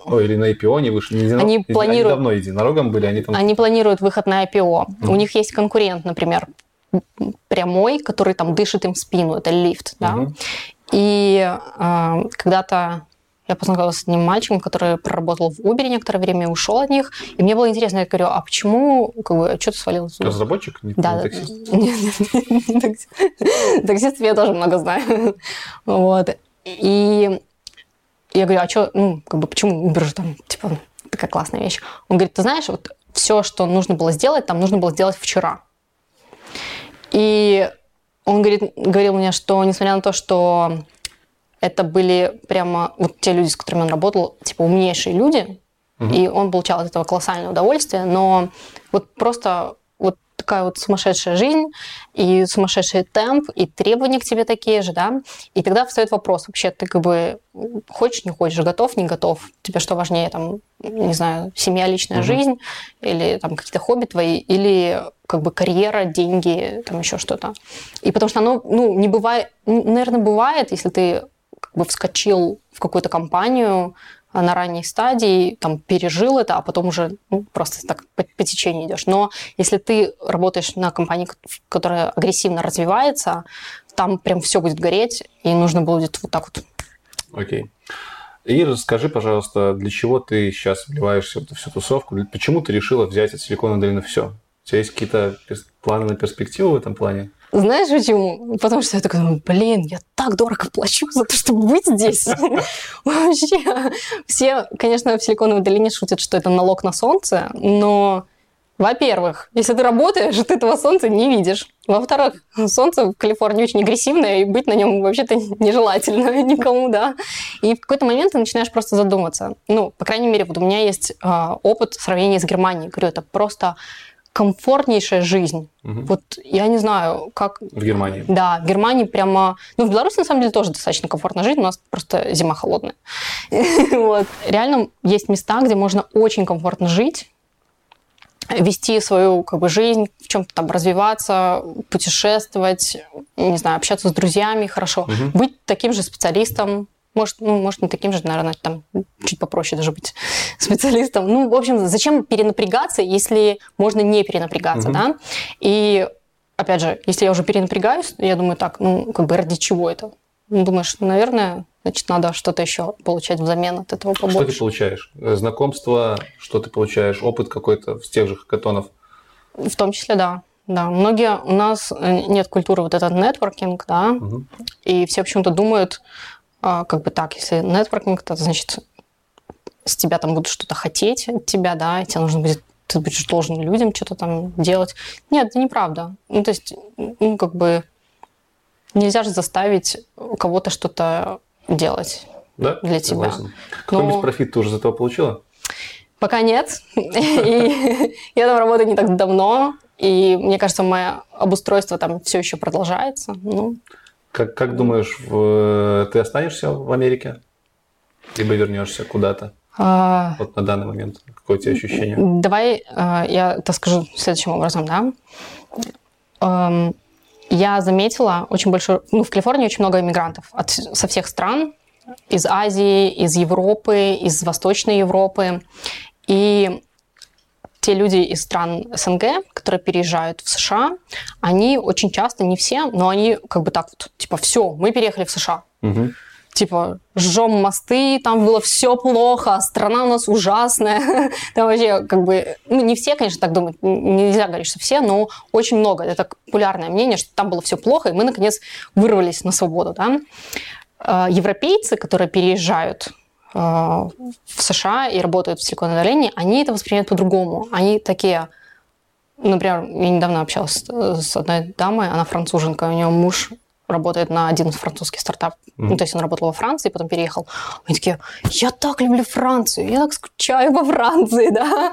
[SPEAKER 1] Ой, или на IPO они вышли. Не единорог...
[SPEAKER 2] Они планируют... Они
[SPEAKER 1] давно единорогом были, они там...
[SPEAKER 2] Они планируют выход на IPO. mm У них есть конкурент, например, прямой, который там дышит им в спину, это лифт, да. mm и э, когда-то я познакомилась с одним мальчиком, который проработал в Uber некоторое время и ушел от них. И мне было интересно, я говорю, а почему, как бы, что ты свалил?
[SPEAKER 1] Разработчик?
[SPEAKER 2] Не, да, не таксист? Нет, нет, таксист. Таксист я тоже много знаю. Вот. И я говорю, а что, ну, как бы, почему Uber же там, типа, такая классная вещь? Он говорит, ты знаешь, вот все, что нужно было сделать, там нужно было сделать вчера. И он говорит, говорил мне, что несмотря на то, что это были прямо вот те люди, с которыми он работал, типа умнейшие люди, угу. и он получал от этого колоссальное удовольствие, но вот просто такая вот сумасшедшая жизнь и сумасшедший темп, и требования к тебе такие же, да, и тогда встает вопрос, вообще ты как бы хочешь, не хочешь, готов, не готов, тебе что важнее, там, не знаю, семья, личная угу. жизнь, или там какие-то хобби твои, или как бы карьера, деньги, там еще что-то. И потому что оно, ну, не бывает, наверное, бывает, если ты как бы вскочил в какую-то компанию на ранней стадии, там, пережил это, а потом уже ну, просто так по, по течению идешь. Но если ты работаешь на компании, которая агрессивно развивается, там прям все будет гореть, и нужно будет вот так вот.
[SPEAKER 1] Окей. Okay. И расскажи, пожалуйста, для чего ты сейчас вливаешься в эту всю тусовку? Почему ты решила взять от Силикона долины все? У тебя есть какие-то планы на перспективу в этом плане?
[SPEAKER 2] Знаешь почему? Потому что я такая, блин, я так дорого плачу за то, чтобы быть здесь. Вообще. Все, конечно, в Силиконовой долине шутят, что это налог на солнце, но во-первых, если ты работаешь, ты этого солнца не видишь. Во-вторых, солнце в Калифорнии очень агрессивное, и быть на нем вообще-то нежелательно никому, да. И в какой-то момент ты начинаешь просто задуматься. Ну, по крайней мере, вот у меня есть э, опыт сравнения с Германией. Говорю, это просто комфортнейшая жизнь. Угу. Вот я не знаю, как...
[SPEAKER 1] В Германии.
[SPEAKER 2] Да, в Германии прямо... Ну, в Беларуси, на самом деле, тоже достаточно комфортная жизнь, у нас просто зима холодная. вот. Реально есть места, где можно очень комфортно жить, вести свою как бы, жизнь, в чем-то там развиваться, путешествовать, не знаю, общаться с друзьями хорошо, угу. быть таким же специалистом, может, ну, может, не таким же, наверное, там чуть попроще даже быть специалистом. Ну, в общем, зачем перенапрягаться, если можно не перенапрягаться, угу. да? И, опять же, если я уже перенапрягаюсь, я думаю, так, ну, как бы ради чего это? Ну, думаешь, наверное, значит, надо что-то еще получать взамен от этого побольше.
[SPEAKER 1] Что ты получаешь? Знакомство, что ты получаешь? Опыт какой-то с тех же хакатонов?
[SPEAKER 2] В том числе, да. Да, многие у нас э, нет культуры вот этот нетворкинг, да, угу. и все почему-то думают, как бы так, если нетворкинг, то значит с тебя там будут что-то хотеть от тебя, да, и тебе нужно будет ты будешь должен людям что-то там делать. Нет, это неправда. Ну, то есть, ну, как бы нельзя же заставить кого-то что-то делать
[SPEAKER 1] да?
[SPEAKER 2] для тебя.
[SPEAKER 1] Какой-нибудь Но... профит ты уже из этого получила?
[SPEAKER 2] Пока нет. И я там работаю не так давно, и мне кажется, мое обустройство там все еще продолжается. Ну.
[SPEAKER 1] Как, как думаешь, в... ты останешься в Америке? Либо вернешься куда-то? А... Вот на данный момент. Какое у тебя ощущение?
[SPEAKER 2] Давай а, я это скажу следующим образом, да. Эм, я заметила очень большой... Ну, в Калифорнии очень много иммигрантов от, со всех стран. Из Азии, из Европы, из Восточной Европы. И те люди из стран СНГ, которые переезжают в США, они очень часто, не все, но они как бы так вот, типа, все, мы переехали в США. Угу. Типа, жжем мосты, там было все плохо, страна у нас ужасная. Там вообще, как бы, ну, не все, конечно, так думают, нельзя говорить, что все, но очень много. Это популярное мнение, что там было все плохо, и мы, наконец, вырвались на свободу, да. А, европейцы, которые переезжают в США и работают в Силиконовой долине, они это воспринимают по-другому. Они такие, например, я недавно общалась с одной дамой, она француженка, у нее муж работает на один французский стартап. Mm-hmm. Ну, то есть он работал во Франции, потом переехал. Они такие, я так люблю Францию, я так скучаю во Франции, да.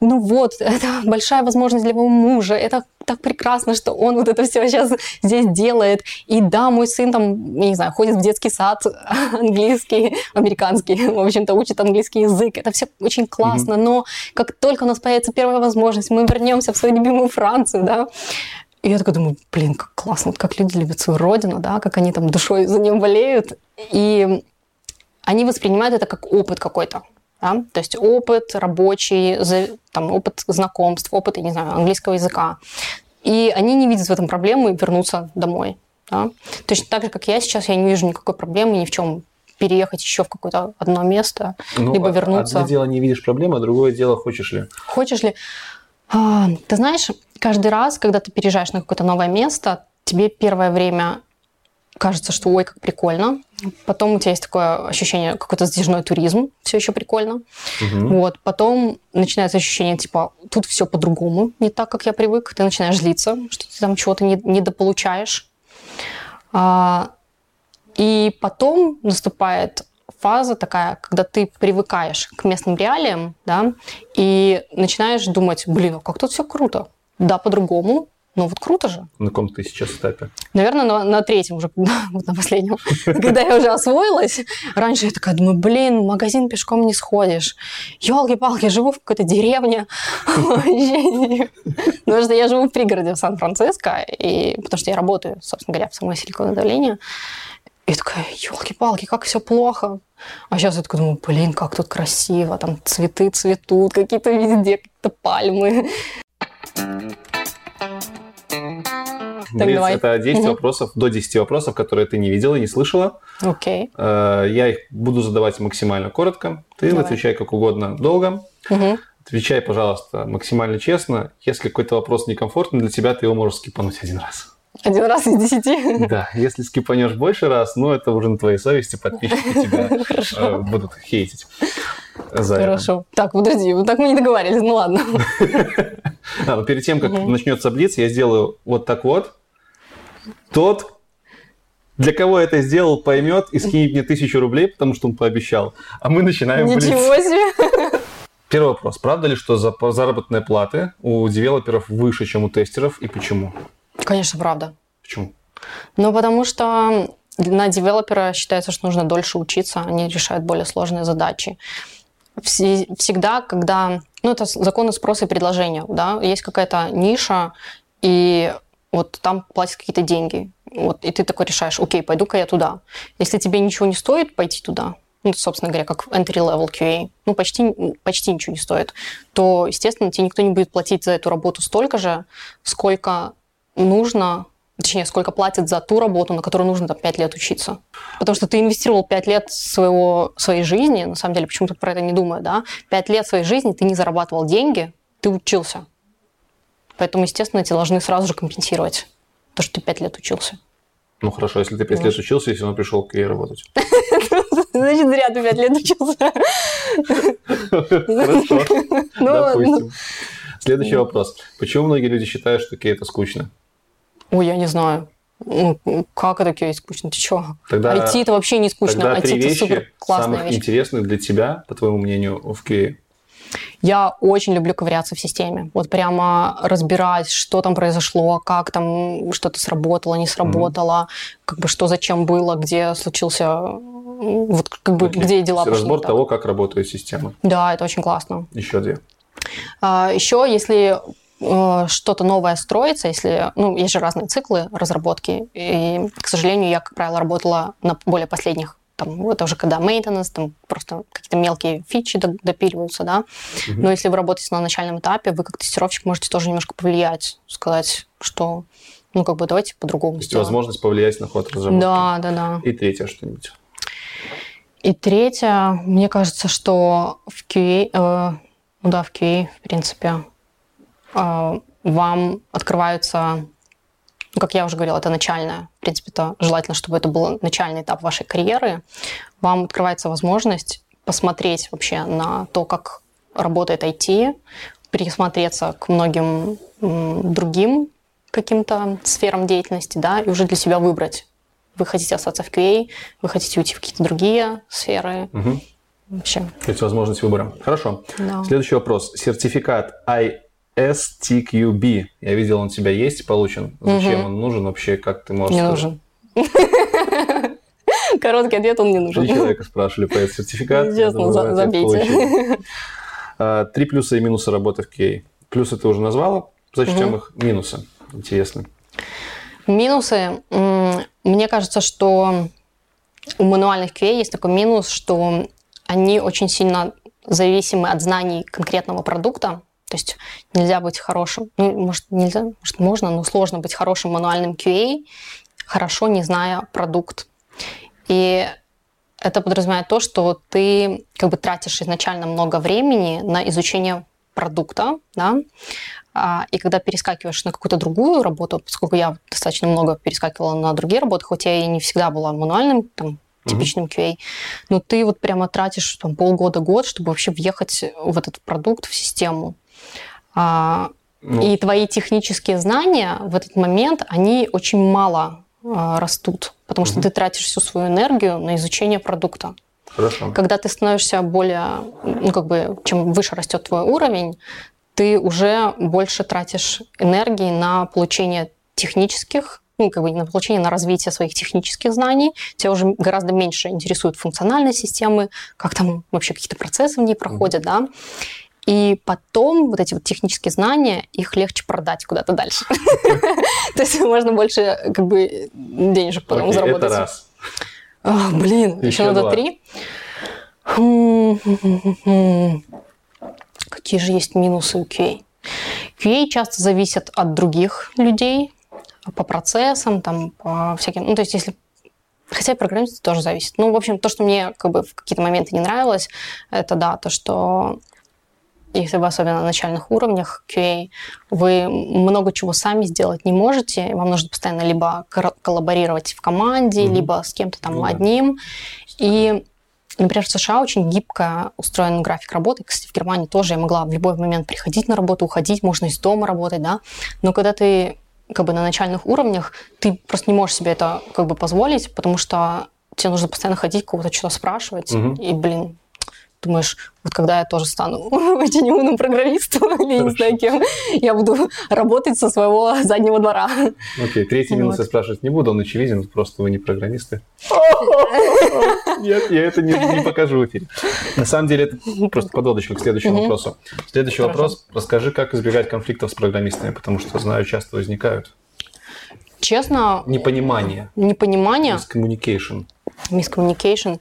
[SPEAKER 2] Ну вот, это большая возможность для моего мужа, это так прекрасно, что он вот это все сейчас здесь делает. И да, мой сын там, я не знаю, ходит в детский сад английский, американский, в общем-то, учит английский язык. Это все очень классно, mm-hmm. но как только у нас появится первая возможность, мы вернемся в свою любимую Францию, да, и я такая думаю, блин, как классно, вот как люди любят свою родину, да, как они там душой за ним болеют. И они воспринимают это как опыт какой-то. Да? То есть опыт рабочий, там, опыт знакомств, опыт, я не знаю, английского языка. И они не видят в этом проблемы вернуться домой. Да? Точно так же, как я сейчас, я не вижу никакой проблемы ни в чем переехать еще в какое-то одно место, ну, либо вернуться.
[SPEAKER 1] Одно дело не видишь проблемы, а другое дело хочешь ли.
[SPEAKER 2] Хочешь ли. А, ты знаешь, каждый раз, когда ты переезжаешь на какое-то новое место, тебе первое время кажется, что ой, как прикольно. Потом у тебя есть такое ощущение, какой-то сдвижной туризм, все еще прикольно. Угу. Вот. Потом начинается ощущение, типа, тут все по-другому, не так, как я привык. Ты начинаешь злиться, что ты там чего-то не, недополучаешь. А, и потом наступает фаза такая, когда ты привыкаешь к местным реалиям, да, и начинаешь думать, блин, а как тут все круто. Да, по-другому, но вот круто же.
[SPEAKER 1] На каком ты сейчас этапе?
[SPEAKER 2] Наверное, на, на третьем уже, вот на последнем. Когда я уже освоилась, раньше я такая думаю, блин, в магазин пешком не сходишь. Елки-палки, живу в какой-то деревне. Потому что я живу в пригороде в Сан-Франциско, и потому что я работаю, собственно говоря, в самой Силиконовой долине. И такая, елки-палки, как все плохо. А сейчас я такая думаю, блин, как тут красиво, там цветы цветут, какие-то везде, какие-то пальмы.
[SPEAKER 1] Так, давай. Это 10 угу. вопросов, до 10 вопросов, которые ты не видела и не слышала.
[SPEAKER 2] Окей.
[SPEAKER 1] Э, я их буду задавать максимально коротко. Ты давай. отвечай как угодно долго. Угу. Отвечай, пожалуйста, максимально честно. Если какой-то вопрос некомфортный для тебя, ты его можешь скипануть один раз.
[SPEAKER 2] Один раз из десяти?
[SPEAKER 1] Да, если скипанешь больше раз, ну, это уже на твоей совести, подписчики тебя э, будут хейтить.
[SPEAKER 2] За Хорошо. Так, подожди, вот так мы не договорились, ну ладно.
[SPEAKER 1] А, перед тем, как начнется блиц, я сделаю вот так вот. Тот, для кого это сделал, поймет и скинет мне тысячу рублей, потому что он пообещал. А мы начинаем
[SPEAKER 2] Ничего блиц. себе!
[SPEAKER 1] Первый вопрос. Правда ли, что заработные платы у девелоперов выше, чем у тестеров, и почему?
[SPEAKER 2] Конечно, правда.
[SPEAKER 1] Почему?
[SPEAKER 2] Ну, потому что на девелопера считается, что нужно дольше учиться, они решают более сложные задачи. Всегда, когда... Ну, это законы спроса и предложения, да, есть какая-то ниша, и вот там платят какие-то деньги. Вот, и ты такой решаешь, окей, пойду-ка я туда. Если тебе ничего не стоит пойти туда, ну, собственно говоря, как entry-level QA, ну, почти, почти ничего не стоит, то, естественно, тебе никто не будет платить за эту работу столько же, сколько нужно, точнее, сколько платят за ту работу, на которую нужно там 5 лет учиться. Потому что ты инвестировал 5 лет своего, своей жизни, на самом деле, почему-то про это не думаю, да, 5 лет своей жизни ты не зарабатывал деньги, ты учился. Поэтому, естественно, эти должны сразу же компенсировать то, что ты пять лет учился.
[SPEAKER 1] Ну хорошо, если ты пять лет учился, если он пришел к ей работать.
[SPEAKER 2] Значит, зря ты пять лет учился.
[SPEAKER 1] Хорошо, ну, допустим. Следующий вопрос. Почему многие люди считают, что кей это скучно?
[SPEAKER 2] Ой, я не знаю. Ну, как это кей скучно? Ты что? Тогда, IT это вообще не скучно.
[SPEAKER 1] Тогда IT это супер классная самых вещь. интересных для тебя, по твоему мнению, в кей?
[SPEAKER 2] Я очень люблю ковыряться в системе. Вот прямо разбирать, что там произошло, как там что-то сработало, не сработало, mm-hmm. как бы что зачем было, где случился, вот как бы okay. где дела
[SPEAKER 1] пошли. Разбор того, как работает система.
[SPEAKER 2] Да, это очень классно.
[SPEAKER 1] Еще две.
[SPEAKER 2] А, еще, если что-то новое строится, если, ну, есть же разные циклы разработки, и, к сожалению, я, как правило, работала на более последних там, это уже когда maintenance, там просто какие-то мелкие фичи допиливаются, да. Угу. Но если вы работаете на начальном этапе, вы как тестировщик можете тоже немножко повлиять, сказать, что, ну, как бы давайте по-другому
[SPEAKER 1] есть возможность повлиять на ход разработки.
[SPEAKER 2] Да, да, да.
[SPEAKER 1] И третье что-нибудь.
[SPEAKER 2] И третье, мне кажется, что в QA, э, ну да, в QA, в принципе, э, вам открываются ну, как я уже говорила, это начальное. В принципе, это желательно, чтобы это был начальный этап вашей карьеры. Вам открывается возможность посмотреть вообще на то, как работает IT, присмотреться к многим другим каким-то сферам деятельности, да, и уже для себя выбрать. Вы хотите остаться в QA, вы хотите уйти в какие-то другие сферы.
[SPEAKER 1] Угу. Вообще. То есть возможность выбора. Хорошо. Да. Следующий вопрос. Сертификат I STQB. Я видел, он у тебя есть, получен. Зачем угу. он нужен вообще? Как ты можешь...
[SPEAKER 2] Не нужен. Короткий ответ, он не нужен.
[SPEAKER 1] Три человека спрашивали про этот сертификат.
[SPEAKER 2] Честно, забейте.
[SPEAKER 1] А, три плюса и минуса работы в QA. Плюсы ты уже назвала, зачтем их. Минусы. Интересно.
[SPEAKER 2] Минусы. Мне кажется, что у мануальных QA есть такой минус, что они очень сильно зависимы от знаний конкретного продукта. То есть нельзя быть хорошим, ну, может, нельзя, может, можно, но сложно быть хорошим мануальным QA, хорошо не зная продукт. И это подразумевает то, что ты как бы тратишь изначально много времени на изучение продукта, да, а, и когда перескакиваешь на какую-то другую работу, поскольку я достаточно много перескакивала на другие работы, хоть я и не всегда была мануальным, там, типичным QA, но ты вот прямо тратишь там, полгода-год, чтобы вообще въехать в этот продукт, в систему. А, ну. И твои технические знания в этот момент, они очень мало а, растут, потому что угу. ты тратишь всю свою энергию на изучение продукта.
[SPEAKER 1] Хорошо.
[SPEAKER 2] Когда ты становишься более, ну как бы, чем выше растет твой уровень, ты уже больше тратишь энергии на получение технических ну, как бы на получение, на развитие своих технических знаний. Тебя уже гораздо меньше интересуют функциональные системы, как там вообще какие-то процессы в ней проходят, mm да. И потом вот эти вот технические знания, их легче продать куда-то дальше. То есть можно больше как бы денежек потом заработать.
[SPEAKER 1] Это раз.
[SPEAKER 2] Блин, еще надо три. Какие же есть минусы у QA? QA часто зависят от других людей по процессам, там, по всяким... Ну, то есть если Хотя и программист тоже зависит. Ну, в общем, то, что мне как бы в какие-то моменты не нравилось, это да, то, что если вы особенно на начальных уровнях QA, вы много чего сами сделать не можете. Вам нужно постоянно либо коллаборировать в команде, mm-hmm. либо с кем-то там ну, одним. И Например, в США очень гибко устроен график работы. Кстати, в Германии тоже я могла в любой момент приходить на работу, уходить, можно из дома работать, да. Но когда ты как бы на начальных уровнях, ты просто не можешь себе это как бы позволить, потому что тебе нужно постоянно ходить, кого-то что-то спрашивать. Угу. И, блин, думаешь, вот когда я тоже стану очень умным программистом или не знаю кем, я буду работать со своего заднего двора.
[SPEAKER 1] Окей, третий минус вот. я спрашивать не буду, он очевиден, просто вы не программисты. Нет, я это не, не покажу в эфире. На самом деле, это просто подводочка к следующему вопросу. Следующий вопрос. Расскажи, как избегать конфликтов с программистами, потому что, знаю, часто возникают.
[SPEAKER 2] Честно...
[SPEAKER 1] Непонимание.
[SPEAKER 2] Непонимание.
[SPEAKER 1] Miscommunication.
[SPEAKER 2] Miscommunication.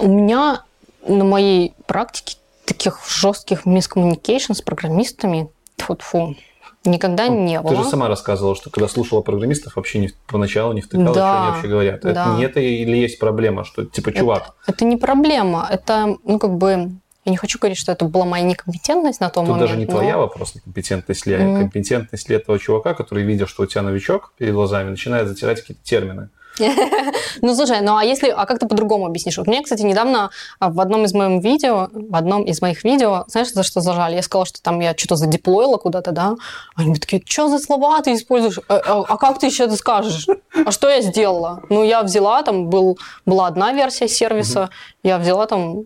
[SPEAKER 2] У меня на моей практике таких жестких мискоммуникейшн с программистами, фу-фу, никогда ну, не было.
[SPEAKER 1] Ты же сама рассказывала, что когда слушала программистов, вообще не, поначалу не втыкала, да, что они вообще говорят. Да. Это не это или есть проблема, что типа чувак?
[SPEAKER 2] Это, это не проблема, это, ну, как бы Я не хочу говорить, что это была моя некомпетентность на том
[SPEAKER 1] Тут
[SPEAKER 2] момент.
[SPEAKER 1] даже не
[SPEAKER 2] но...
[SPEAKER 1] твоя вопрос, некомпетентность ли, а mm-hmm. компетентность ли этого чувака, который, видя, что у тебя новичок перед глазами, начинает затирать какие-то термины.
[SPEAKER 2] Ну, слушай, ну а если, а как ты по-другому объяснишь? Вот мне, кстати, недавно а, в одном из моих видео, в одном из моих видео, знаешь, за что зажали? Я сказала, что там я что-то задеплоила куда-то, да? Они такие, что за слова ты используешь? А, а, а как ты еще это скажешь? А что я сделала? Ну, я взяла, там был, была одна версия сервиса, я взяла там,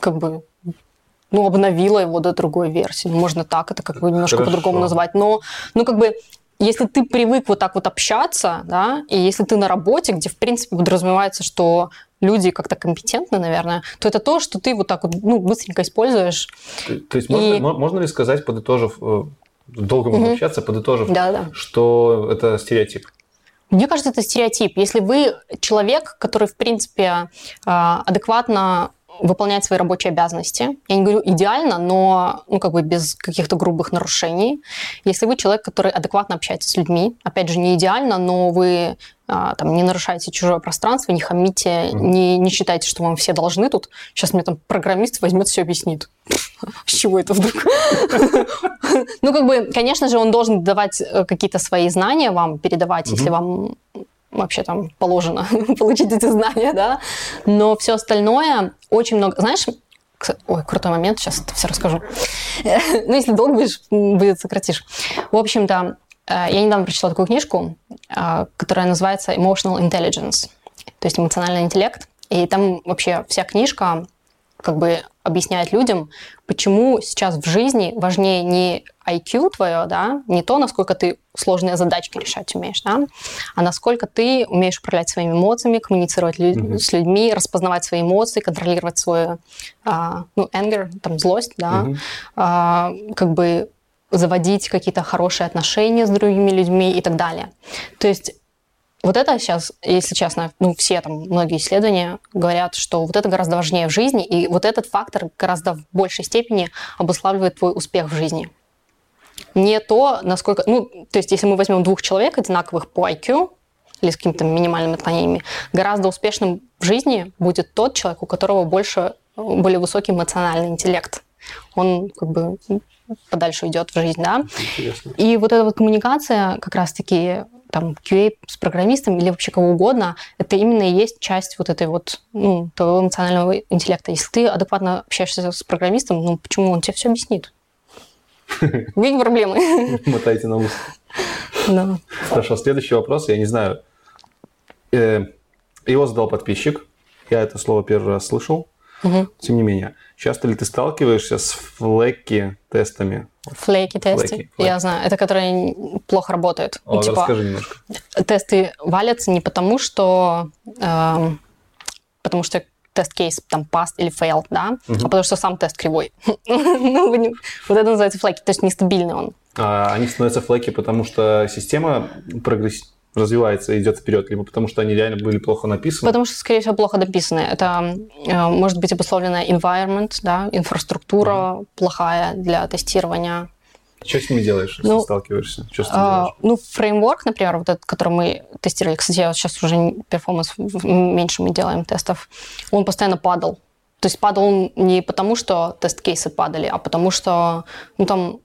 [SPEAKER 2] как бы, ну, обновила его до другой версии. Можно так это как бы немножко по-другому назвать. Но, ну, как бы если ты привык вот так вот общаться, да, и если ты на работе, где, в принципе, подразумевается, что люди как-то компетентны, наверное, то это то, что ты вот так вот ну, быстренько используешь.
[SPEAKER 1] То, то есть и... можно, можно ли сказать, подытожив, э, долго можно угу. общаться, подытожив, да, да. что это стереотип?
[SPEAKER 2] Мне кажется, это стереотип. Если вы человек, который, в принципе, а, адекватно выполнять свои рабочие обязанности. Я не говорю идеально, но ну, как бы без каких-то грубых нарушений. Если вы человек, который адекватно общается с людьми, опять же, не идеально, но вы а, там, не нарушаете чужое пространство, не хамите, mm-hmm. не, не считайте, что вам все должны тут. Сейчас мне там программист возьмет все объяснит. С чего это вдруг? Ну, как бы, конечно же, он должен давать э, какие-то свои знания вам, передавать, если вам вообще там положено получить эти знания, да, но все остальное очень много, знаешь, Ой, крутой момент, сейчас это все расскажу. ну, если долго будешь, будет сократишь. В общем-то, э, я недавно прочитала такую книжку, э, которая называется Emotional Intelligence, то есть эмоциональный интеллект. И там вообще вся книжка как бы объясняет людям, почему сейчас в жизни важнее не IQ твое, да, не то, насколько ты сложные задачки решать умеешь, да, а насколько ты умеешь управлять своими эмоциями, коммуницировать лю- mm-hmm. с людьми, распознавать свои эмоции, контролировать свою, а, ну, anger, там, злость, да, mm-hmm. а, как бы заводить какие-то хорошие отношения с другими людьми и так далее. То есть вот это сейчас, если честно, ну, все там, многие исследования говорят, что вот это гораздо важнее в жизни, и вот этот фактор гораздо в большей степени обуславливает твой успех в жизни. Не то, насколько... Ну, то есть, если мы возьмем двух человек, одинаковых по IQ, или с какими-то минимальными отклонениями, гораздо успешным в жизни будет тот человек, у которого больше, более высокий эмоциональный интеллект. Он как бы подальше идет в жизнь, да. Интересно. И вот эта вот коммуникация как раз-таки там QA с программистом или вообще кого угодно, это именно и есть часть вот этой вот, ну, твоего эмоционального интеллекта. Если ты адекватно общаешься с программистом, ну, почему он тебе все объяснит? Какие проблемы?
[SPEAKER 1] Мотайте на ус. Да. Хорошо, следующий вопрос, я не знаю. Э, его задал подписчик, я это слово первый раз слышал. Тем не менее, часто ли ты сталкиваешься с флеки тестами?
[SPEAKER 2] Флейки тесты, флейки, я знаю. Это которые плохо работают.
[SPEAKER 1] О, ну, типа, расскажи немножко.
[SPEAKER 2] Тесты валятся не потому, что... Э, потому что тест-кейс там passed или failed, да, угу. а потому что сам тест кривой. ну, вот это называется флеки, то есть нестабильный он.
[SPEAKER 1] А они становятся флеки, потому что система прогрессирует развивается и идет вперед, либо потому что они реально были плохо написаны?
[SPEAKER 2] Потому что, скорее всего, плохо написаны. Это э, может быть обусловлено environment, да, инфраструктура mm плохая для тестирования.
[SPEAKER 1] Что с ними делаешь, если ну, сталкиваешься? Что с ними
[SPEAKER 2] а, делаешь? Ну, фреймворк, например, вот этот, который мы тестировали, кстати, я сейчас уже перформанс меньше мы делаем тестов, он постоянно падал. То есть падал он не потому, что тест-кейсы падали, а потому что ну, там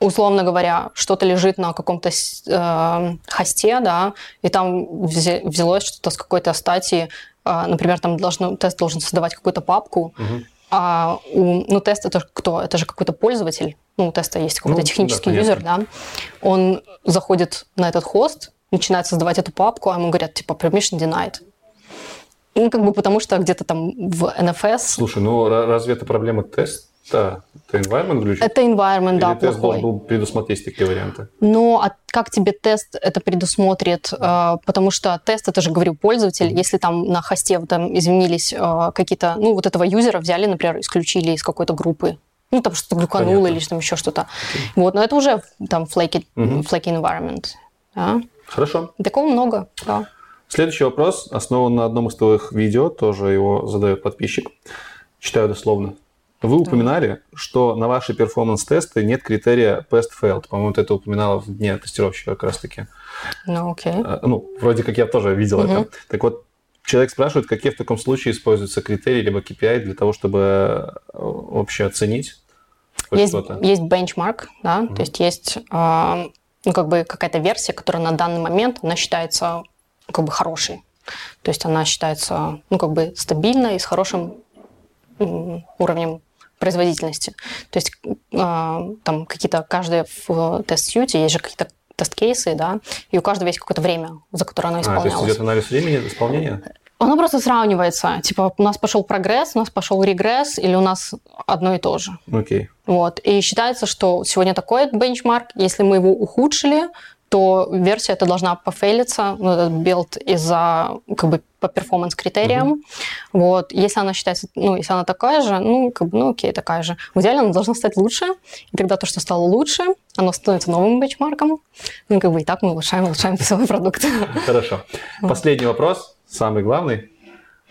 [SPEAKER 2] условно говоря, что-то лежит на каком-то э, хосте, да, и там взялось что-то с какой-то стати, э, например, там должно, тест должен создавать какую-то папку, угу. а у, ну, тест это кто? Это же какой-то пользователь, ну, у теста есть какой-то ну, технический да, юзер, да, он заходит на этот хост, начинает создавать эту папку, а ему говорят, типа, permission denied. Ну, как бы потому что где-то там в NFS...
[SPEAKER 1] Слушай, ну разве это проблема тест? Да, это environment глючит?
[SPEAKER 2] Это environment, Или да,
[SPEAKER 1] тест плохой. должен был предусмотреть такие варианты?
[SPEAKER 2] Ну, а как тебе тест это предусмотрит? А, потому что тест, это же, говорю, пользователь. Mm-hmm. Если там на хосте там изменились а, какие-то... Ну, вот этого юзера взяли, например, исключили из какой-то группы. Ну, там что-то глюкануло Понятно. или там еще что-то. Okay. Вот, но это уже там flaky, mm-hmm. flaky environment. Да?
[SPEAKER 1] Хорошо.
[SPEAKER 2] Такого много, да.
[SPEAKER 1] Следующий вопрос основан на одном из твоих видео, тоже его задает подписчик. Читаю дословно. Вы упоминали, что на ваши перформанс-тесты нет критерия past-failed. По-моему, ты это упоминала в дне тестировщика как раз-таки.
[SPEAKER 2] Ну, окей. Okay.
[SPEAKER 1] Ну, вроде как я тоже видел uh-huh. это. Так вот, Человек спрашивает, какие в таком случае используются критерии либо KPI для того, чтобы э, вообще оценить
[SPEAKER 2] есть, есть бенчмарк, да, mm-hmm. то есть есть э, ну, как бы какая-то версия, которая на данный момент, она считается как бы хорошей. То есть она считается, ну, как бы стабильной и с хорошим уровнем производительности. То есть э, там какие-то, каждый в тест-сьюте есть же какие-то тест-кейсы, да, и у каждого есть какое-то время, за которое оно исполнялось. А, то есть
[SPEAKER 1] идет анализ времени исполнения?
[SPEAKER 2] Оно просто сравнивается. Типа, у нас пошел прогресс, у нас пошел регресс, или у нас одно и то же.
[SPEAKER 1] Окей. Okay.
[SPEAKER 2] Вот. И считается, что сегодня такой benchmark, если мы его ухудшили, то версия эта должна пофейлиться, ну, этот build из-за, как бы, по performance-критериям. Mm-hmm. Вот. Если она считается, ну, если она такая же, ну, как бы, ну, окей, такая же. В идеале она должна стать лучше, и тогда то, что стало лучше, оно становится новым бенчмарком. Ну, как бы, и так мы улучшаем, улучшаем свой продукт.
[SPEAKER 1] Хорошо. Последний вопрос самый главный.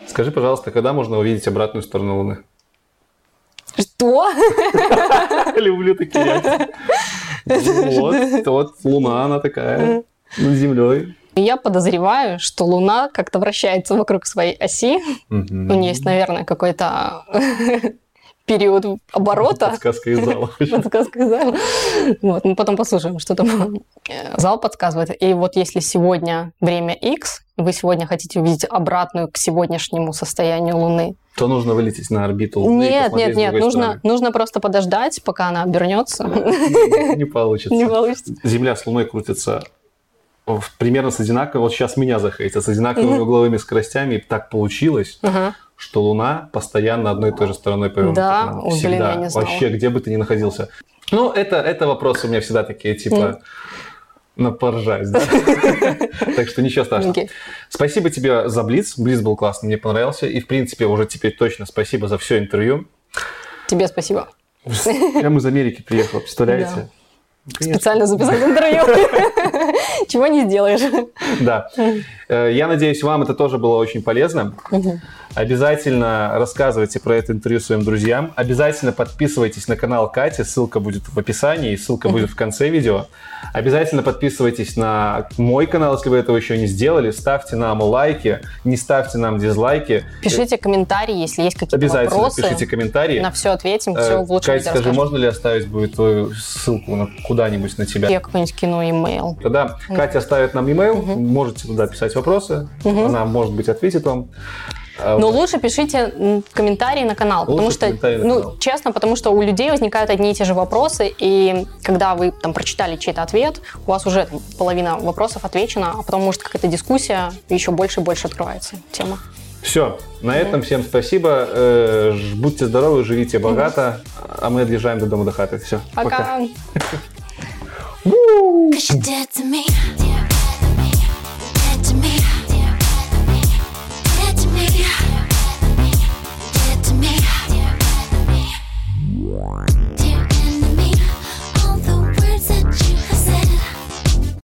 [SPEAKER 1] Скажи, пожалуйста, когда можно увидеть обратную сторону Луны?
[SPEAKER 2] Что?
[SPEAKER 1] Люблю такие. Вот, вот Луна, она такая над Землей.
[SPEAKER 2] Я подозреваю, что Луна как-то вращается вокруг своей оси. У нее есть, наверное, какой-то период оборота.
[SPEAKER 1] Подсказка из зала.
[SPEAKER 2] Подсказка из зала. Вот, мы потом послушаем, что там зал подсказывает. И вот если сегодня время X, вы сегодня хотите увидеть обратную к сегодняшнему состоянию Луны,
[SPEAKER 1] то нужно вылететь на орбиту Луны.
[SPEAKER 2] Нет, нет, нет, нужно, нужно просто подождать, пока она обернется.
[SPEAKER 1] Не получится.
[SPEAKER 2] Не получится.
[SPEAKER 1] Земля с Луной крутится примерно с одинаковыми, вот сейчас меня захейтят, с одинаковыми угловыми скоростями, и так получилось, что Луна постоянно одной и той же стороной повернута.
[SPEAKER 2] Да, О,
[SPEAKER 1] всегда.
[SPEAKER 2] блин, я не знала.
[SPEAKER 1] Вообще, где бы ты ни находился. Ну, это, это вопросы у меня всегда такие, типа, на поржать, да? Так что ничего страшного. Спасибо тебе за Блиц. Блиц был классный, мне понравился. И, в принципе, уже теперь точно спасибо за все интервью.
[SPEAKER 2] Тебе спасибо.
[SPEAKER 1] Прямо из Америки приехал, представляете?
[SPEAKER 2] Специально записать интервью. Чего не сделаешь.
[SPEAKER 1] Да. Э, я надеюсь, вам это тоже было очень полезно. Обязательно рассказывайте про это интервью своим друзьям. Обязательно подписывайтесь на канал Кати. Ссылка будет в описании, и ссылка будет в конце видео. Обязательно подписывайтесь на мой канал, если вы этого еще не сделали. Ставьте нам лайки, не ставьте нам дизлайки.
[SPEAKER 2] Пишите комментарии, если есть какие-то Обязательно вопросы.
[SPEAKER 1] пишите комментарии.
[SPEAKER 2] На все ответим, все в лучшем
[SPEAKER 1] Катя, скажи, можно ли оставить будет твою ссылку на куда-нибудь на тебя?
[SPEAKER 2] Я какой-нибудь кину имейл.
[SPEAKER 1] Тогда Катя оставит нам имейл, угу. можете туда писать вопросы, угу. она, может быть, ответит вам.
[SPEAKER 2] А Но лучше пишите комментарии на канал, лучше потому что, ну, канал. честно, потому что у людей возникают одни и те же вопросы, и когда вы там прочитали чей-то ответ, у вас уже там, половина вопросов отвечена, а потом может какая-то дискуссия, и еще больше и больше открывается тема.
[SPEAKER 1] Все, на этом всем спасибо. Э, будьте здоровы, живите богато, а мы отъезжаем до дома до хаты. Все,
[SPEAKER 2] пока. пока. one.